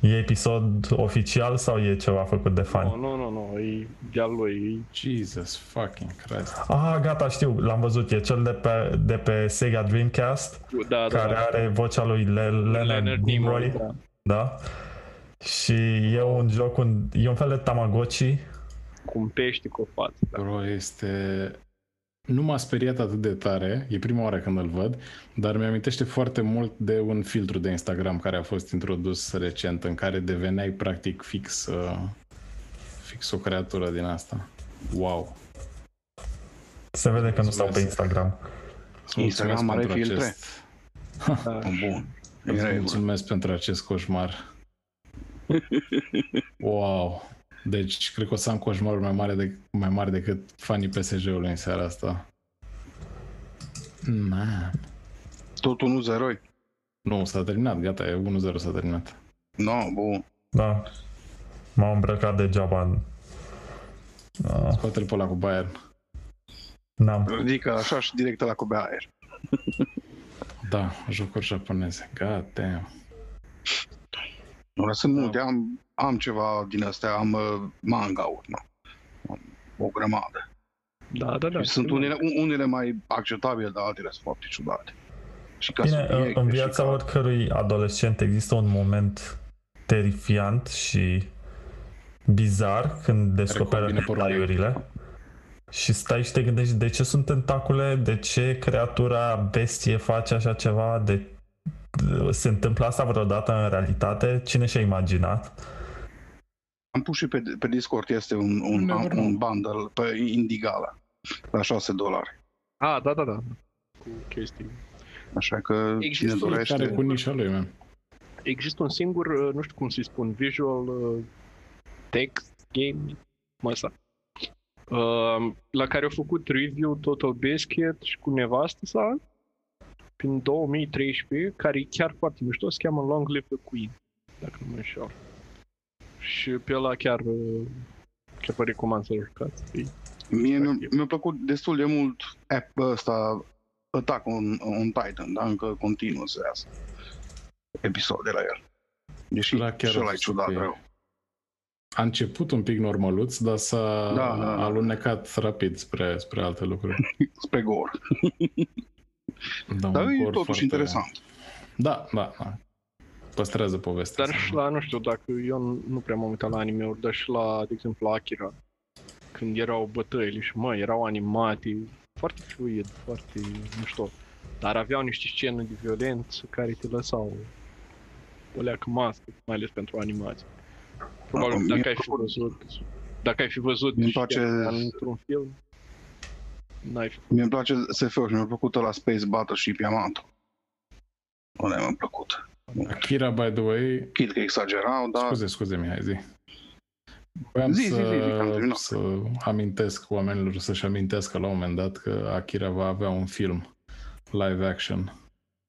E episod oficial sau e ceva făcut de Nu, fani? nu, nu, nu, e de-al lui. Jesus fucking Christ. Ah, gata, știu, l-am văzut. E cel de pe, de pe Sega Dreamcast, E, da, da, care da. are vocea lui Le- Leonard Leonard Nimoy. Nimoy, da. Da? Și e un joc, un, e un fel de Tamagotchi. Cu un pește cu o față. Da. Bro, este... Nu m-a speriat atât de tare, e prima oară când îl văd, dar mi-amintește foarte mult de un filtru de Instagram care a fost introdus recent, în care deveneai practic fix, uh, fix o creatură din asta. Wow! Se vede că nu stau pe Instagram. Îți Instagram mulțumesc are pentru filtre? acest- Da. Bun. Îți Era mulțumesc pentru acest coșmar. Wow! Deci, cred că o să am coșmaruri mai mare, de, mai mare decât fanii PSG-ului în seara asta. Man. Tot 1-0. Nu, s-a terminat, gata, e 1-0 s-a terminat. No, bun. Da. M-am îmbrăcat degeaba. în- Ah, Scoate-l pe ăla cu Bayern. N-am. Ridică așa și direct la cu bea aer. Da, jocuri japoneze. God damn. Nu, sunt Da. multe. Am, am ceva din astea. Am uh, manga-uri. Na. Am o grămadă. Da, da, da. Și sunt unele, un- unele mai acceptabile, dar altele sunt foarte ciudate. Și ca Bine, în, subiecte în și viața ca- oricărui adolescent există un moment terifiant și bizar când descoperă combine porumbei. detaliurile. și stai și te gândești de ce sunt tentacule, de ce creatura bestie face așa ceva, de se întâmplă asta vreodată în realitate? Cine și-a imaginat? Am pus și pe, pe Discord, este un, un, Never know. un bundle pe Indigala la 6 dolari. Ah, da, da, da. Cu chestii. Așa că Există cine dorește... Care cu nișa lui, man. Există un singur, uh, nu știu cum să-i spun, visual uh, text game, mă asta, uh, la care au făcut review Total Biscuit și cu nevastă sa prin 2013, care e chiar foarte mișto, se cheamă Long Live the Queen, dacă nu mă înșel. Și pe ăla chiar, uh, chiar vă recomand să-l jucați. E Mie mi-a, Activ. mi-a plăcut destul de mult app ăsta Attack on, on Titan, dar încă continuă să iasă episod de la el. Deși Ăla chiar și ăla a e fost ciudat ok. rău. A început un pic normaluț, dar s-a Da, da, da. alunecat rapid spre, spre alte lucruri. Spre gore. Da, Dar un e cor totuși foarte- interesant. Da, da, da. Păstrează povestea. Dar asta. și la, nu știu, dacă eu nu- nu prea m-am uitat la anime-uri, dar și la, de exemplu, la Akira, când erau bătăile și, mă, erau animate, foarte fluid, foarte mișto. Dar aveau niște scene de violență care te lăsau o leacă mască, mai ales pentru animație. Probabil Ah, dacă mie ai fi mi-a plăcut- văzut, dacă ai fi văzut Mi-mi și place- într-un film, n-ai fi Mie îmi place SF-ul și mi-a plăcut la Space Battleship Yamato. Ăla mi-a plăcut. Akira, by the way, Chit că exagerau, dar Scuze, scuze, Mihai, zi. Voiam Zi, zi, să, zi, zi, că am terminat. să amintesc oamenilor să-și amintească la un moment dat că Akira va avea un film live action.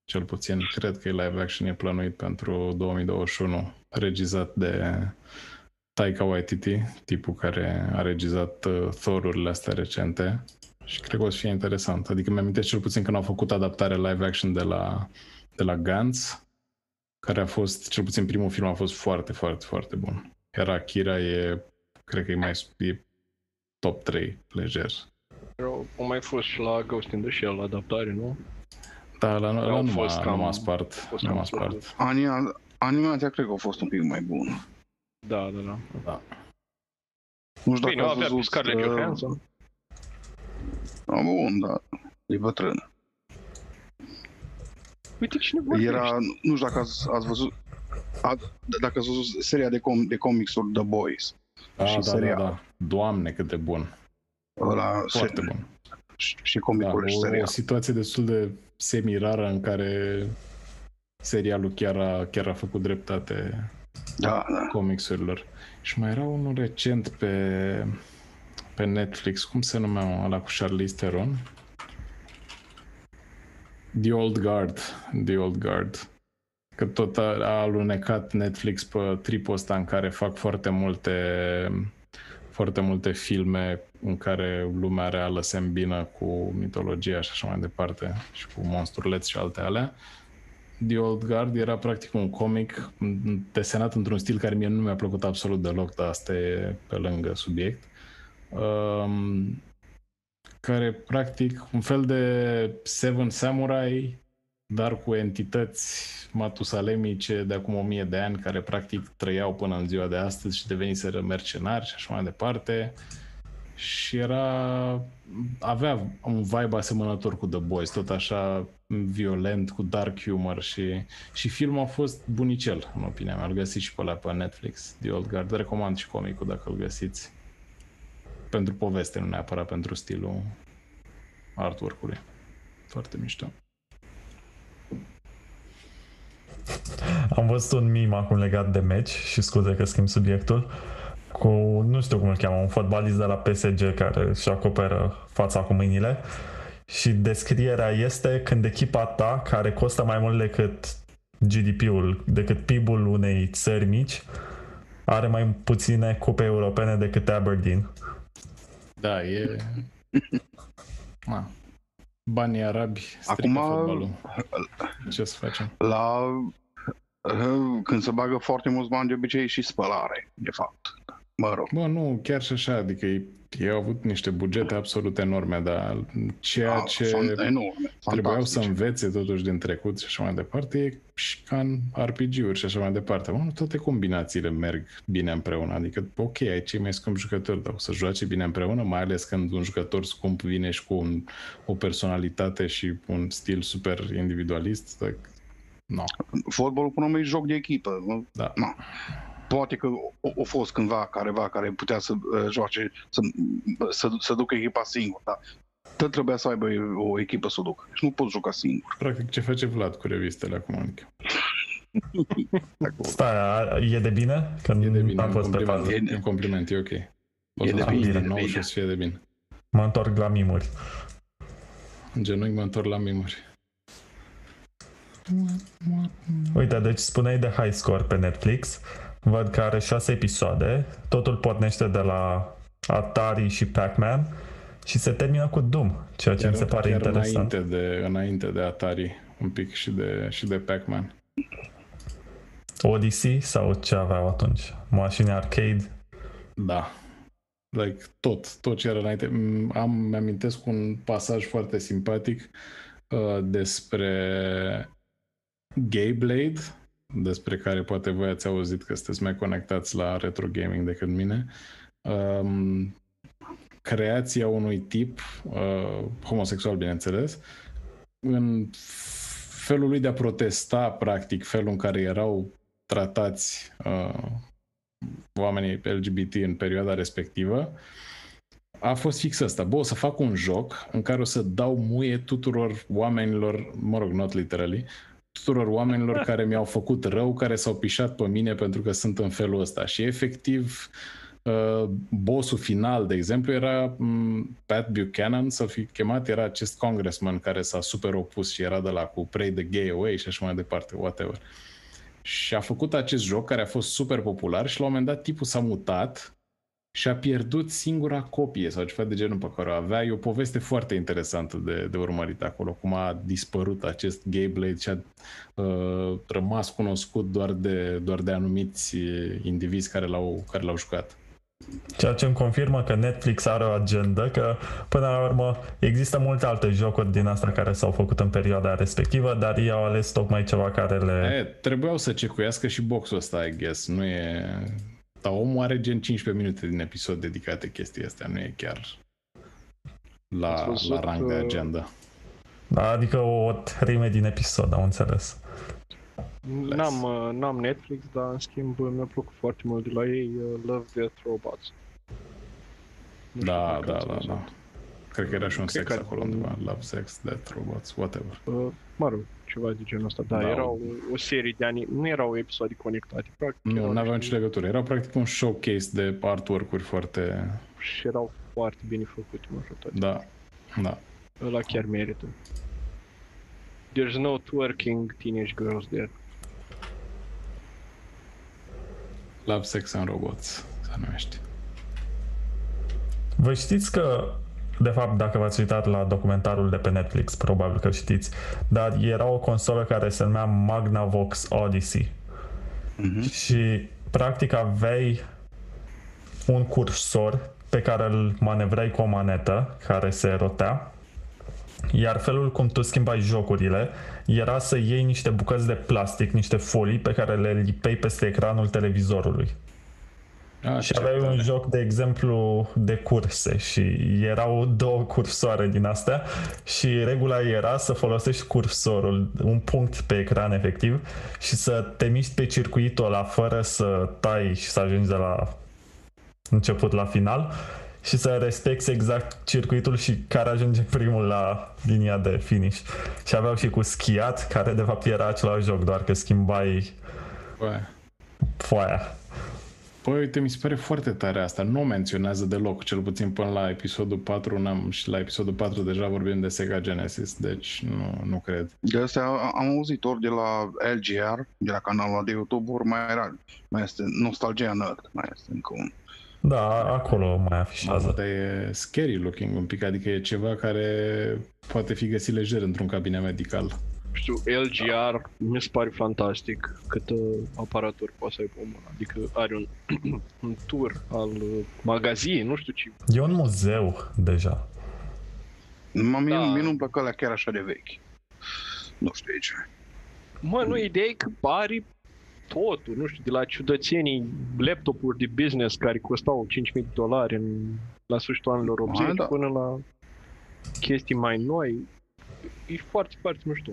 Cel puțin, cred că e live action, e plănuit pentru 2021, regizat de Taika Waititi, tipul care a regizat uh, Thor-urile astea recente. Și cred că o să fie interesant. Adică mi-am cel puțin când au făcut adaptarea live action de la, de la Gantz, care a fost, cel puțin primul film a fost foarte, foarte, foarte bun. Iar Akira e, cred că e mai e top 3, lejer. Erau, au mai fost și la Ghost in the Shell adaptare, nu? Da, la, la Au nu, fost m-a, cam- nu m-a spart. fost Nu cam m-a spart. slăbit. anima, animația cred că a fost un pic mai bună. Da, da, da. Da. Nu știu Bine, dacă o ați avea pe văzut... Scarlett uh, Johansson. Da, bun, da. E bătrân. Uite cine vorbește. Era, nu știu dacă ați, ați văzut, a, dacă ați văzut seria de, com, de comicsuri The Boys. Da, Și da, da, serial. da. Doamne, cât de bun. Ăla, Foarte se, bun. și, și Da, comicul și o, o serial. situație destul de semi-rară în care serialul chiar a, chiar a făcut dreptate Da, da. comicsurilor. Și mai era unul recent pe, pe Netflix, cum se numea mă, ăla cu Charlize Theron? The Old Guard. The Old Guard. Că tot a, a alunecat Netflix pe tripul ăsta în care fac foarte multe foarte multe filme în care lumea reală se îmbină cu mitologia și așa mai departe și cu monstruleți și alte alea. The Old Guard era practic un comic desenat într-un stil care mie nu mi-a plăcut absolut deloc, dar asta e pe lângă subiect. Um, care practic un fel de Seven Samurai, dar cu entități matusalemice de acum o mie de ani, care practic trăiau până în ziua de astăzi și deveniseră mercenari și așa mai departe. Și era... avea un vibe asemănător cu The Boys, tot așa violent, cu dark humor și, și filmul a fost bunicel, în opinia mea. Îl găsiți și pe ăla pe Netflix, The Old Guard. Recomand și comicul dacă îl găsiți. Pentru poveste, nu neapărat pentru stilul artwork-ului. Foarte mișto. Am văzut un meme acum legat de meci și scuze că schimb subiectul cu, nu știu cum îl cheamă, un fotbalist de la PSG care își acoperă fața cu mâinile și descrierea este când echipa ta, care costă mai mult decât GDP-ul, decât PIB-ul unei țări mici, are mai puține cupe europene decât Aberdeen. Da, e... Ma. Banii arabi strică Acum- fotbalul. Ce să facem? La, uh, când se bagă foarte mulți bani, de obicei și spălare, de fapt. Mă rog. Bă, nu, chiar și așa, adică ei, ei au avut niște bugete absolut enorme, dar ceea Ah, ce fan- enorme, trebuiau să fantastice. învețe totuși din trecut și așa mai departe, e și ca în RPG-uri și așa mai departe. Bă, nu toate combinațiile merg bine împreună, adică ok, ai cei mai scumpi jucători, dar o să joace bine împreună, mai ales când un jucător scump vine și cu un, o personalitate și un stil super individualist, like, no, Fotbalul până la urmă e joc de echipă. nu? da. Na. Poate că o, o fost cândva careva care putea să uh, joace, să, să, să ducă echipa singur, dar tot trebuia să aibă o echipă să o ducă. Și nu poți juca singur. Practic ce face Vlad cu revistele acum, adică. Stai, a- e de bine? Că E de bine, am un fost pe compliment, fază. E- e un compliment, e ok. O E să de fac bine, din de nou bine. și o să fie de bine. Mă întorc la mimuri. În genunchi mă întorc la mimuri. Uite, deci spuneai de High Score pe Netflix. Văd că are șase episoade. Totul pornește de la Atari și Pac-Man și se termină cu Doom, ceea ce mi se pare chiar interesant. Înainte de, înainte de Atari, un pic și de, și de Pac-Man. Odyssey sau ce aveau atunci? Mașini arcade? Da. Like, tot, tot ce era înainte. Mm, Am, mi-amintesc un pasaj foarte simpatic uh, despre Gayblade, despre care poate voi ați auzit că sunteți mai conectați la retro gaming decât mine. Um, creația unui tip uh, homosexual, bineînțeles, în felul lui de a protesta, practic, felul în care erau tratați uh, oamenii LGBT în perioada respectivă, a fost fix asta. Bă, o să fac un joc în care o să dau muie tuturor oamenilor, mă rog, not literally, tuturor oamenilor care mi-au făcut rău, care s-au pișat pe mine pentru că sunt în felul ăsta. Și efectiv, uh, bossul final, de exemplu, era um, Pat Buchanan, să fi chemat, era acest congressman care s-a super opus și era de la cu Pray the Gay Away și așa mai departe, whatever. Și a făcut acest joc care a fost super popular și la un moment dat tipul s-a mutat și a pierdut singura copie sau ceva de genul pe care o avea. E o poveste foarte interesantă de, de urmărit acolo, cum a dispărut acest Gayblade și a uh, rămas cunoscut doar de, doar de anumiți indivizi care l-au, care l-au jucat. Ceea ce îmi confirmă că Netflix are o agendă, că până la urmă există multe alte jocuri din asta care s-au făcut în perioada respectivă, dar ei au ales tocmai ceva care le... E, trebuiau să cecuiască și boxul ăsta, I guess. Nu e... Dar omul are gen 15 minute din episod dedicate chestii astea, nu e chiar la, Ați văzut, la rang de uh, agenda. Adică o treime din episod, am înțeles. N-am, uh, n-am Netflix, dar în schimb mi-a plăcut foarte mult de la ei uh, Love, Death, Robots. Nu știu Da, dacă da, ați da, văzut. da. Cred că era și un Cred sex că- acolo undeva. Love, sex, death, robots, whatever. Uh, mă rog, ceva de genul ăsta, da, Da, erau o, o serie de ani, nu erau episoade conectate, practic. Nu, erau nu aveau niște- nicio legătură. Era practic un showcase de artwork-uri foarte... Și erau foarte bine făcute majoritatea. Da, da. Ăla chiar merită. There's no twerking teenage girls there. Love, sex and robots se numește. Vă știți că, de fapt, dacă v-ați uitat la documentarul de pe Netflix, probabil că știți, dar era o consolă care se numea Magnavox Odyssey. Mhm. Și, practic, aveai un cursor pe care îl manevrai cu o manetă care se rotea, iar felul cum tu schimbai jocurile era să iei niște bucăți de plastic, niște folii pe care le lipei peste ecranul televizorului. A, Și ce aveai un tare. joc, de exemplu, de curse și erau două cursoare din astea și regula era să folosești cursorul, un punct pe ecran efectiv și să te miști pe circuitul ăla fără să tai și să ajungi de la început la final și să respecti exact circuitul și care ajunge primul la linia de finish. Și aveau și cu schiat, care de fapt era același joc, doar că schimbai Bă, foaia. Păi, uite, mi se pare foarte tare asta. Nu o menționează deloc, cel puțin până la episodul 4 n-am, și la episodul 4 deja vorbim de Sega Genesis, deci nu, nu cred. De astea am auzit ori de la LGR, de la canalul de YouTube, ori mai era, mai este Nostalgia Nerd, mai este încă un. Da, acolo mai Mamă, afișează. dar e scary looking un pic, adică e ceva care poate fi găsit lejer într-un cabinet medical. Știu, LGR mi se pare fantastic cât uh, aparatur poate să aibă omul ăla. Adică are un, un tur al uh, magazinii, nu știu ce. E un muzeu deja. Mă, mie, Da. mie nu-mi plăcă alea chiar așa de vechi. Nu știu de ce. Mă, nu, ideea e că are totul, nu știu, de la ciudățenii laptopuri de business care costau 5.000 de dolari în, la sfârșitul anilor 80 da. până la chestii mai noi. E foarte, foarte mișto.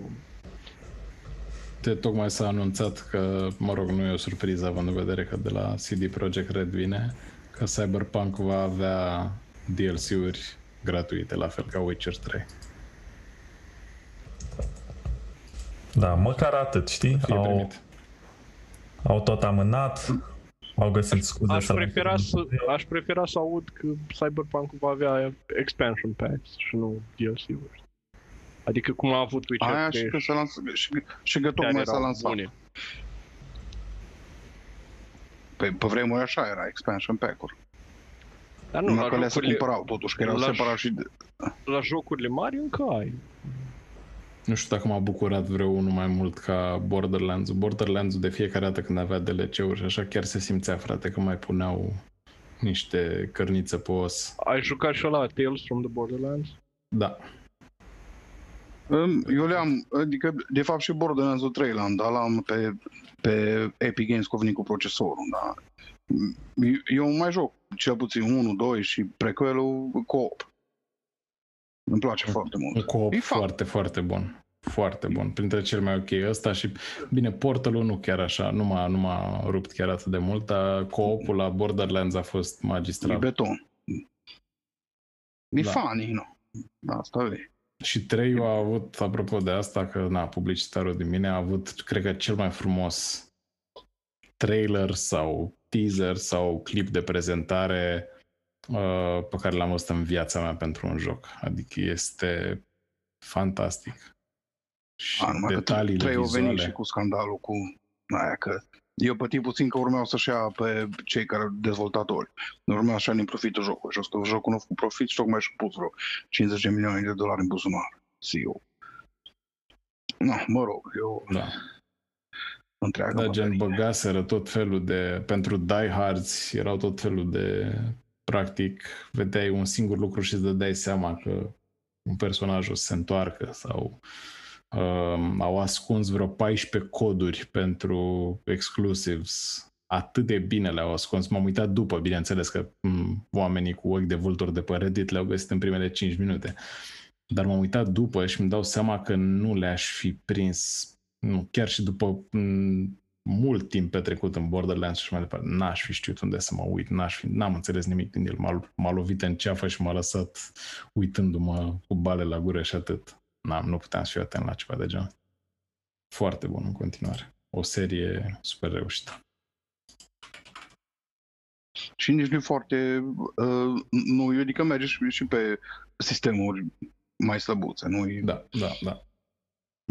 De tocmai s-a anunțat că, mă rog, nu e o surpriză având în vedere că de la CD Projekt Red vine, că Cyberpunk va avea DLC-uri gratuite, la fel ca Witcher 3. Da, măcar atât, știi? Fie Au, primit. au tot amânat, au găsit scuze Aș să prefera, lanseze să, un muzeu. aș prefera să aud că Cyberpunk va avea expansion packs și nu DLC-uri. Adică cum a avut Witcher Aia 3 și că, s-a lansat, și, și că care tocmai s-a erau lansat. bune. Pe, pe vremuri așa era, expansion pack-uri. Dar nu, Numai la că le se jocurile, cumpărau totuși, că erau la- separat și... de- la jocurile mari încă ai. Nu știu dacă m-a bucurat vreo unul mai mult ca Borderlands. Borderlands de fiecare dată când avea DLC-uri și așa chiar se simțea, frate, că mai puneau niște cărnițe pe os. Ai jucat și la Tales from the Borderlands? Da, Îm, Eu le-am, adică, de fapt și Borderlands 3 l-am, dar l-am pe, pe Epic Games că a venit cu procesorul, da. Eu mai joc cel puțin 1, 2 și prequelul co-op. Îmi place foarte un mult. co-op E fapt. foarte, foarte bun. Foarte bun. Printre cel mai ok ăsta și, bine, Portalul nu chiar așa, nu m-a, nu m-a rupt chiar atât de mult, dar co-opul la Borderlands a fost E magistral. beton. E Da. funny, nu? Da, asta e. Și 3 a avut, apropo de asta, că na, publicitarul din mine a avut, cred că cel mai frumos trailer sau teaser sau clip de prezentare uh, pe care l-am văzut în viața mea pentru un joc. Adică este fantastic. Și A, numai că detaliile trei au venit vizuale. și cu scandalul cu aia că eu pătit puțin că urmeau să-și ia pe cei care dezvoltatori. Urmeau așa din profitul jocului. Și că jocul nu a făcut profit și tocmai și-a pus vreo 50 de milioane de dolari în buzunar. CEO. No, mă rog, eu Da. întreagă Da, gen bătălie. băgaseră tot felul de... Pentru diehards erau tot felul de... Practic, vedeai un singur lucru și îți dădeai seama că un personaj o să se întoarcă sau um, au ascuns vreo 14 coduri pentru exclusives. Atât de bine le-au ascuns. M-am uitat după, bineînțeles că m, oamenii cu ochi de vulturi de pe Reddit le-au găsit în primele 5 minute. Dar m-am uitat după și îmi dau seama că nu le-aș fi prins nu, chiar și după m, mult timp petrecut în Borderlands și mai departe, n-aș fi știut unde să mă uit, n-aș fi, n-am înțeles nimic din el, m-a, m-a lovit în ceafă și m-a lăsat uitându-mă cu bale la gură și atât. N-am, nu puteam să fiu atent la ceva de genul. Foarte bun în continuare. O serie super reușită. Și nici nu e foarte... Uh, nu, eu adică merge și, și pe sistemuri mai slăbuțe. Nu e, Da, da, da.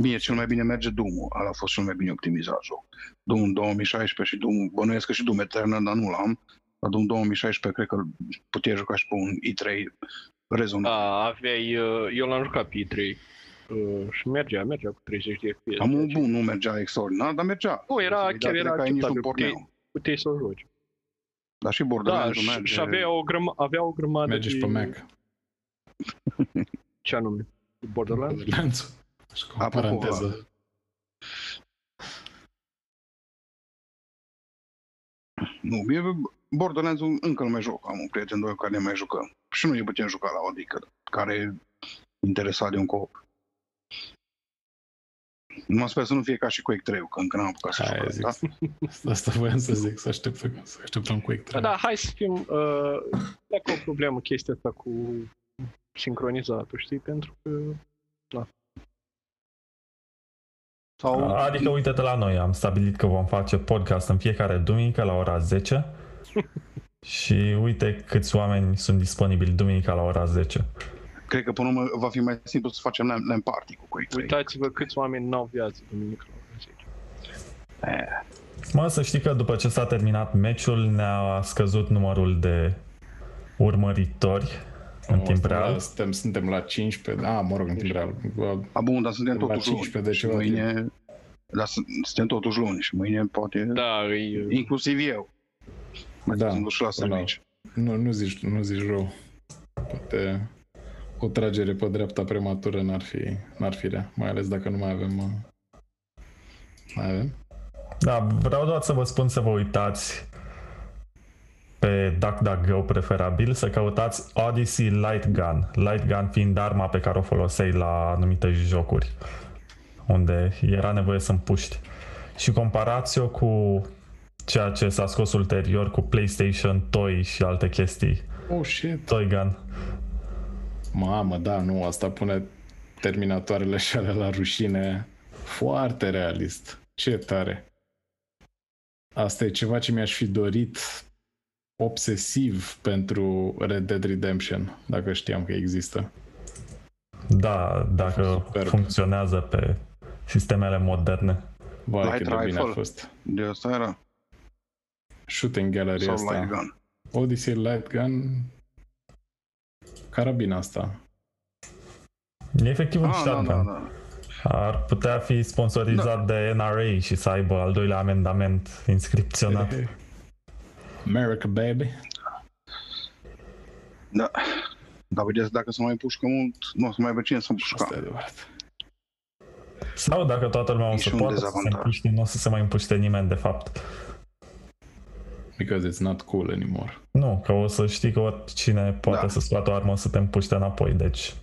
Bine, cel mai bine merge Doom-ul. Ăla a fost cel mai bine optimizat joc. Doom în 2016 și Doom, bănuiesc că și Doom Eternal, dar nu l-am. La Doom 2016 cred că puteai juca și pe un i3 rezonabil. Da, aveai, uh, eu l-am jucat pe E3 uh, și mergea, mergea cu 30 de FPS. Am un deci bun, nu mergea extraordinar, dar mergea. Nu, era- Posibilitatea chiar era că ai nici nu acceptabil, puteai- porneau. Puteai să o joci. Dar și Da, Borderlands și, merge. și avea o, grăma, avea o grămadă Merge și de... pe Mac. Ce anume? Borderlands? Borderlands. Și cu o Apropo, paranteză. Nu, mie Borderlands încă nu mai joc. Am un prieten doi care ne mai jucăm. Și nu ne putem juca la o adică, care e interesat de un coop. Mă sper să nu fie ca și Quake 3 că încă n-am apucat să Aia joc zic. asta. Asta voiam să zic, să așteptăm, să așteptăm Quake 3. Da, da, hai să fim... Uh, dacă o problemă chestia asta cu sincronizatul, știi? Pentru că... Sau Adică uite-te la noi, am stabilit că vom face podcast în fiecare duminică la ora 10 și uite câți oameni sunt disponibili duminica la ora 10. Cred că până la urmă va fi mai simplu să facem LAN, LAN party cu Quake 3. Uitați-vă câți oameni n-au viață duminică la ora 10. Mă, să știi că după ce s-a terminat meciul ne-a scăzut numărul de urmăritori În Oh, timp suntem real? La, suntem, suntem la 15, ah, mă rog, în timp real. Bă, A, bun, dar suntem La totuși luni. 15 de Și ceva mâine... Dar sunt- suntem totuși luni și mâine poate... Da, e, Inclusiv eu. Mai Da, da, sunt dus și la până la- serviciu. Nu, nu zici, nu zici rău. Poate o tragere pe dreapta prematură n-ar fi, n-ar fi rea, mai ales dacă nu mai avem... uh, Mai avem? Da, vreau doar să vă spun să vă uitați pe DuckDuckGo preferabil, să căutați Odyssey Light Gun. Light Gun fiind arma pe care o foloseai la anumite jocuri, unde era nevoie să împuști. Și comparați-o cu ceea ce s-a scos ulterior cu PlayStation Toy și alte chestii. Oh, shit! Toy Gun. Mamă, da, nu, asta pune terminatoarele și alea la rușine. Foarte realist. Ce tare. Asta e ceva ce mi-aș fi dorit obsesiv pentru Red Dead Redemption, dacă știam că există. Da, dacă Superb. funcționează pe sistemele moderne. Vai, Light cât de bine a rifle. fost. De asta era. Shooting gallery Sau asta. light gun. Odyssey Light Gun. Carabina asta. E efectiv un Ah, da, shotgun. da, da. Ar putea fi sponsorizat de NRA și să aibă al doilea amendament inscripționat. America, baby. Da. Dar vedeți, dacă se mai pușcă mult, nu o să mai aibă cine să Asta împușcă. e adevărat. Sau dacă toată lumea o E să și un poată să se dezavantaj. împuște, nu o să se mai împuște nimeni de fapt. Because it's not cool anymore. Nu, că o să știi că oricine poate Da. să scoată o armă să te împuște înapoi, deci...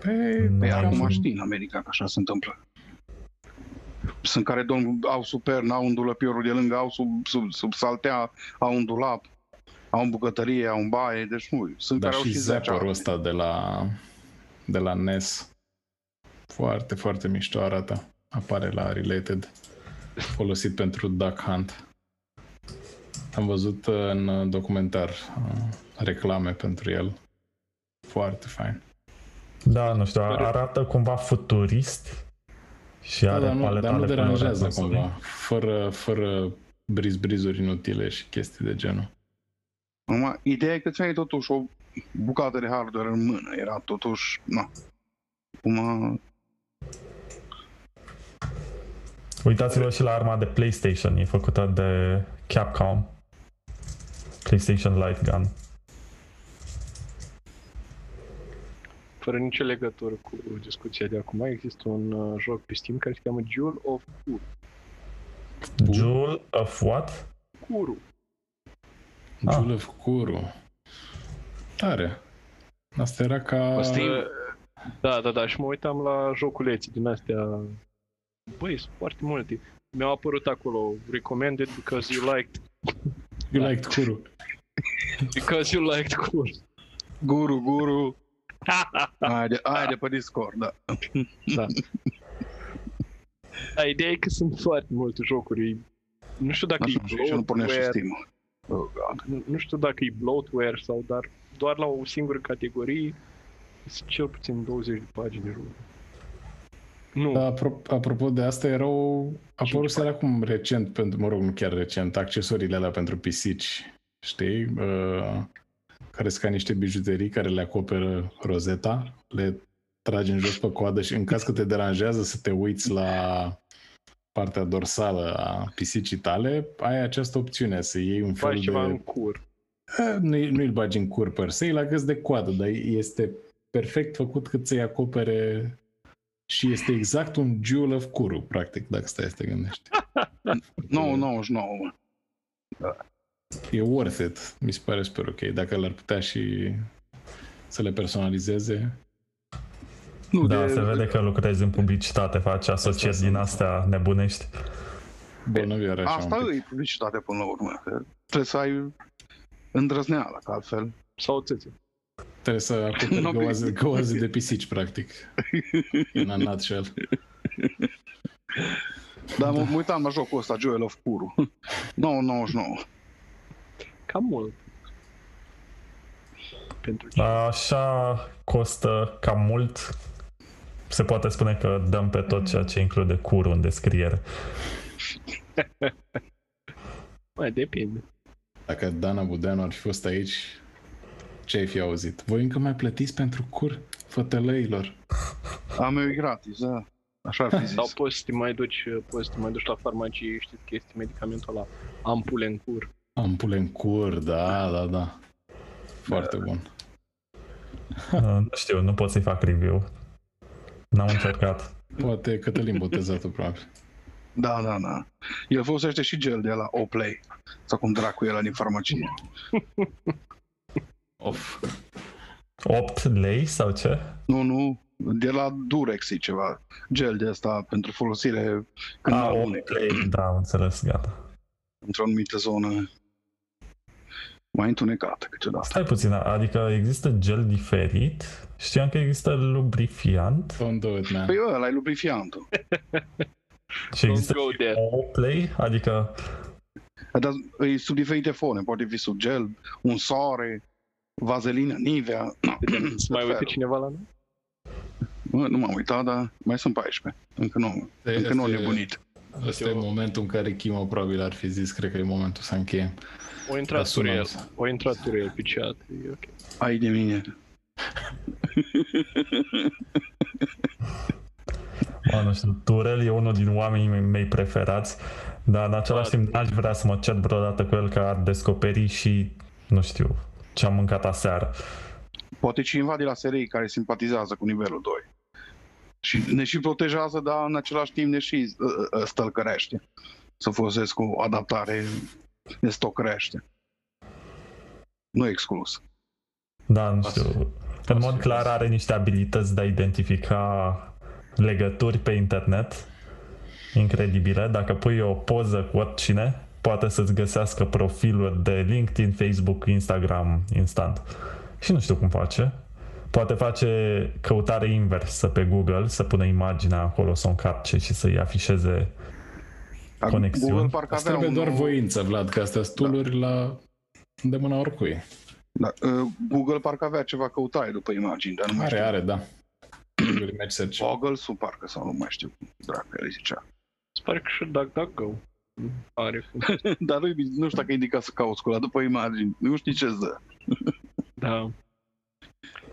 Păi, Nu Păi mai acum niciun- știi în America că așa se întâmplă. Sunt care domn, au super, au un dulăpiorul de lângă, au sub, sub, sub saltea, au un dulap, au în bucătărie, au în baie, deci nu, sunt Dar care au și și 10 zapperul arme. ăsta de la, de la NES. Foarte, foarte mișto arată. Apare la Related. Folosit pentru Duck Hunt. Am văzut uh, în documentar uh, reclame pentru el. Foarte fain. Da, nu știu, arată cumva futurist și Da, are dar nu, paleta dar nu de deranjează culori cumva. Fără, fără briz-brizuri inutile și chestii de genul. Numai, ideea e că ți-ai totuși o bucată de hardware în mână, era totuși, na, cum Uitați-vă și la arma de PlayStation, e făcută de Capcom. PlayStation Light Gun. fără nicio legătură cu discuția de acum, există un uh, joc pe Steam care se cheamă Jewel of Kuru. Jewel of what? Kuru. Ah. Julef Curu. Tare. Asta era ca... Asta e- Uh, Da, da, da, și mă uitam la joculeții din astea. Băi, sunt foarte multe. Mi-au apărut acolo, recommended because you liked, You liked Curu. because you liked Kuru. guru, guru, aia de, aia de pe Discord, da. Da. Da, ideea e că sunt foarte multe jocuri. Nu știu dacă Așa, e și nu pornește bloatware, Steam. Oh, God. nu- nu știu dacă e bloatware sau, dar doar la o singură categorie sunt cel puțin 20 de pagini de jocuri. Nu, Da, apro- apropo de asta, erau apăruseră acum recent, pentru, mă rog, nu chiar recent, accesoriile alea pentru pisici, știi? Uh, care sunt ca niște bijuterii care le acoperă rozeta, le tragi în jos pe coadă și în caz că te deranjează să te uiți la partea dorsală a pisicii tale, ai această opțiune să iei un fel faci de... ceva în cur. Eh, Nu, nu îl bagi în cur per se, îl agăți de coadă, dar este perfect făcut cât să-i acopere și este exact un jewel of curu, practic, dacă stai să te gândești. 9,99. E worth it, mi se pare super ok. Dacă l-ar putea și să le personalizeze. Nu, Da, de, se vede că lucrezi în publicitate, faci asocieri Asta din sunt. astea nebunești. Bolnăvioară așa Asta un pic. e publicitate până la urmă. că Trebuie să ai îndrăzneală, că altfel. Sau țâțe. Trebuie să acoperi Nu, găoaze, găoaze de pisici, practic. In a nutshell. Dar mă, mă uitam la jocul ăsta, Joel of Kuru. 9,99. Cam mult. Pentru ce? Așa costă cam mult. Se poate spune că dăm pe tot ceea ce include curul în descriere. Mai depinde. Dacă Dana Budeanu ar fi fost aici, ce ai fi auzit? Voi încă mai plătiți pentru cur fătălăilor? Am eu e gratis, da. Așa ar fi zis. Sau poți să te mai duci, poți să te mai duci la farmacie, știi chestii, medicamentul ăla, ampule în cur. Ampule în cur, da, da, da. Foarte bun. Uh, nu știu, nu pot să-i fac review. N-am încercat. Poate Cătălin botezatul, probabil. Da, da, da. El folosește și gel de la Oplay. Sau cum dracu e la din farmacie. Of. 8 lei sau ce? Nu, nu, de la Durex e ceva. Gel de asta pentru folosire când A, ah, 8 lei, da, am înțeles, gata. într-o anumită zonă mai întunecată câteodată. Stai puțin, adică există gel diferit? Știam că există lubrifiant Don't do it, man. Păi ăla e lubrifiantul. și Don't există go there. 8 lei, adică Dar e sub diferite forme. Poate fi sub gel, un soare, vazelină, Nivea. Să mai uite cineva la noi? Bă, nu m-am uitat, dar mai sunt 14. Încă nu, încă nu am Este- nebunit. Ăsta e momentul în care Chimo probabil ar fi zis, cred că e momentul să încheiem. O Dar intrat sună Turiel, asta. o intrat Turiel pe chat, e ok. Ai de mine. Mă, nu știu, Turel e unul din oamenii mei- mei preferați, dar în același Da. timp n-aș vrea să mă cert vreodată cu el că ar descoperi și, nu știu, ce am mâncat aseară. Poate cineva de la SRI care simpatizează cu nivelul 2. Și ne și protejează, dar în același timp ne și uh, uh, stălcărește. Să folosesc o adaptare, ne stocărește. Nu exclus. Da, nu Poate- știu. În mod fi clar caz. are niște abilități de a identifica legături pe internet incredibile. Dacă pui o poză cu oricine, poate să-ți găsească profiluri de LinkedIn, Facebook, Instagram instant. Și nu știu cum face. Poate face căutare inversă pe Google, să pună imaginea acolo, să o încarce și să-i afișeze Acum, Conexiuni. Google parcă Asta avea trebuie un doar nou- voință, Vlad, că astea sunt tool la îndemâna oricui. Da, uh, Google parcă avea ceva căutare după imagini, dar nu mai Are, știu. are, da. Google Image Search. Google sau parcă, sau nu mai știu cum dracu el zicea. Se pare că și DuckDuckGo are funcție. Dar nu, nu știu dacă indica să cauți cu ăla după imagini. Nu știi ce dă. Da.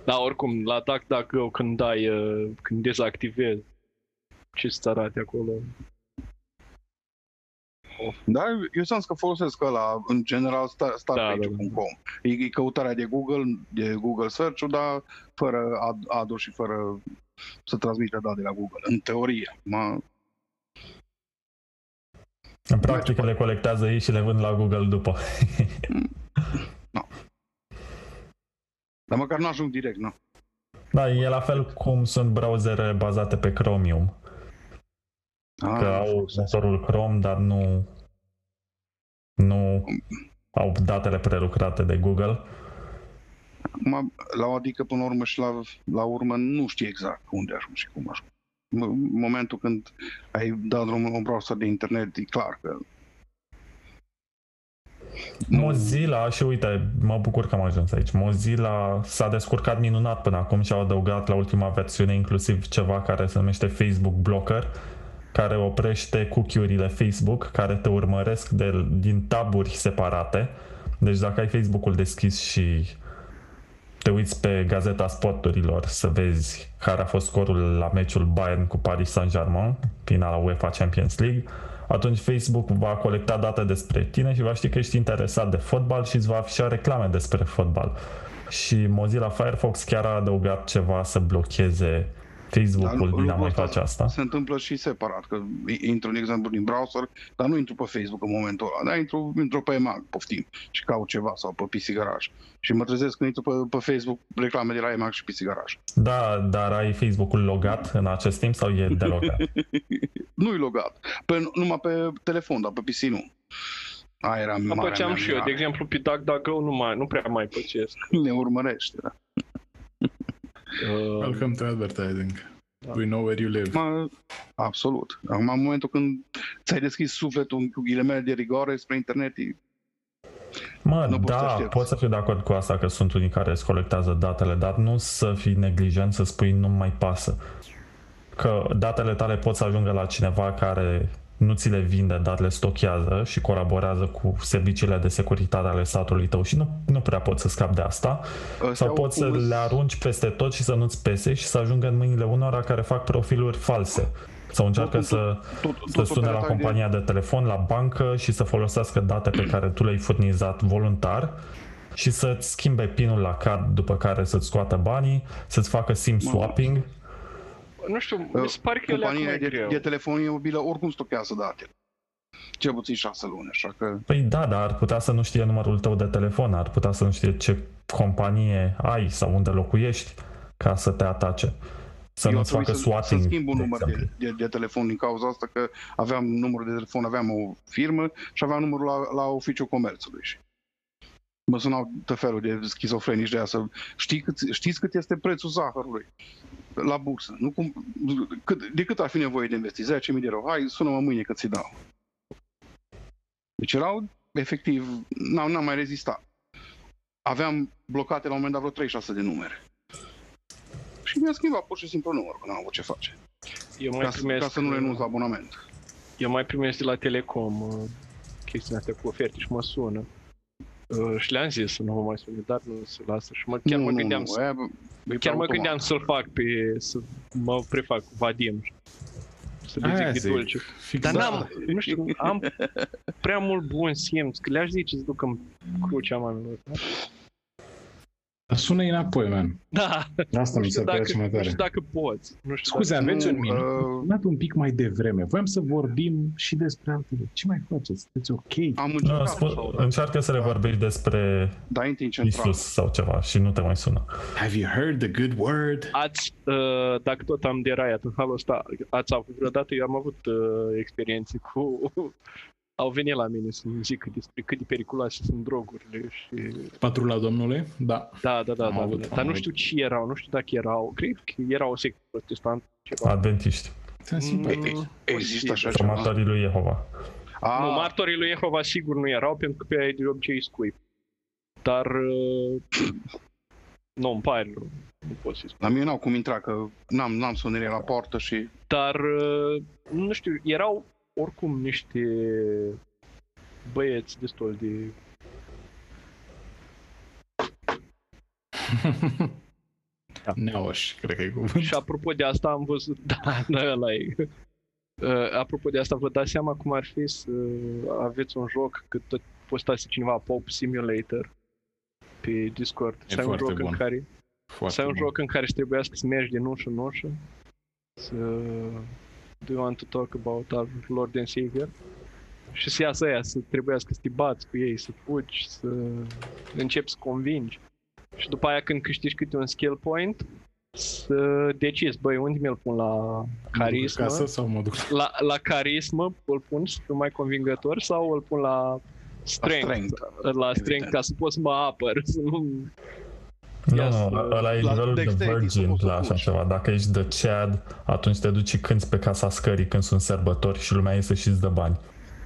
Da, oricum, la DuckDuckGo când dai, uh, când dezactivezi, ce să arate acolo. Dar eu sunt că folosesc ăla, în general, sta- startpage.com. E, e căutarea de Google, de Google Search-ul, dar fără ad- ad și fără să transmită date de la Google. În teorie. Ma, În practică le colectează ei și le vând la Google după. dar măcar nu ajung direct, nu. Da, e la fel cum sunt browsere bazate pe Chromium, Ah, că au folosesc. motorul Chrome, dar nu nu au datele prelucrate de Google. Acum, la o adică, până la urmă și la, la urmă, nu știi exact unde ajung și cum ajung. În momentul când ai dat drumul la un browser de internet, e clar că... Mozilla, și uite, mă bucur că am ajuns aici, Mozilla s-a descurcat minunat până acum și au adăugat la ultima versiune inclusiv ceva care se numește Facebook Blocker, care oprește cookie-urile Facebook, care te urmăresc de, din taburi separate. Deci dacă ai Facebook-ul deschis și te uiți pe gazeta sporturilor să vezi care a fost scorul la meciul Bayern cu Paris Saint-Germain, finala UEFA Champions League, atunci Facebook va colecta date despre tine și va ști că ești interesat de fotbal și îți va afișa reclame despre fotbal. Și Mozilla Firefox chiar a adăugat ceva să blocheze Facebook-ul Dar din a mai lucrul ăsta face asta. Se întâmplă și separat, că intru, de exemplu, din browser, dar nu intru pe Facebook în momentul ăla, dar intru, intru pe EMAG, poftim, și caut ceva sau pe PC Garage. Și mă trezesc când intru pe, pe Facebook reclame de la EMAG și PC Garage. Da, dar ai Facebook-ul logat în acest timp sau e delogat? Nu-i logat. Pe, numai pe telefon, dar pe PC nu. Aia era Mă marea păceam mea și eu, de mirare. exemplu, pe DuckDuckGo nu, mai, nu prea mai păcesc. Ne urmărește, da. Uh, Welcome to advertising. Da. We know where you live. Acum, absolut. Acum, în momentul când ți-ai deschis sufletul cu ghilimele de rigoare spre internet, e Mă, Nu poți să da, aștepți. pot să fiu de acord cu asta că sunt unii care îți colectează datele, dar nu să fii neglijent să spui nu mai pasă. Că datele tale pot să ajungă la cineva care nu ți le vinde, dar le stochează și colaborează cu serviciile de securitate ale statului tău și nu, nu prea poți să scapi de asta. Astea Sau au poți să pus- le arunci peste tot și să nu-ți pese și să ajungă în mâinile unora care fac profiluri false. Sau încearcă Tot- să, tot- să tot sune la operatorii de- compania de telefon, la bancă și să folosească date pe care tu le-ai furnizat voluntar și să-ți schimbe pinul la card după care să-ți scoată banii, să-ți facă SIM swapping. Nu știu, mi se pare că e Companiile mai de, greu. de telefonie mobilă oricum stochează datele. Cel puțin șase luni, așa că... Păi da, dar ar putea să nu știe numărul tău de telefon, ar putea să nu știe ce companie ai sau unde locuiești ca să te atace. Să eu nu-ți trebuie facă să, swatting, să schimb un de număr de, exemplu. de, de, telefon din cauza asta că aveam numărul de telefon, aveam o firmă și aveam numărul la, la oficiul comerțului. Și mă sunau tot felul de schizofrenici de aia să știi cât, știți cât este prețul zahărului la bursă. Nu cum, cât, de cât ar fi nevoie de investiții? 10.000 de euro. Hai, sună-mă mâine că ți dau. Deci erau, efectiv, n-am, n-am mai rezistat. Aveam blocate la un moment dat vreo 36 de numere. Și mi-a schimbat pur și simplu numărul, că n-am avut ce face. Eu mai Ca, să- primesc, ca să nu renunț la abonament. Eu mai primesc de la Telecom uh, chestiile astea cu oferte și mă sună. Uh, și le-am zis să nu mă mai sune, dar nu se lasă. Și mă, chiar nu, mă nu, gândeam, nu, să, aia e chiar mă automat. gândeam să-l fac pe, să mă prefac cu Vadim. Să le Aia zic de zic, dulce. Fix Dar asta. n-am, nu știu, am prea mult bun simț, că le-aș zice să ducă crucea oamenilor. Dar sună înapoi, man. Da, Asta nu mi știu, se pare dacă, cel mai nu tare. știu dacă poți. Nu știu Scuze, dacă, aveți Nu, un minut? uh, Am dat un pic mai devreme. Voiam să vorbim și despre altele. Ce mai faceți? Sunteți ok? Am Nu, încercat, spun, sau- încearcă să le vorbești despre Dynting Central. Isus sau ceva și nu te mai sună. Have you heard the good word? Ați, uh, dacă tot am deraiat în halul ăsta, ați avut vreodată, eu am avut uh, experiențe cu... Au venit la mine să-mi zică despre cât de periculoase sunt drogurile și... Patrula Domnului? Da. Da, da, da, Am da, avut, da. am Dar nu avut. știu ce erau, nu știu dacă erau, cred că era o sectă protestant, ceva. Adventiști, Sunt simpatic. Mm, Există așa posibil. ceva? următorii lui Jehova. A, Nu, martorii lui Jehova sigur nu erau, pentru că pe aia de obicei scuip. Dar... Uh, nu, îmi pare rău. Nu pot să spun. la mine n-au cum intra, că n-am, n-am sonerie la poartă și... Dar, uh, nu știu, erau oricum niște băieți destul de... Neoș, cred că e cuvânt. Și apropo de asta am văzut, da, da, ăla e. Uh, apropo de asta, vă dați seama cum ar fi să aveți un joc, că tot postați cineva Pop Simulator pe Discord. E să ai un foarte joc în bun. care Foarte să ai un bun. joc în care să trebuiască să mergi din ușă în ușă. Să... Do you want to talk about our Lord and Savior? Și să iasă aia, să trebuiască să te bați cu ei, să fugi, să începi să convingi. Și după aia când câștigi câte un skill point, să decizi, băi, unde mi-l pun la Mă duc carismă? Acasă sau mă duc La, la carismă îl pun să fiu mai convingător sau îl pun la strength? strength, La strength, evident. ca să pot să mă apăr, să nu... Nu, Ia nu, să- ăla e la nivelul de dexterity să virgin poți să la așa fugi. ceva. Dacă ești de Chad, atunci te duci și cânti pe casa scării când sunt sărbători și lumea iese și îți dă bani.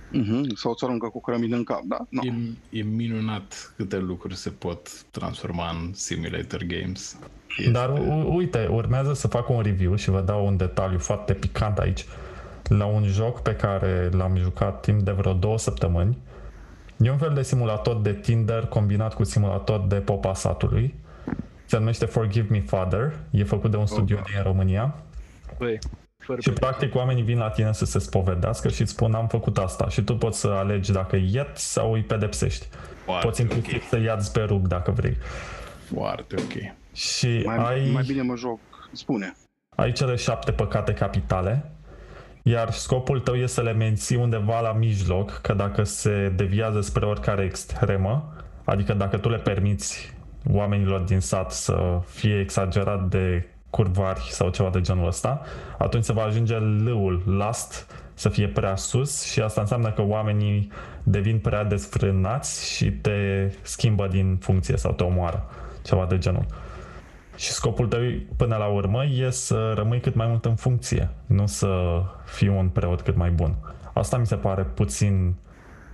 Uh-huh. Sau ți aruncă cu cărămidă în cap, da? No. E, e minunat câte lucruri se pot transforma în simulator games. Este... Dar u- uite, urmează să fac un review și vă dau un detaliu foarte picant aici. La un joc pe care l-am jucat timp de vreo două săptămâni. E un fel de simulator de Tinder combinat cu simulator de popa satului. Se numește Forgive Me Father. E făcut de un studio da. din România. Băi, fără Și practic oamenii vin la tine să se spovedească și îți spun am făcut asta și tu poți să alegi dacă iet sau îi pedepsești. foarte Poți inclusiv ok. să iați pe rug dacă vrei. Foarte ok. Și Mai, ai, mai bine mă joc, spune. ai cele șapte păcate capitale, iar scopul tău este să le menții undeva la mijloc, că dacă se deviază spre oricare extremă, adică dacă tu le permiți oamenilor din sat să fie exagerat de curvari sau ceva de genul ăsta, atunci se va ajunge lâul, last, să fie prea sus și asta înseamnă că oamenii devin prea desfrânați și te schimbă din funcție sau te omoară, ceva de genul. Și scopul tău până la urmă e să rămâi cât mai mult în funcție, nu să fii un preot cât mai bun. Asta mi se pare puțin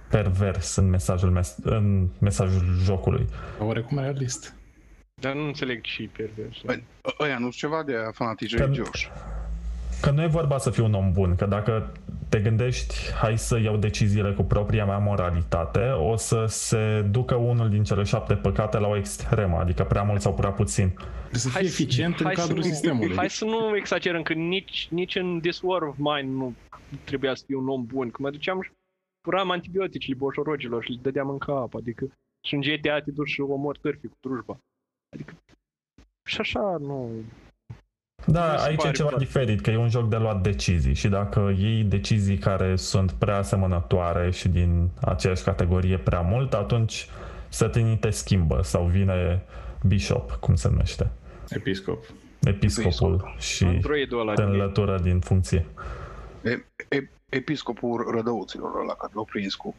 pervers în mesajul, mes- în mesajul jocului. Oarecum realist. Dar nu înțeleg și pervers. Băi, ăia nu sunt ceva de fanatici Că- religioși. Că nu e vorba să fii un om bun, că dacă te gândești, hai să iau deciziile cu propria mea moralitate, o să se ducă unul din cele șapte păcate la o extremă, adică prea mult sau prea puțin. Să fie eficient în cadrul să, sistemului. Hai să nu exagerăm, că nici, nici în This War of Mine nu trebuia să fiu un om bun, că mă duceam și puram antibiotici boșorogilor și le dădeam în cap, adică și în GTA te duci și omori târfii cu drujba. Adică și așa nu... Da, Mi se aici e pare ceva foarte- diferit, că e un joc de luat decizii și dacă iei decizii care sunt prea asemănătoare și din aceeași categorie prea mult, atunci sătenii te schimbă sau vine Bishop, cum se numește, Episcop. episcopul Episcop. și Androidul ăla te din înlătură din funcție. E, e, episcopul rădăuților ăla care l-au prins cu...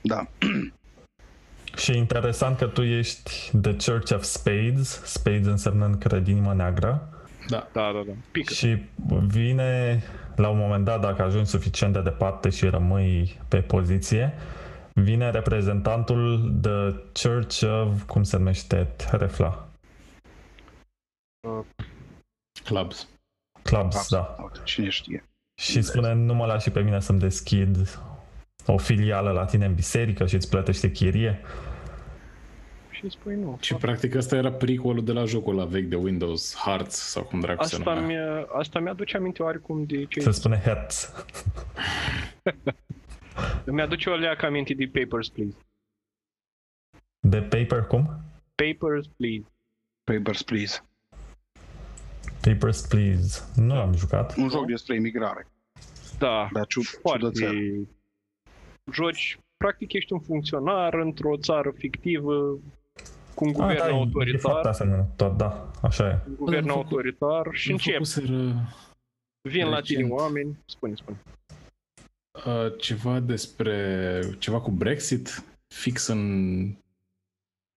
Da. Și e interesant că tu ești The Church of Spades, Spades însemnând cred inimă neagră, Da. Da, da, da. Pică. și vine la un moment dat, dacă ajungi suficient de departe și rămâi pe poziție, vine reprezentantul The Church of, cum se numește, Refla, Clubs. Clubs, da. Uite, Cine știe. Și spune, nu mă lași și pe mine să-mi deschid o filială la tine în biserică și îți plătește chirie. Și îți spui nu. Și practic asta era pericolul de la jocul la vechi de Windows, Hearts sau cum dracu se Asta, numea. mi asta mi-aduce aminte oarecum de ce... Se spune Hertz. Mi-aduce o leacă aminte de Papers, Please. De paper cum? Papers, Please. Papers, Please. Papers, please. Nu am jucat. Un joc despre imigrare. Da, Dar ciu, ciudățel. foarte... Joci, practic ești un funcționar într-o țară fictivă cu un guvern Ah, da, e- e autoritar, foarte asemănător, da, așa e. un guvern L-am făcut- autoritar și Nu încep. făcuseră Vin la tine recent. oameni, spune, spune. uh, ceva despre ceva cu Brexit fix în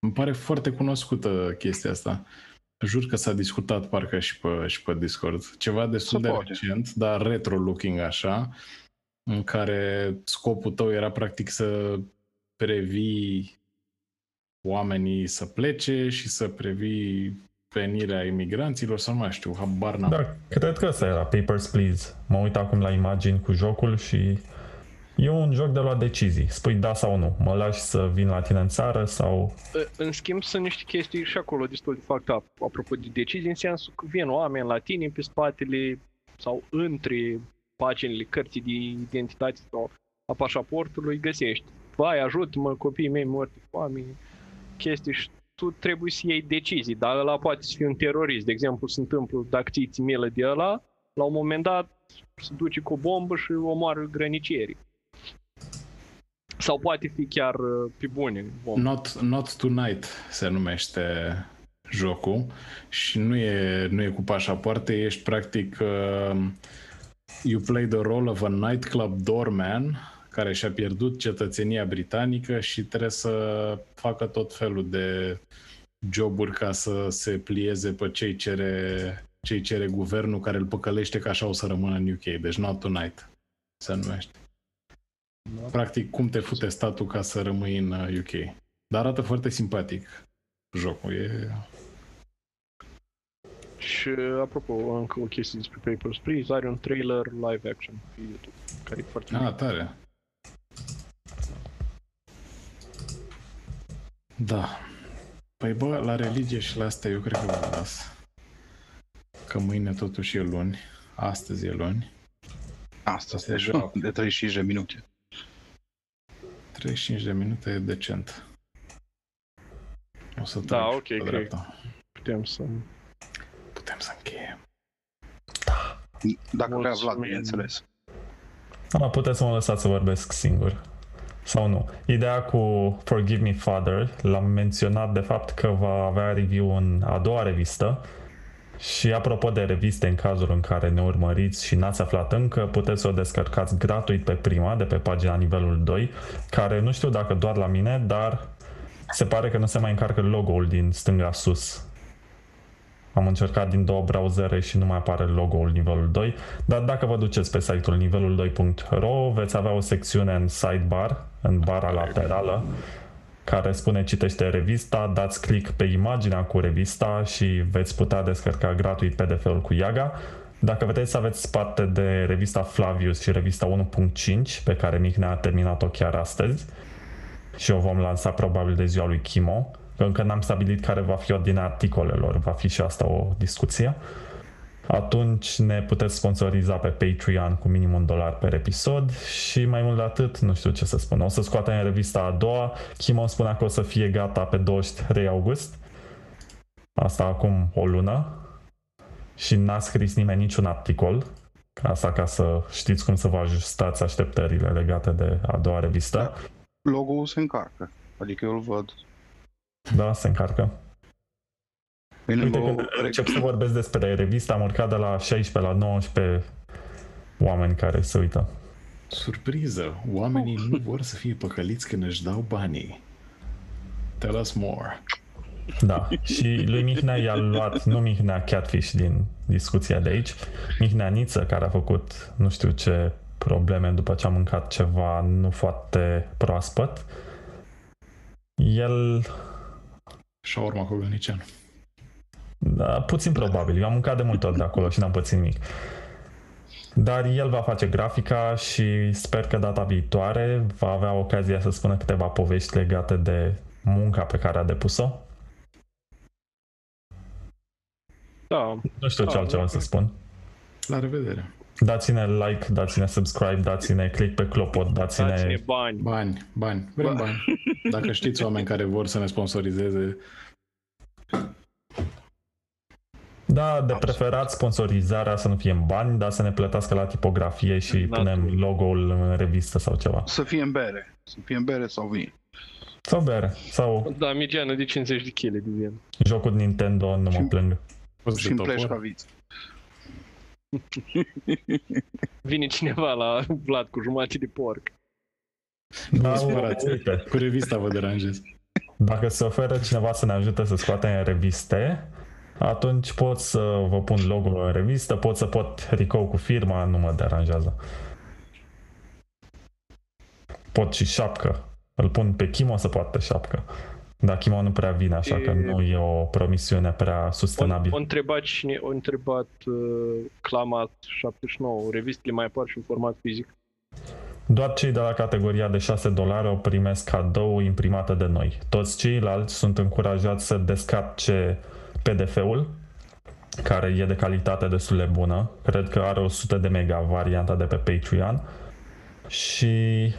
îmi pare foarte cunoscută chestia asta. Jur că s-a discutat parcă și pe, și pe Discord. Ceva destul Se de poate. recent, dar retro-looking așa, în care scopul tău era practic să previi oamenii să plece și să previi venirea imigranților sau nu mai știu, habar n-am. Da, cred că ăsta era Papers, please. Mă uit acum la imagini cu jocul și e un joc de luat decizii. Spui da sau nu. Mă lași să vin la tine în țară sau... În schimb, sunt niște chestii și acolo destul de fucked up, apropo de decizii, în sensul că vin oameni la tine pe spatele sau între paginile cărții de identitate sau a pașaportului, găsești. Vai, ajută-mă, copiii mei morți de foame, chestii și tu trebuie să iei decizii, dar ăla poate să fie un terorist. De exemplu, se întâmplă, dacă ții milă de ăla, la un moment dat se duce cu o bombă și omoară grănicierii. Sau poate fi chiar uh, pe bune. bombă. Not, Not Tonight se numește jocul și nu e, nu e cu pașapoarte, ești practic uh, you play the role of a nightclub doorman care și-a pierdut cetățenia britanică și trebuie să facă tot felul de joburi ca să se plieze pe cei cere, cei cere guvernul care îl păcălește că așa o să rămână în UK. Deci Not Tonight se numește. Practic, cum te fute statul ca să rămâi în uh, UK. Dar arată foarte simpatic jocul. E... Și apropo, încă o chestie despre Papers, Please, are un trailer live action pe YouTube, care e foarte Ah, tare. Da. Păi bă, la religie și la asta eu cred că vă las. Că mâine totuși e luni. Astăzi e luni. Asta Se este joacă. de 35 de minute. 35 de minute e decent. O să Da, trag ok, pe cred. dreapta. putem să... Putem să încheiem. Dacă vrea Vlad, Mulțumim. bineînțeles. Ah, puteți să mă lăsați să vorbesc singur. Sau nu. Ideea cu Forgive Me Father l-am menționat de fapt că va avea review în a doua revistă și apropo de reviste, în cazul în care ne urmăriți și n-ați aflat încă, puteți să o descărcați gratuit pe prima, de pe pagina nivelul 2, care nu știu dacă doar la mine, dar se pare că nu se mai încarcă logo-ul din stânga sus. Am încercat din două browsere și nu mai apare logo-ul nivelul 2, dar dacă vă duceți pe site-ul nivelul2.ro veți avea o secțiune în sidebar, în bara laterală, care spune citește revista, dați click pe imaginea cu revista și veți putea descărca gratuit PDF-ul cu Yaga. Dacă vreți să aveți parte de revista Flavius și revista 1.5, pe care Mihnea a terminat-o chiar astăzi, și o vom lansa probabil de ziua lui Chimo, că încă n-am stabilit care va fi ordinea articolelor, va fi și asta o discuție. Atunci ne puteți sponsoriza pe Patreon cu minim un dolar per episod și mai mult de atât, nu știu ce să spun. O să scoatem în revista a doua. Chimo spunea că o să fie gata pe 23 august. Asta acum o lună. Și n-a scris nimeni niciun articol. Asta ca să știți cum să vă ajustați așteptările legate de a doua revistă. Da. Logo-ul se încarcă. Adică eu îl văd. Da, se încarcă. Bine, Uite, o- când încep să vorbesc despre revista, am urcat de la 16 la 19 oameni care se uită. Surpriză! Oamenii nu vor să fie păcăliți când își dau banii. Tell us more. Da, și lui Mihnea i-a luat, nu Mihnea Catfish din discuția de aici, Mihnea Niță, care a făcut nu știu ce probleme după ce a mâncat ceva nu foarte proaspăt. El, Shawarma cu gălnician. Da, puțin probabil, eu am mâncat de multe ori de acolo și n-am pățit nimic. Dar el va face grafica și sper că data viitoare va avea ocazia să spună câteva povești legate de munca pe care a depus-o. Da, Nu știu ce Ah, altceva ok. să spun. La revedere. Dați-ne like, dați-ne subscribe, dați-ne click pe clopot, dați-ne dați-ne... bani. Bani, bani, vrem Ba- bani. Dacă știți oameni care vor să ne sponsorizeze, Da, de preferat sponsorizarea să nu fie în bani, dar să ne plătească la tipografie și Da. punem logo-ul în revistă sau ceva. Să fie în bere. Să fie în bere sau vin. Sau bere, sau Da, Migeană de 50 de kg de vin. jocul Nintendo, nu mă Și- plâng. poți Și de în pleci topor. ca viță. Vine cineva la Vlad cu jumătate de porc. Da, supărați. uite, Cu revista vă deranjez. dacă se oferă cineva să ne ajute să scoatem reviste, atunci pot să vă pun logo-ul în revistă, pot să pot tricou cu firma, nu mă deranjează. Pot și șapcă. Îl pun pe Chimo să poată șapcă. Dar Chimo nu prea vine, așa E- că nu e o promisiune prea O, sustenabilă. o întrebat cine, o întrebat uh, Clamat 79, revistele mai apar și în format fizic. Doar cei de la categoria de 6 dolari o primesc cadou imprimată de noi. Toți ceilalți sunt încurajați să descarce PDF-ul, care e de calitate destul de bună. Cred că are 100 de mega varianta de pe Patreon. Și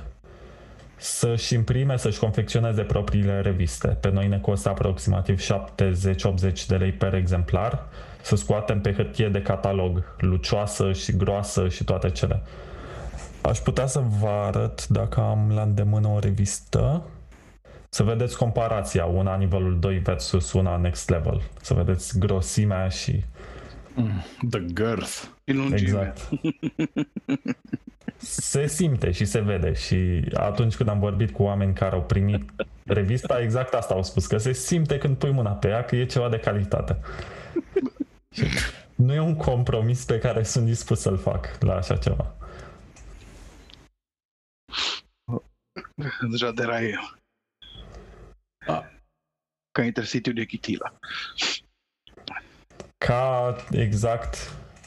să-și imprime, să-și confecționeze propriile reviste. Pe noi ne costă aproximativ 70-80 de lei per exemplar. Să scoatem pe hârtie de catalog, lucioasă și groasă și toate cele. Aș putea să vă arăt dacă am la îndemână o revistă. Să vedeți comparația, una nivelul 2 versus una next level. Să vedeți grosimea și... Mm, The girth. Și lungime. Exact. Se simte și se vede și atunci când am vorbit cu oameni care au primit revista, exact asta au spus, că se simte când pui mâna pe ea că e ceva de calitate. Și nu e un compromis pe care sunt dispus să-l fac la așa ceva. Deja deraie. Ah. Ca intercitiu de Chitila. ca exact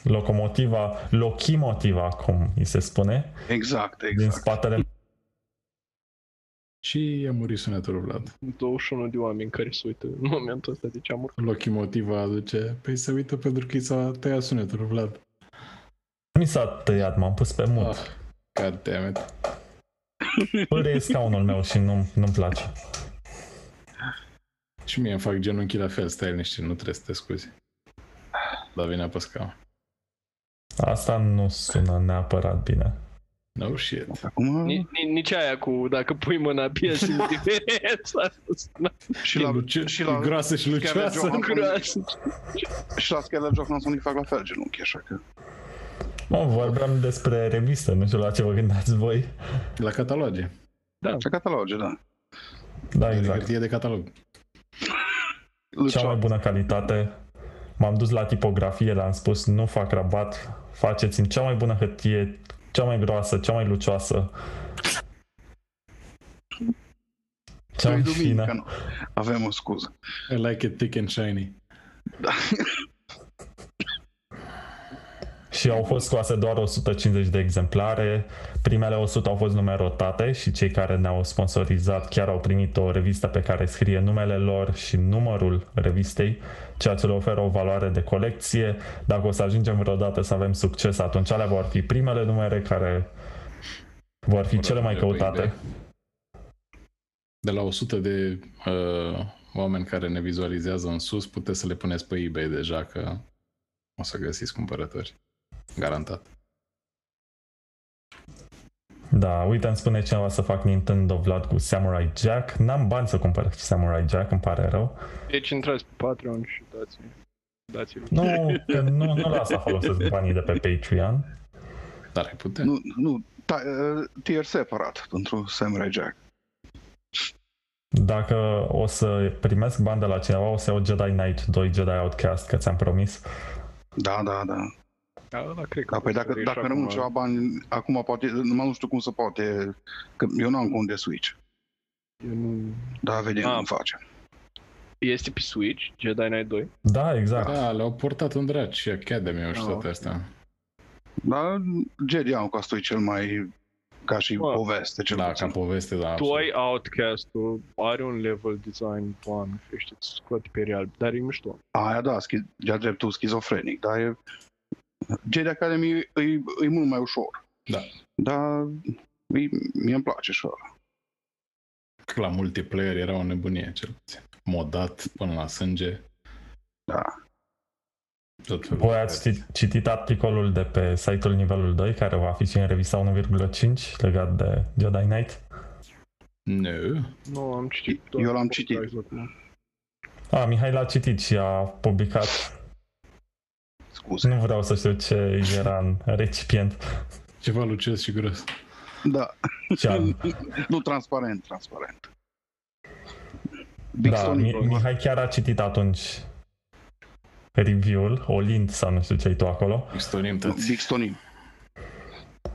locomotiva, lochimotiva, cum îi se spune, Exact, din exact. spatele Și a murit sunetul Vlad. 21 de oameni care se uită în momentul ăsta de ce am urcat. Locomotiva aduce, păi se uită pentru că i s-a tăiat sunetul Vlad. Mi s-a tăiat, m-am pus pe mut. Ah, God damn it. Pârâie scaunul meu și nu, nu-mi place. Și mie îmi fac genunchii la fel, stai liniștit, nu trebuie să te scuzi. Dar vine pe scaun. Asta nu sună neapărat bine. No shit. Acum Ni- ni- Nici aia cu dacă pui mâna pe el simți diferența. și la, Luce- și la, groasă și lucioasă. Johansson. Groasă. și la Scarlett Johansson îi fac la fel genunchi, așa că... Mă, vorbeam despre revistă, nu știu la ce vă gândați voi. La cataloge. Ce cataloge, da. Da, Exact. exact. Hârtie de catalog. Cea mai Lucio, bună calitate. M-am dus la tipografie, le-am spus, nu fac rabat, faceți-mi cea mai bună hârtie, cea mai groasă, cea mai lucioasă. Cea mai Păi, duminică, fină. nu. Avem o scuză. I like it thick and shiny. și au fost scoase doar 150 de exemplare. Primele 100 au fost numerotate și cei care ne-au sponsorizat chiar au primit o revistă pe care scrie numele lor și numărul revistei, ceea ce le oferă o valoare de colecție. Dacă o să ajungem vreodată să avem succes, atunci alea vor fi primele numere care vor fi cele mai căutate. De la 100 de uh, oameni care ne vizualizează în sus, puteți să le puneți pe eBay deja că o să găsiți cumpărători. Garantat. Da, uite, îmi spune cineva să fac Nintendo Vlad cu Samurai Jack. N-am bani să cumpăr Samurai Jack, îmi pare rău. Deci intrați pe Patreon și dați dați Nu, că nu, nu las să folosesc banii de pe Patreon. Dar ai putea. Nu, nu, ta, uh, tier separat pentru Samurai Jack. Dacă o să primesc bani de la cineva, o să iau Jedi Knight 2 Jedi Outcast, că ți-am promis. Da, da, da. Da, da, cred că Da, păi dacă, ești dacă acum- rămân ceva bani, acum poate, numai nu știu cum se poate, că eu nu am cont de Switch. Eu nu... Da, vedem Ah. cum facem. Este pe Switch, Jedi Knight 2? Da, exact. Da, le-au portat în drag și Academy și Ah, toate ok. astea. Dar Jedi Outcast e cel mai, ca și Bă, poveste, cel Da, ca puțin. poveste, da. Tu absolut. ai Outcast-ul, are un level design plan, știi, îți scoate pe real, dar e mișto. Aia da, schi- de-a dreptul schizofrenic, dar e... Jedi Academy e, e, e mult mai ușor. Da. Dar e, mie îmi place și ăla. Că la multiplayer era o nebunie, cel puțin. Modat până la sânge. Da. Tot felul Voi de ați chestii. citit- citit articolul de pe site-ul nivelul 2, care va fi și în revista 1,5 legat de Jedi Knight? Nu. Nu, am citit. Eu doar l-am citit. acum. A, Mihai l-a citit și a publicat. Scuze. Nu vreau să știu ce era în recipient. Ceva lucesc și gros. Da. Ce a, Nu transparent, transparent. Big da, Stone Mi- Mihai chiar a citit atunci review-ul, Olint sau nu știu ce tu acolo. Istorim toți. Big Stone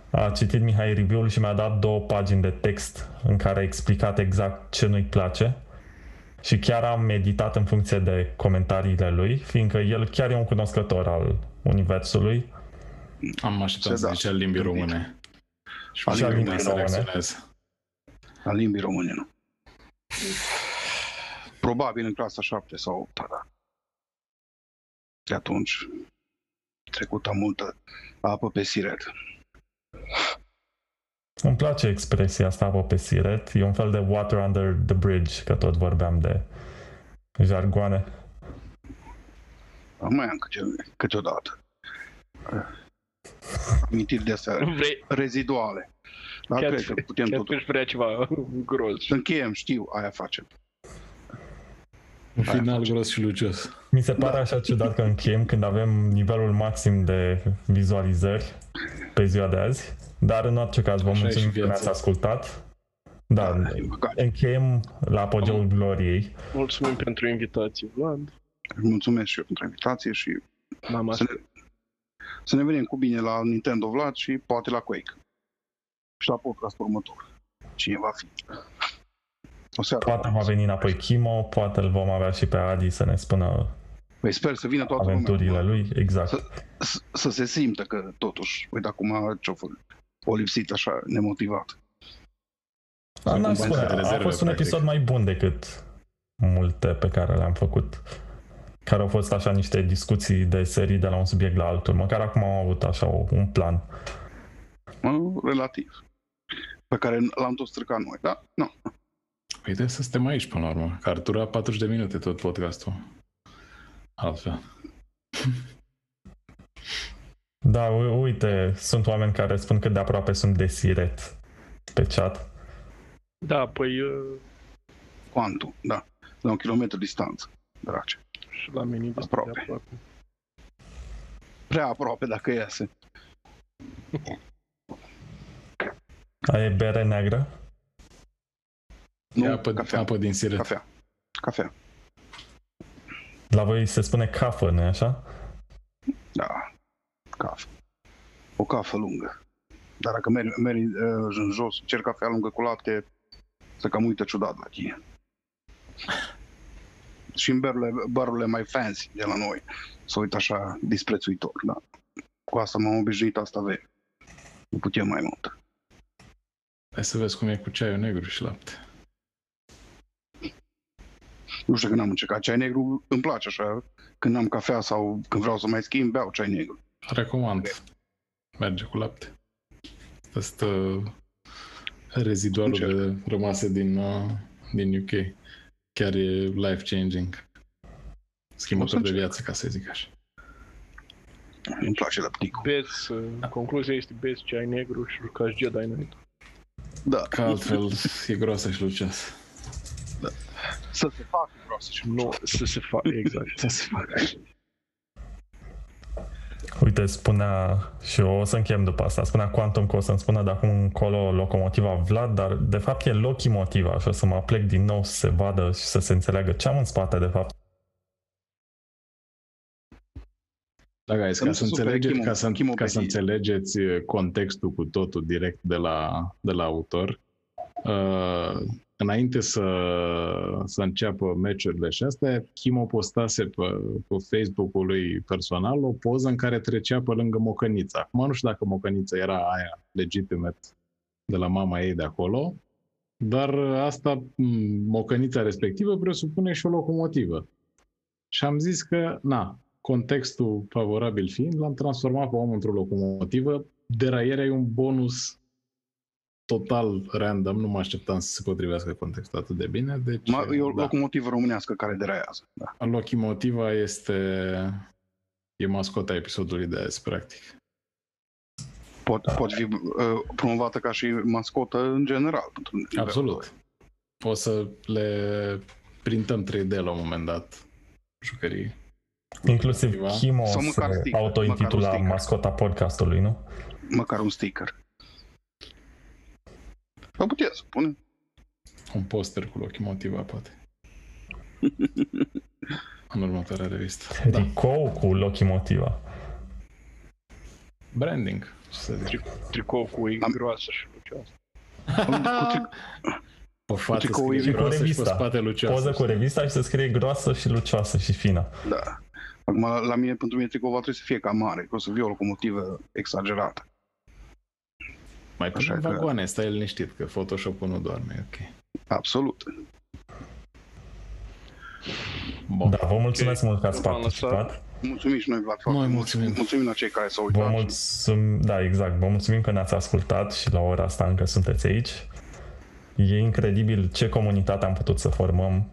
A citit Mihai review-ul și mi-a dat două pagini de text în care a explicat exact ce nu-i place. Și chiar am meditat în funcție de comentariile lui, fiindcă el chiar e un cunoscător al universului. Am așteptat Se să da. zicea limbii române. Și A și limbii limbii să române. reacționez. a limbii române, nu? Probabil în clasa 7 sau 8 da. De atunci trecută multă apă pe siret. Îmi place expresia asta apă pe siret. E un fel de water under the bridge, că tot vorbeam de jargoane. Dar Mai am câte, câteodată. Amintiri de astea Vrei, reziduale. Dar Chiar- cred că putem chiar totuși. își vrea ceva gros. Să încheiem, știu, aia facem. Un Aia final face. gros și lucios. Mi se pare așa ciudat că încheiem când avem nivelul maxim de vizualizări pe ziua de azi. Dar în orice caz vă Așa e mulțumim și că viața. ne-ați ascultat. Da, din păcate. încheiem la apogeul gloriei. Mulțumim pentru invitație, Vlad. Mulțumesc și eu pentru invitație și N-am să ne, să ne vedem cu bine la Nintendo Vlad și poate la Quake. Și la podcast următor. Cine va fi. O seară. Poate va veni înapoi Kimo, poate îl vom avea și pe Adi să ne spună Păi sper să vină toată aventurile lumea. lui. Exact. Să, să se simtă că totuși, uite acum ce-o făcut. O lipsit așa, nemotivat. Da, n-aș Cumva spune, de a rezerve, fost un practic. episod mai bun decât multe pe care le-am făcut. Care au fost așa niște discuții de serii de la un subiect la altul. Măcar acum am avut așa o- un plan. Mă, relativ. Pe care l-am tot stricat noi, da? Nu. Uite să suntem aici până la urmă. Că ar dura 40 de minute tot podcastul. Altfel. Da, u- uite, sunt oameni care spun cât de aproape sunt de Siret pe chat. Da, păi uh, Quantum, da. La un kilometru distanță, drace. și la mine destul de Aproape. aproape. Prea aproape dacă iese. Aia e bere neagră? Nu, E apă, cafea. apă din siret. Cafea. Cafea. La voi se spune cafă, nu așa? Da. Cafă. O cafă lungă. Dar dacă mergi, mergi uh, în jos, cer cafea lungă cu lapte, să cam uită ciudat la tine. Și în barurile, barurile mai fancy de la noi, să uită așa disprețuitor, da. cu asta m-am obișnuit, asta vei. Nu putem mai mult. Hai să vezi cum e cu ceaiul negru și lapte. Nu știu când am încercat ceai negru, îmi place așa. Când am cafea sau când vreau să mai schimb, beau ceai negru. Recomand. Merge cu lapte. Asta rezidualurile rămase din, uh, din UK. Chiar e life-changing. Schimbător de viață, ca să zic așa. Îmi place lăpticul. Beți, uh, concluzia este beți ceai negru și jucați Jedi Knight. Da, Că altfel e groasă și lucioasă. să se facă vreau să știu. Nu, să se facă, exact. Să se facă. Uite, spunea, și eu o să închem după asta, spunea Quantum că o să-mi spună de acum încolo locomotiva Vlad, dar de fapt e locomotiva și o să mă plec din nou să se vadă și să se înțeleagă ce am în spate de fapt. Da, guys, Să ca nu să, se supere înțelegeți, Chimo- ca, să, Chimo ca să pe tine. înțelegeți uh, contextul cu totul direct de la, de la autor, uh, înainte să, să înceapă meciurile și astea, Chimo postase pe, pe Facebook-ul lui personal o poză în care trecea pe lângă Mocănița. Acum nu știu dacă Mocănița era aia legitimate de la mama ei de acolo, dar asta, m, Mocănița respectivă presupune și o locomotivă. Și am zis că, na, contextul favorabil fiind, l-am transformat pe om într-o locomotivă. Deraierea e un bonus total random, nu mă așteptam să se potrivească contextul atât de bine. Deci, Ma, e o da. locomotivă românească care deraiază. Da. Locomotiva este e mascota episodului de azi, practic. Pot, pot fi uh, promovată ca și mascotă în general. Pentru nivelul Absolut. O să le printăm 3D la un moment dat jucării. Inclusiv Locomotiva. Chimo Sau măcar se sticker, auto-intitula măcar un sticker. mascota podcastului, nu? doi. Măcar un sticker. Sau putea să pune. Un poster cu locomotiva, poate. în următoarea revistă. Da. Tricou cu locomotiva. Branding, ce să zic. Tri- tricou cu e Am- groasă și lucioasă. Cu tri- O fată tricou scrie e- Și cu groasă și pe revista. spate lucioasă. Poză cu revista și se scrie groasă și lucioasă și fină. Da. Acum, la, la mine, pentru mine, tricova trebuie să fie cam mare, că o să fie o locomotivă exagerată. Mai Așa punem că- vagoane, stai liniștit, că Photoshop-ul nu doarme, e ok. Absolut. Bun. Da, vă mulțumesc Ok. mult că ați V-am participat. Mulțumim și noi, Vlad, foarte Noi mult. mulțumim. Mulțumim la cei care s-au Vă uitat. mulțumim, da, exact, vă mulțumim că ne-ați ascultat și la ora asta încă sunteți aici. E incredibil ce comunitate am putut să formăm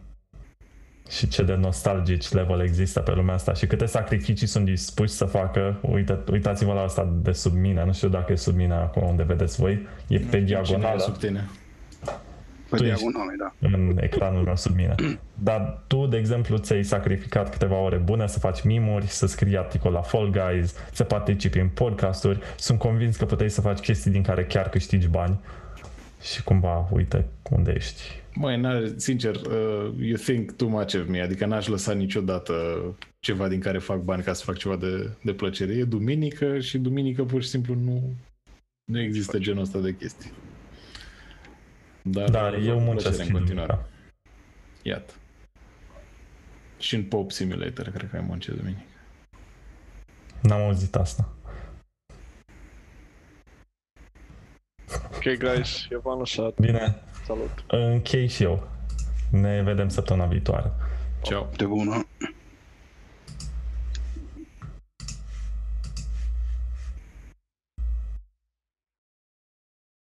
și ce de nostalgici level există pe lumea asta și câte sacrificii sunt dispuși să facă. Uite, uitați-vă la asta de sub mine, nu știu dacă e sub mine acum unde vedeți voi, e pe Cine e diagonală sub tine? Pe tu diagonale, da. în ecranul meu sub mine. Dar tu, de exemplu, ți-ai sacrificat câteva ore bune să faci mimuri, să scrii articol la Fall Guys, să participi în podcasturi. Sunt convins că puteai să faci chestii din care chiar câștigi bani. Și cumva, uite unde ești. Măi, n-are, sincer, uh, you think too much of me, adică n-aș lăsa niciodată ceva din care fac bani ca să fac ceva de, de plăcere. E duminică și duminică pur și simplu nu, nu există genul ăsta de chestii. Dar, Dar uh, eu fac muncesc plăcere și în continuare. duminica. Iată. Și în Pop Simulator, cred că ai muncit duminică. N-am auzit asta. Ok, guys, eu v-am lăsat. Bine, Salut! închei și eu. Ne vedem săptămâna viitoare. Ciao. De bună.